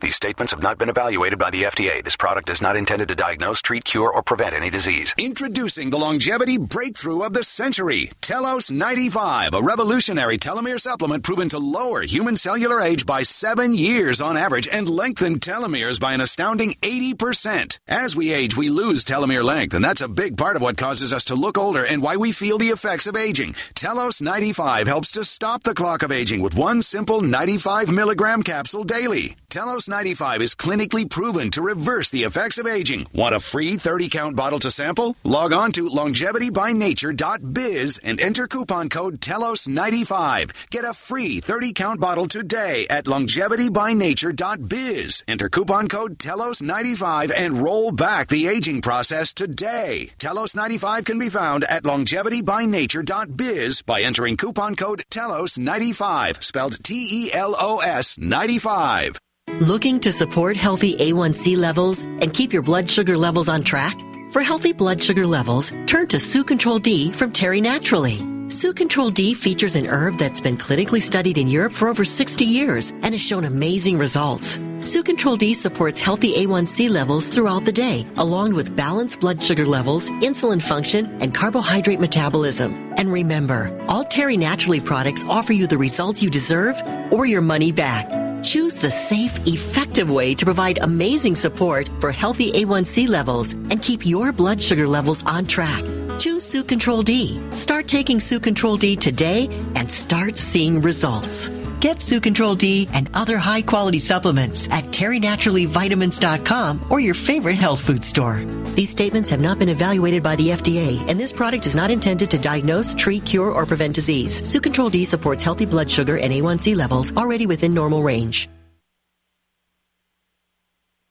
These statements have not been evaluated by the FDA. This product is not intended to diagnose, treat, cure, or prevent any disease. Introducing the longevity breakthrough of the century, Telos 95, a revolutionary telomere supplement proven to lower human cellular age by seven years on average and lengthen telomeres by an astounding 80%. As we age, we lose telomere length, and that's a big part of what causes us to look older and why we feel the effects of aging. Telos 95 helps to stop the clock of aging with one simple 95 milligram capsule daily. Telos 95 is clinically proven to reverse the effects of aging. Want a free 30 count bottle to sample? Log on to longevitybynature.biz and enter coupon code TELOS95. Get a free 30 count bottle today at longevitybynature.biz. Enter coupon code TELOS95 and roll back the aging process today. Telos 95 can be found at longevitybynature.biz by entering coupon code TELOS95, spelled T E L O S 95. Looking to support healthy A1C levels and keep your blood sugar levels on track? For healthy blood sugar levels, turn to Sucontrol D from Terry Naturally. Sucontrol D features an herb that's been clinically studied in Europe for over 60 years and has shown amazing results. Sucontrol D supports healthy A1C levels throughout the day, along with balanced blood sugar levels, insulin function, and carbohydrate metabolism. And remember, all Terry Naturally products offer you the results you deserve or your money back. Choose the safe, effective way to provide amazing support for healthy A1C levels and keep your blood sugar levels on track. Choose Sucontrol D. Start taking Sucontrol D today and start seeing results. Get Sucontrol D and other high quality supplements at terrynaturallyvitamins.com or your favorite health food store. These statements have not been evaluated by the FDA, and this product is not intended to diagnose, treat, cure, or prevent disease. Sucontrol D supports healthy blood sugar and A1C levels already within normal range.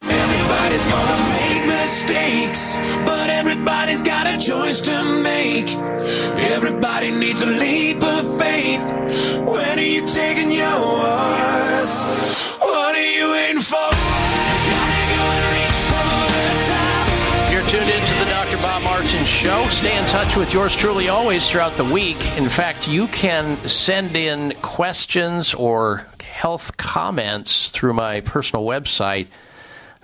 Everybody's gonna make mistakes, everybody's got a choice to make. Everybody needs a leap of faith. When are you taking yours? What are you waiting for? You're tuned into the Dr. Bob Martin Show. Stay in touch with yours truly always throughout the week. In fact, you can send in questions or health comments through my personal website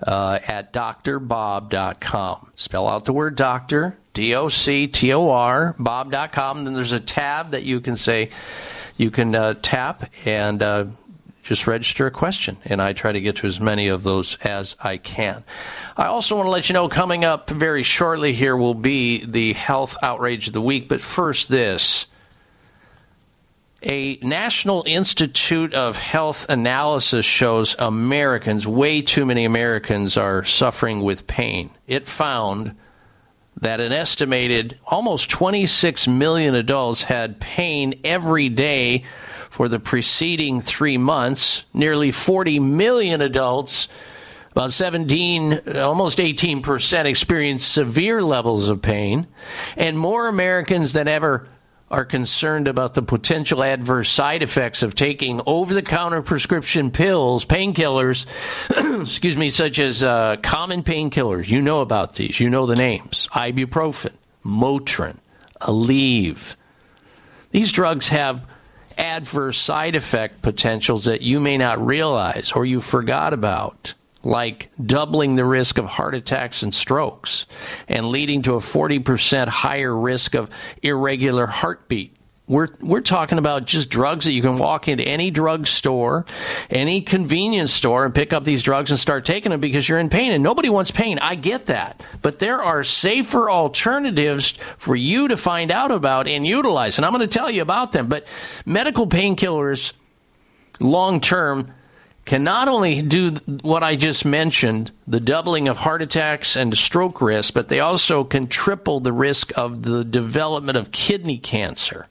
uh, at drbob.com. Spell out the word doctor, D O C T O R, bob.com. Then there's a tab that you can say, you can uh, tap and uh, just register a question. And I try to get to as many of those as I can. I also want to let you know coming up very shortly here will be the health outrage of the week. But first, this. A National Institute of Health analysis shows Americans, way too many Americans, are suffering with pain. It found that an estimated almost 26 million adults had pain every day for the preceding three months. Nearly 40 million adults, about 17, almost 18%, experienced severe levels of pain. And more Americans than ever are concerned about the potential adverse side effects of taking over the counter prescription pills, painkillers, <clears throat> excuse me, such as uh, common painkillers. You know about these, you know the names ibuprofen, Motrin, Aleve. These drugs have adverse side effect potentials that you may not realize or you forgot about like doubling the risk of heart attacks and strokes and leading to a 40% higher risk of irregular heartbeat. We're, we're talking about just drugs that you can walk into any drug store, any convenience store, and pick up these drugs and start taking them because you're in pain. And nobody wants pain. I get that. But there are safer alternatives for you to find out about and utilize. And I'm going to tell you about them. But medical painkillers, long term, can not only do what I just mentioned, the doubling of heart attacks and stroke risk, but they also can triple the risk of the development of kidney cancer.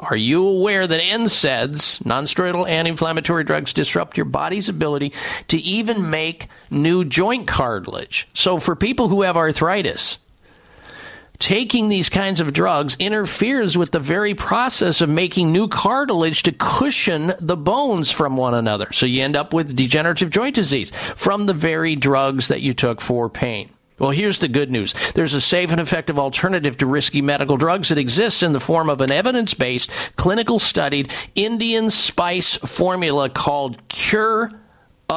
Are you aware that NSAIDs, nonsteroidal anti-inflammatory drugs, disrupt your body's ability to even make new joint cartilage? So for people who have arthritis, taking these kinds of drugs interferes with the very process of making new cartilage to cushion the bones from one another. So you end up with degenerative joint disease from the very drugs that you took for pain. Well, here's the good news. There's a safe and effective alternative to risky medical drugs that exists in the form of an evidence based, clinical studied Indian spice formula called Cure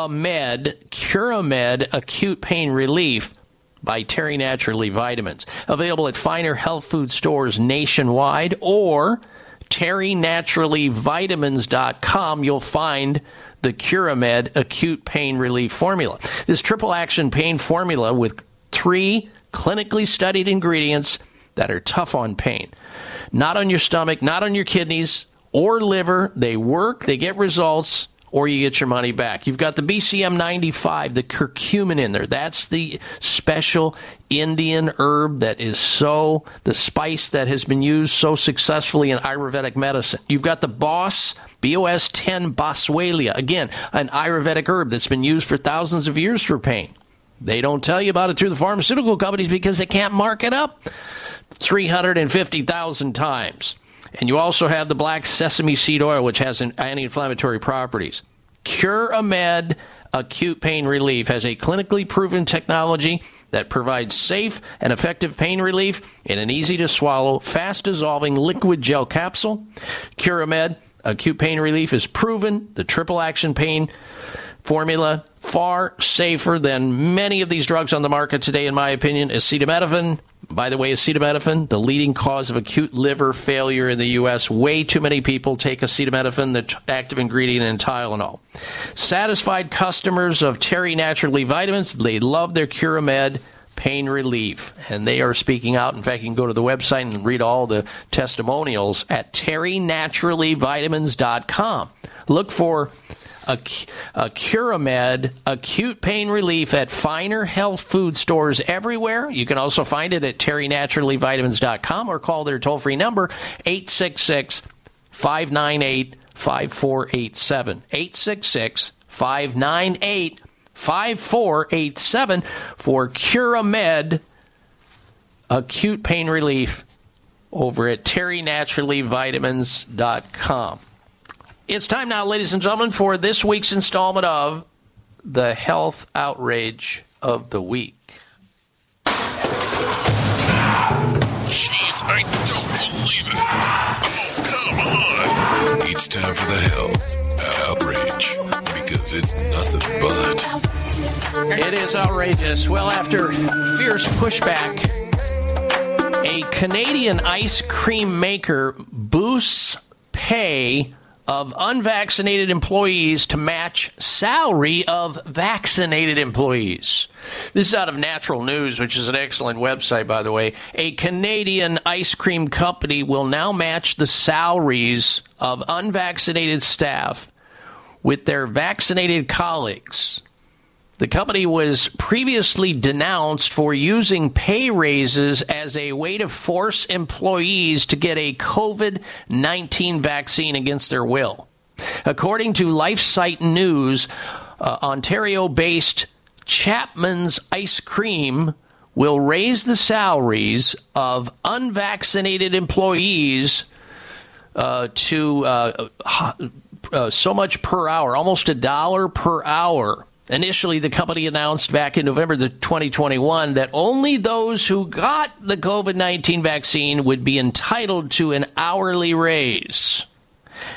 Med, Curamed Acute Pain Relief by Terry Naturally Vitamins. Available at finer health food stores nationwide or terrynaturallyvitamins.com. You'll find the Curamed acute pain relief formula. This triple action pain formula with three clinically studied ingredients that are tough on pain. Not on your stomach, not on your kidneys or liver. They work, they get results, or you get your money back. You've got the BCM 95, the curcumin in there. That's the special Indian herb that is so, the spice that has been used so successfully in Ayurvedic medicine. You've got the Boss, BOS 10 Boswellia. Again, an Ayurvedic herb that's been used for thousands of years for pain. They don't tell you about it through the pharmaceutical companies because they can't mark it up 350,000 times. And you also have the black sesame seed oil, which has anti inflammatory properties. Curamed Acute Pain Relief has a clinically proven technology that provides safe and effective pain relief in an easy to swallow, fast dissolving liquid gel capsule. Curamed Acute Pain Relief is proven. The triple action pain formula far safer than many of these drugs on the market today, in my opinion. Acetaminophen, by the way, acetaminophen, the leading cause of acute liver failure in the U.S. Way too many people take acetaminophen, the active ingredient in Tylenol. Satisfied customers of Terry Naturally Vitamins, they love their Curamed pain relief. And they are speaking out. In fact, you can go to the website and read all the testimonials at terrynaturallyvitamins.com. Look for a, Curamed acute pain relief at finer health food stores everywhere. You can also find it at terrynaturallyvitamins.com or call their toll free number 866 598 5487. 866 598 5487 for Curamed acute pain relief over at terrynaturallyvitamins.com. It's time now, ladies and gentlemen, for this week's installment of the Health Outrage of the Week. Jeez, I don't believe it. Oh, come on. It's time for the Health Outrage because it's nothing but. It is outrageous. Well, after fierce pushback, a Canadian ice cream maker boosts pay of unvaccinated employees to match salary of vaccinated employees. This is out of Natural News, which is an excellent website, by the way. A Canadian ice cream company will now match the salaries of unvaccinated staff with their vaccinated colleagues. The company was previously denounced for using pay raises as a way to force employees to get a COVID 19 vaccine against their will. According to LifeSite News, uh, Ontario based Chapman's Ice Cream will raise the salaries of unvaccinated employees uh, to uh, uh, so much per hour, almost a dollar per hour. Initially, the company announced back in November the 2021 that only those who got the COVID 19 vaccine would be entitled to an hourly raise.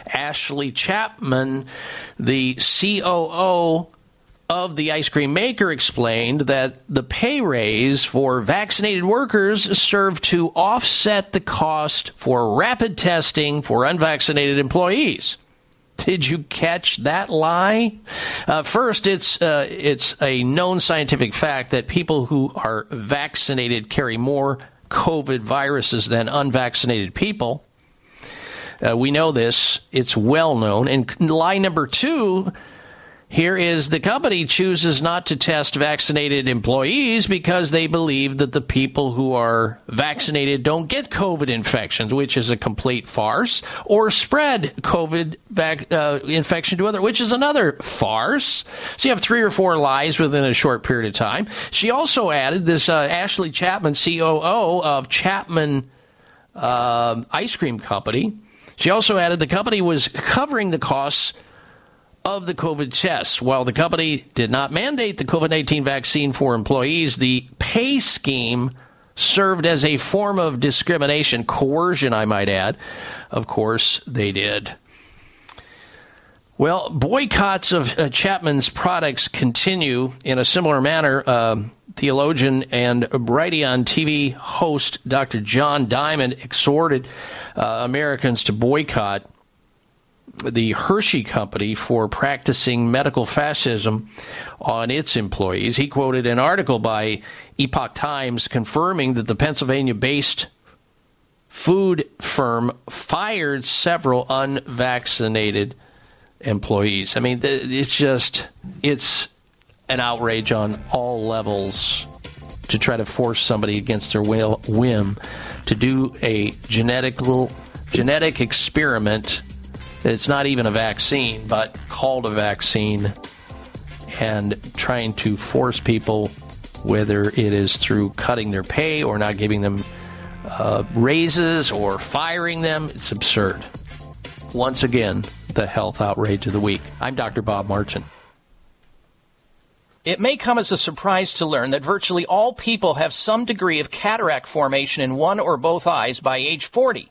Ashley Chapman, the COO of the ice cream maker explained that the pay raise for vaccinated workers served to offset the cost for rapid testing for unvaccinated employees. Did you catch that lie? Uh, first, it's uh, it's a known scientific fact that people who are vaccinated carry more COVID viruses than unvaccinated people. Uh, we know this; it's well known. And lie number two here is the company chooses not to test vaccinated employees because they believe that the people who are vaccinated don't get COVID infections, which is a complete farce, or spread COVID vac- uh, infection to other, which is another farce. So you have three or four lies within a short period of time. She also added this uh, Ashley Chapman, COO of Chapman uh, Ice Cream Company. She also added the company was covering the costs of the COVID tests. While the company did not mandate the COVID 19 vaccine for employees, the pay scheme served as a form of discrimination, coercion, I might add. Of course, they did. Well, boycotts of uh, Chapman's products continue in a similar manner. Uh, theologian and Brighteon TV host Dr. John Diamond exhorted uh, Americans to boycott the Hershey Company for practicing medical fascism on its employees. He quoted an article by Epoch Times confirming that the Pennsylvania based food firm fired several unvaccinated employees. I mean, it's just, it's an outrage on all levels to try to force somebody against their will, whim to do a genetical, genetic experiment it's not even a vaccine, but called a vaccine, and trying to force people, whether it is through cutting their pay or not giving them uh, raises or firing them, it's absurd. Once again, the health outrage of the week. I'm Dr. Bob Martin. It may come as a surprise to learn that virtually all people have some degree of cataract formation in one or both eyes by age 40.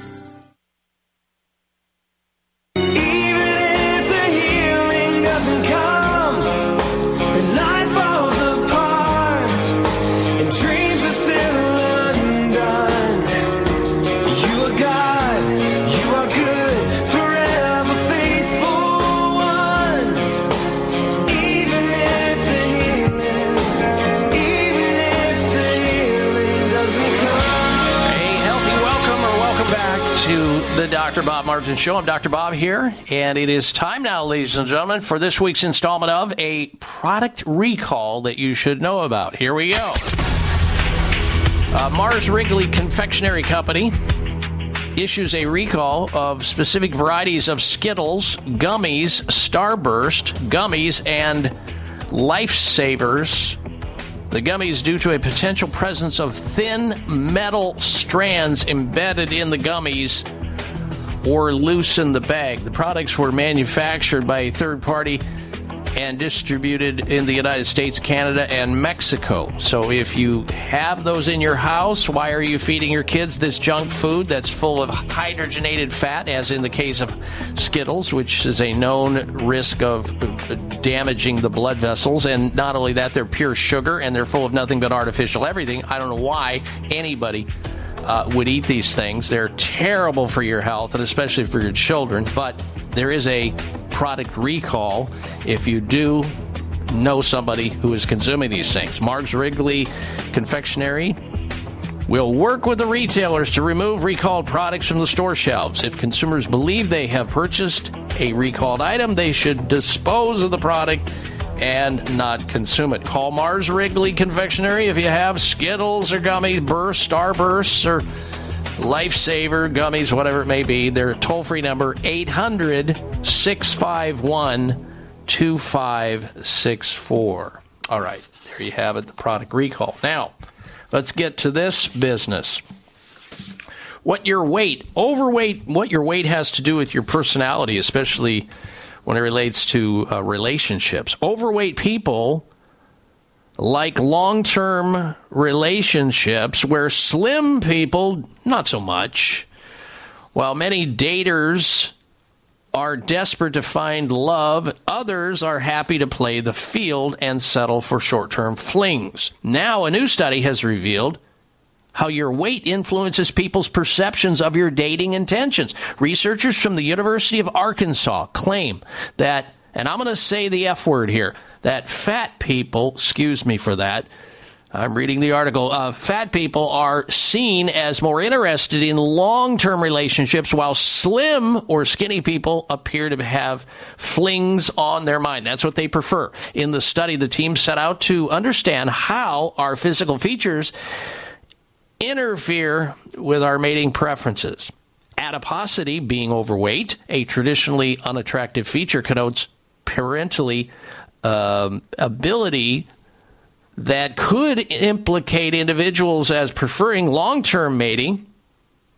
Dr. Show. I'm Dr. Bob here, and it is time now, ladies and gentlemen, for this week's installment of a product recall that you should know about. Here we go. Uh, Mars Wrigley Confectionery Company issues a recall of specific varieties of Skittles, gummies, Starburst, gummies, and Lifesavers. The gummies due to a potential presence of thin metal strands embedded in the gummies or loose in the bag. The products were manufactured by a third party and distributed in the United States, Canada, and Mexico. So if you have those in your house, why are you feeding your kids this junk food that's full of hydrogenated fat, as in the case of Skittles, which is a known risk of damaging the blood vessels? And not only that, they're pure sugar and they're full of nothing but artificial everything. I don't know why anybody uh, would eat these things. They're terrible for your health and especially for your children. But there is a product recall if you do know somebody who is consuming these things. Mars Wrigley Confectionery will work with the retailers to remove recalled products from the store shelves. If consumers believe they have purchased a recalled item, they should dispose of the product and not consume it. Call Mars Wrigley Confectionery if you have Skittles or gummy Burst, Starbursts, or Lifesaver gummies, whatever it may be. Their toll free number 800 651 2564. All right, there you have it, the product recall. Now, let's get to this business. What your weight, overweight, what your weight has to do with your personality, especially when it relates to uh, relationships. Overweight people like long term relationships where slim people, not so much. While many daters are desperate to find love, others are happy to play the field and settle for short term flings. Now, a new study has revealed how your weight influences people's perceptions of your dating intentions. Researchers from the University of Arkansas claim that, and I'm going to say the F word here, that fat people, excuse me for that, I'm reading the article. Uh, fat people are seen as more interested in long term relationships, while slim or skinny people appear to have flings on their mind. That's what they prefer. In the study, the team set out to understand how our physical features interfere with our mating preferences. Adiposity, being overweight, a traditionally unattractive feature, connotes parentally um, ability that could implicate individuals as preferring long term mating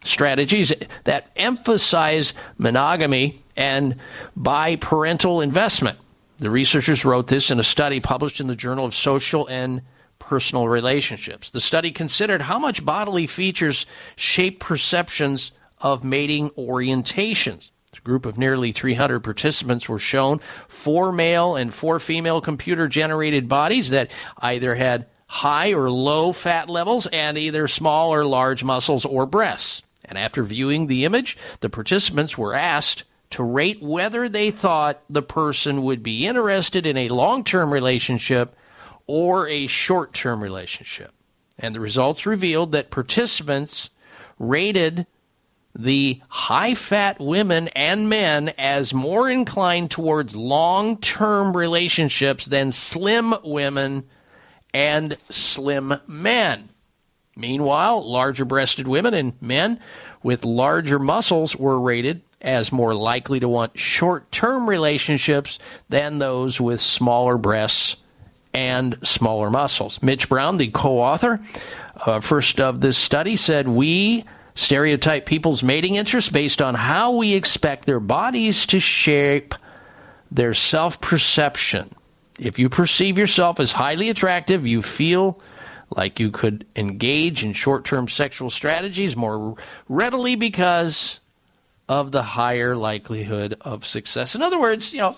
strategies that emphasize monogamy and biparental investment. The researchers wrote this in a study published in the Journal of Social and Personal Relationships. The study considered how much bodily features shape perceptions of mating orientations. A group of nearly 300 participants were shown four male and four female computer generated bodies that either had high or low fat levels and either small or large muscles or breasts. And after viewing the image, the participants were asked to rate whether they thought the person would be interested in a long term relationship or a short term relationship. And the results revealed that participants rated the high fat women and men as more inclined towards long term relationships than slim women and slim men. Meanwhile, larger breasted women and men with larger muscles were rated as more likely to want short term relationships than those with smaller breasts and smaller muscles. Mitch Brown, the co author, uh, first of this study, said we stereotype people's mating interests based on how we expect their bodies to shape their self perception. If you perceive yourself as highly attractive, you feel like you could engage in short term sexual strategies more readily because of the higher likelihood of success. In other words, you know,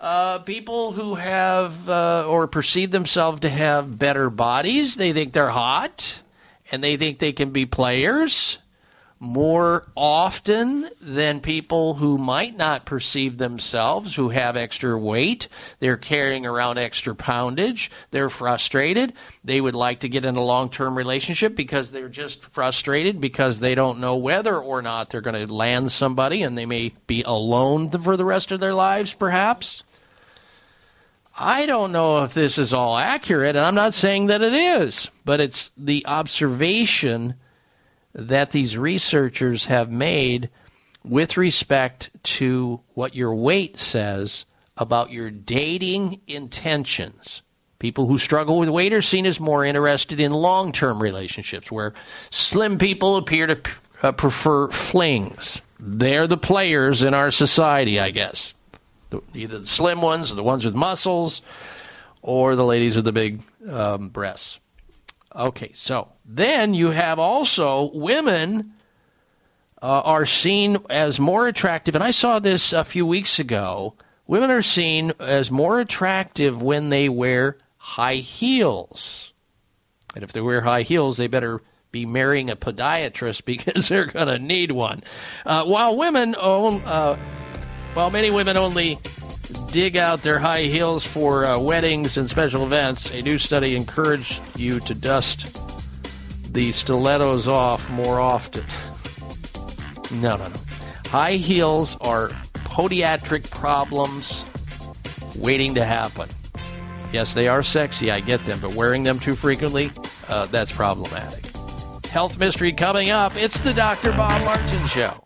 uh, people who have uh, or perceive themselves to have better bodies, they think they're hot and they think they can be players more often than people who might not perceive themselves, who have extra weight. They're carrying around extra poundage. They're frustrated. They would like to get in a long term relationship because they're just frustrated because they don't know whether or not they're going to land somebody and they may be alone for the rest of their lives, perhaps. I don't know if this is all accurate, and I'm not saying that it is, but it's the observation that these researchers have made with respect to what your weight says about your dating intentions. People who struggle with weight are seen as more interested in long term relationships, where slim people appear to uh, prefer flings. They're the players in our society, I guess. The, either the slim ones, or the ones with muscles, or the ladies with the big um, breasts. Okay, so then you have also women uh, are seen as more attractive, and I saw this a few weeks ago. Women are seen as more attractive when they wear high heels. And if they wear high heels, they better be marrying a podiatrist <laughs> because they're going to need one. Uh, while women own, uh, while many women only dig out their high heels for uh, weddings and special events, a new study encouraged you to dust the stilettos off more often. <laughs> No, no, no. High heels are podiatric problems waiting to happen. Yes, they are sexy, I get them, but wearing them too frequently, uh, that's problematic. Health mystery coming up. It's the Dr. Bob Martin Show.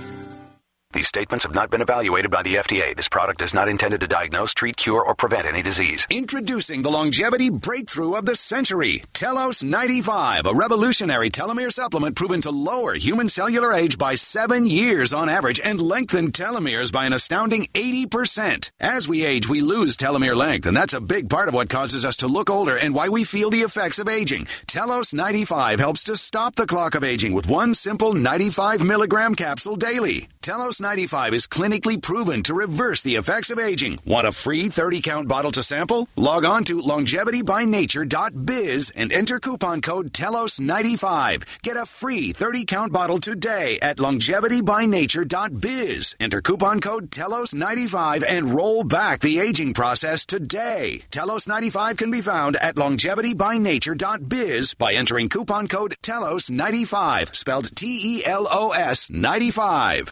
These statements have not been evaluated by the FDA. This product is not intended to diagnose, treat, cure, or prevent any disease. Introducing the longevity breakthrough of the century, Telos 95, a revolutionary telomere supplement proven to lower human cellular age by seven years on average and lengthen telomeres by an astounding 80%. As we age, we lose telomere length, and that's a big part of what causes us to look older and why we feel the effects of aging. Telos 95 helps to stop the clock of aging with one simple 95 milligram capsule daily. Telos 95 is clinically proven to reverse the effects of aging. Want a free 30 count bottle to sample? Log on to longevitybynature.biz and enter coupon code TELOS95. Get a free 30 count bottle today at longevitybynature.biz. Enter coupon code TELOS95 and roll back the aging process today. Telos 95 can be found at longevitybynature.biz by entering coupon code TELOS95, spelled T E L O S 95.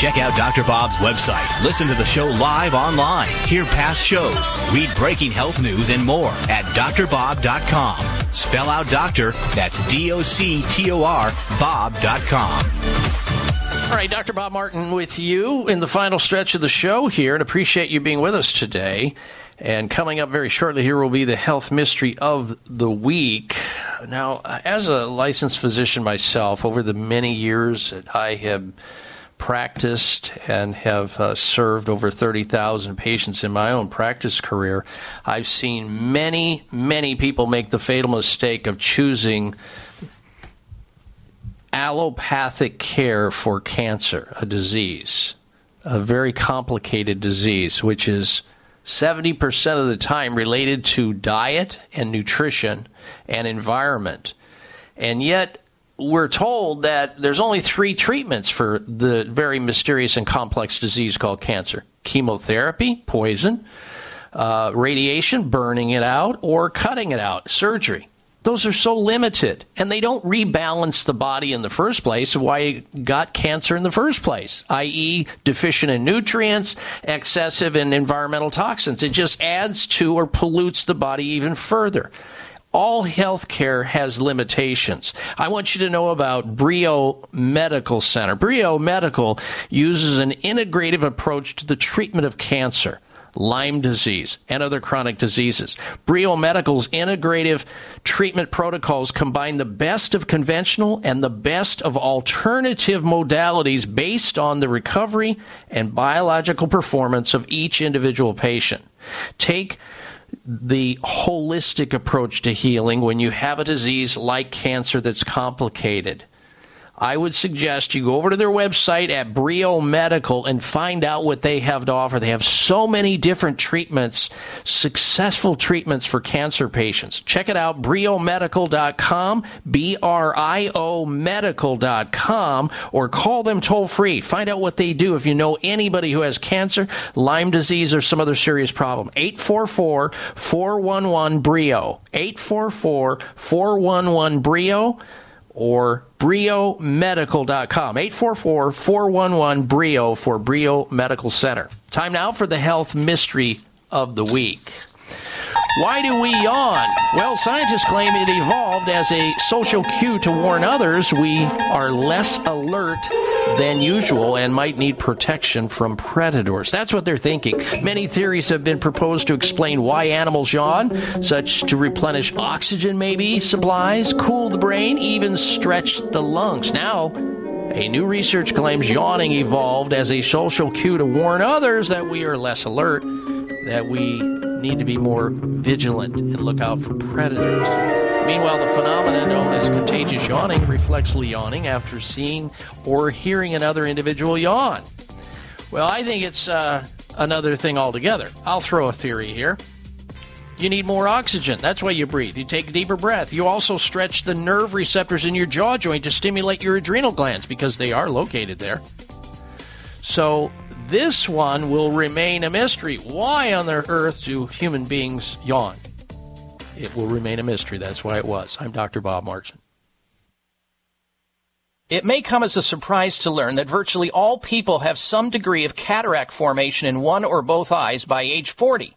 Check out Dr. Bob's website. Listen to the show live online. Hear past shows. Read breaking health news and more at drbob.com. Spell out doctor, that's D O C T O R, Bob.com. All right, Dr. Bob Martin with you in the final stretch of the show here, and appreciate you being with us today. And coming up very shortly here will be the health mystery of the week. Now, as a licensed physician myself, over the many years that I have practiced and have uh, served over 30,000 patients in my own practice career, I've seen many, many people make the fatal mistake of choosing allopathic care for cancer, a disease, a very complicated disease, which is 70% of the time related to diet and nutrition and environment. And yet, we're told that there's only three treatments for the very mysterious and complex disease called cancer chemotherapy, poison, uh, radiation, burning it out, or cutting it out, surgery. Those are so limited, and they don't rebalance the body in the first place why you got cancer in the first place, i.e., deficient in nutrients, excessive in environmental toxins. It just adds to or pollutes the body even further all healthcare has limitations. I want you to know about Brio Medical Center. Brio Medical uses an integrative approach to the treatment of cancer. Lyme disease, and other chronic diseases. Brio Medical's integrative treatment protocols combine the best of conventional and the best of alternative modalities based on the recovery and biological performance of each individual patient. Take the holistic approach to healing when you have a disease like cancer that's complicated. I would suggest you go over to their website at Brio Medical and find out what they have to offer. They have so many different treatments, successful treatments for cancer patients. Check it out, briomedical.com, B R I O medical.com, or call them toll free. Find out what they do if you know anybody who has cancer, Lyme disease, or some other serious problem. 844 411 Brio. 844 411 Brio or briomedical.com. 844-411-BRIO for Brio Medical Center. Time now for the health mystery of the week. Why do we yawn? Well, scientists claim it evolved as a social cue to warn others we are less alert than usual and might need protection from predators. That's what they're thinking. Many theories have been proposed to explain why animals yawn, such to replenish oxygen, maybe, supplies, cool the brain, even stretch the lungs. Now, a new research claims yawning evolved as a social cue to warn others that we are less alert, that we need to be more vigilant and look out for predators. Meanwhile, the phenomenon known as contagious yawning reflects yawning after seeing or hearing another individual yawn. Well, I think it's uh, another thing altogether. I'll throw a theory here. You need more oxygen. That's why you breathe. You take a deeper breath. You also stretch the nerve receptors in your jaw joint to stimulate your adrenal glands because they are located there. So this one will remain a mystery. Why on the earth do human beings yawn? It will remain a mystery. That's why it was. I'm Dr. Bob Martin. It may come as a surprise to learn that virtually all people have some degree of cataract formation in one or both eyes by age 40.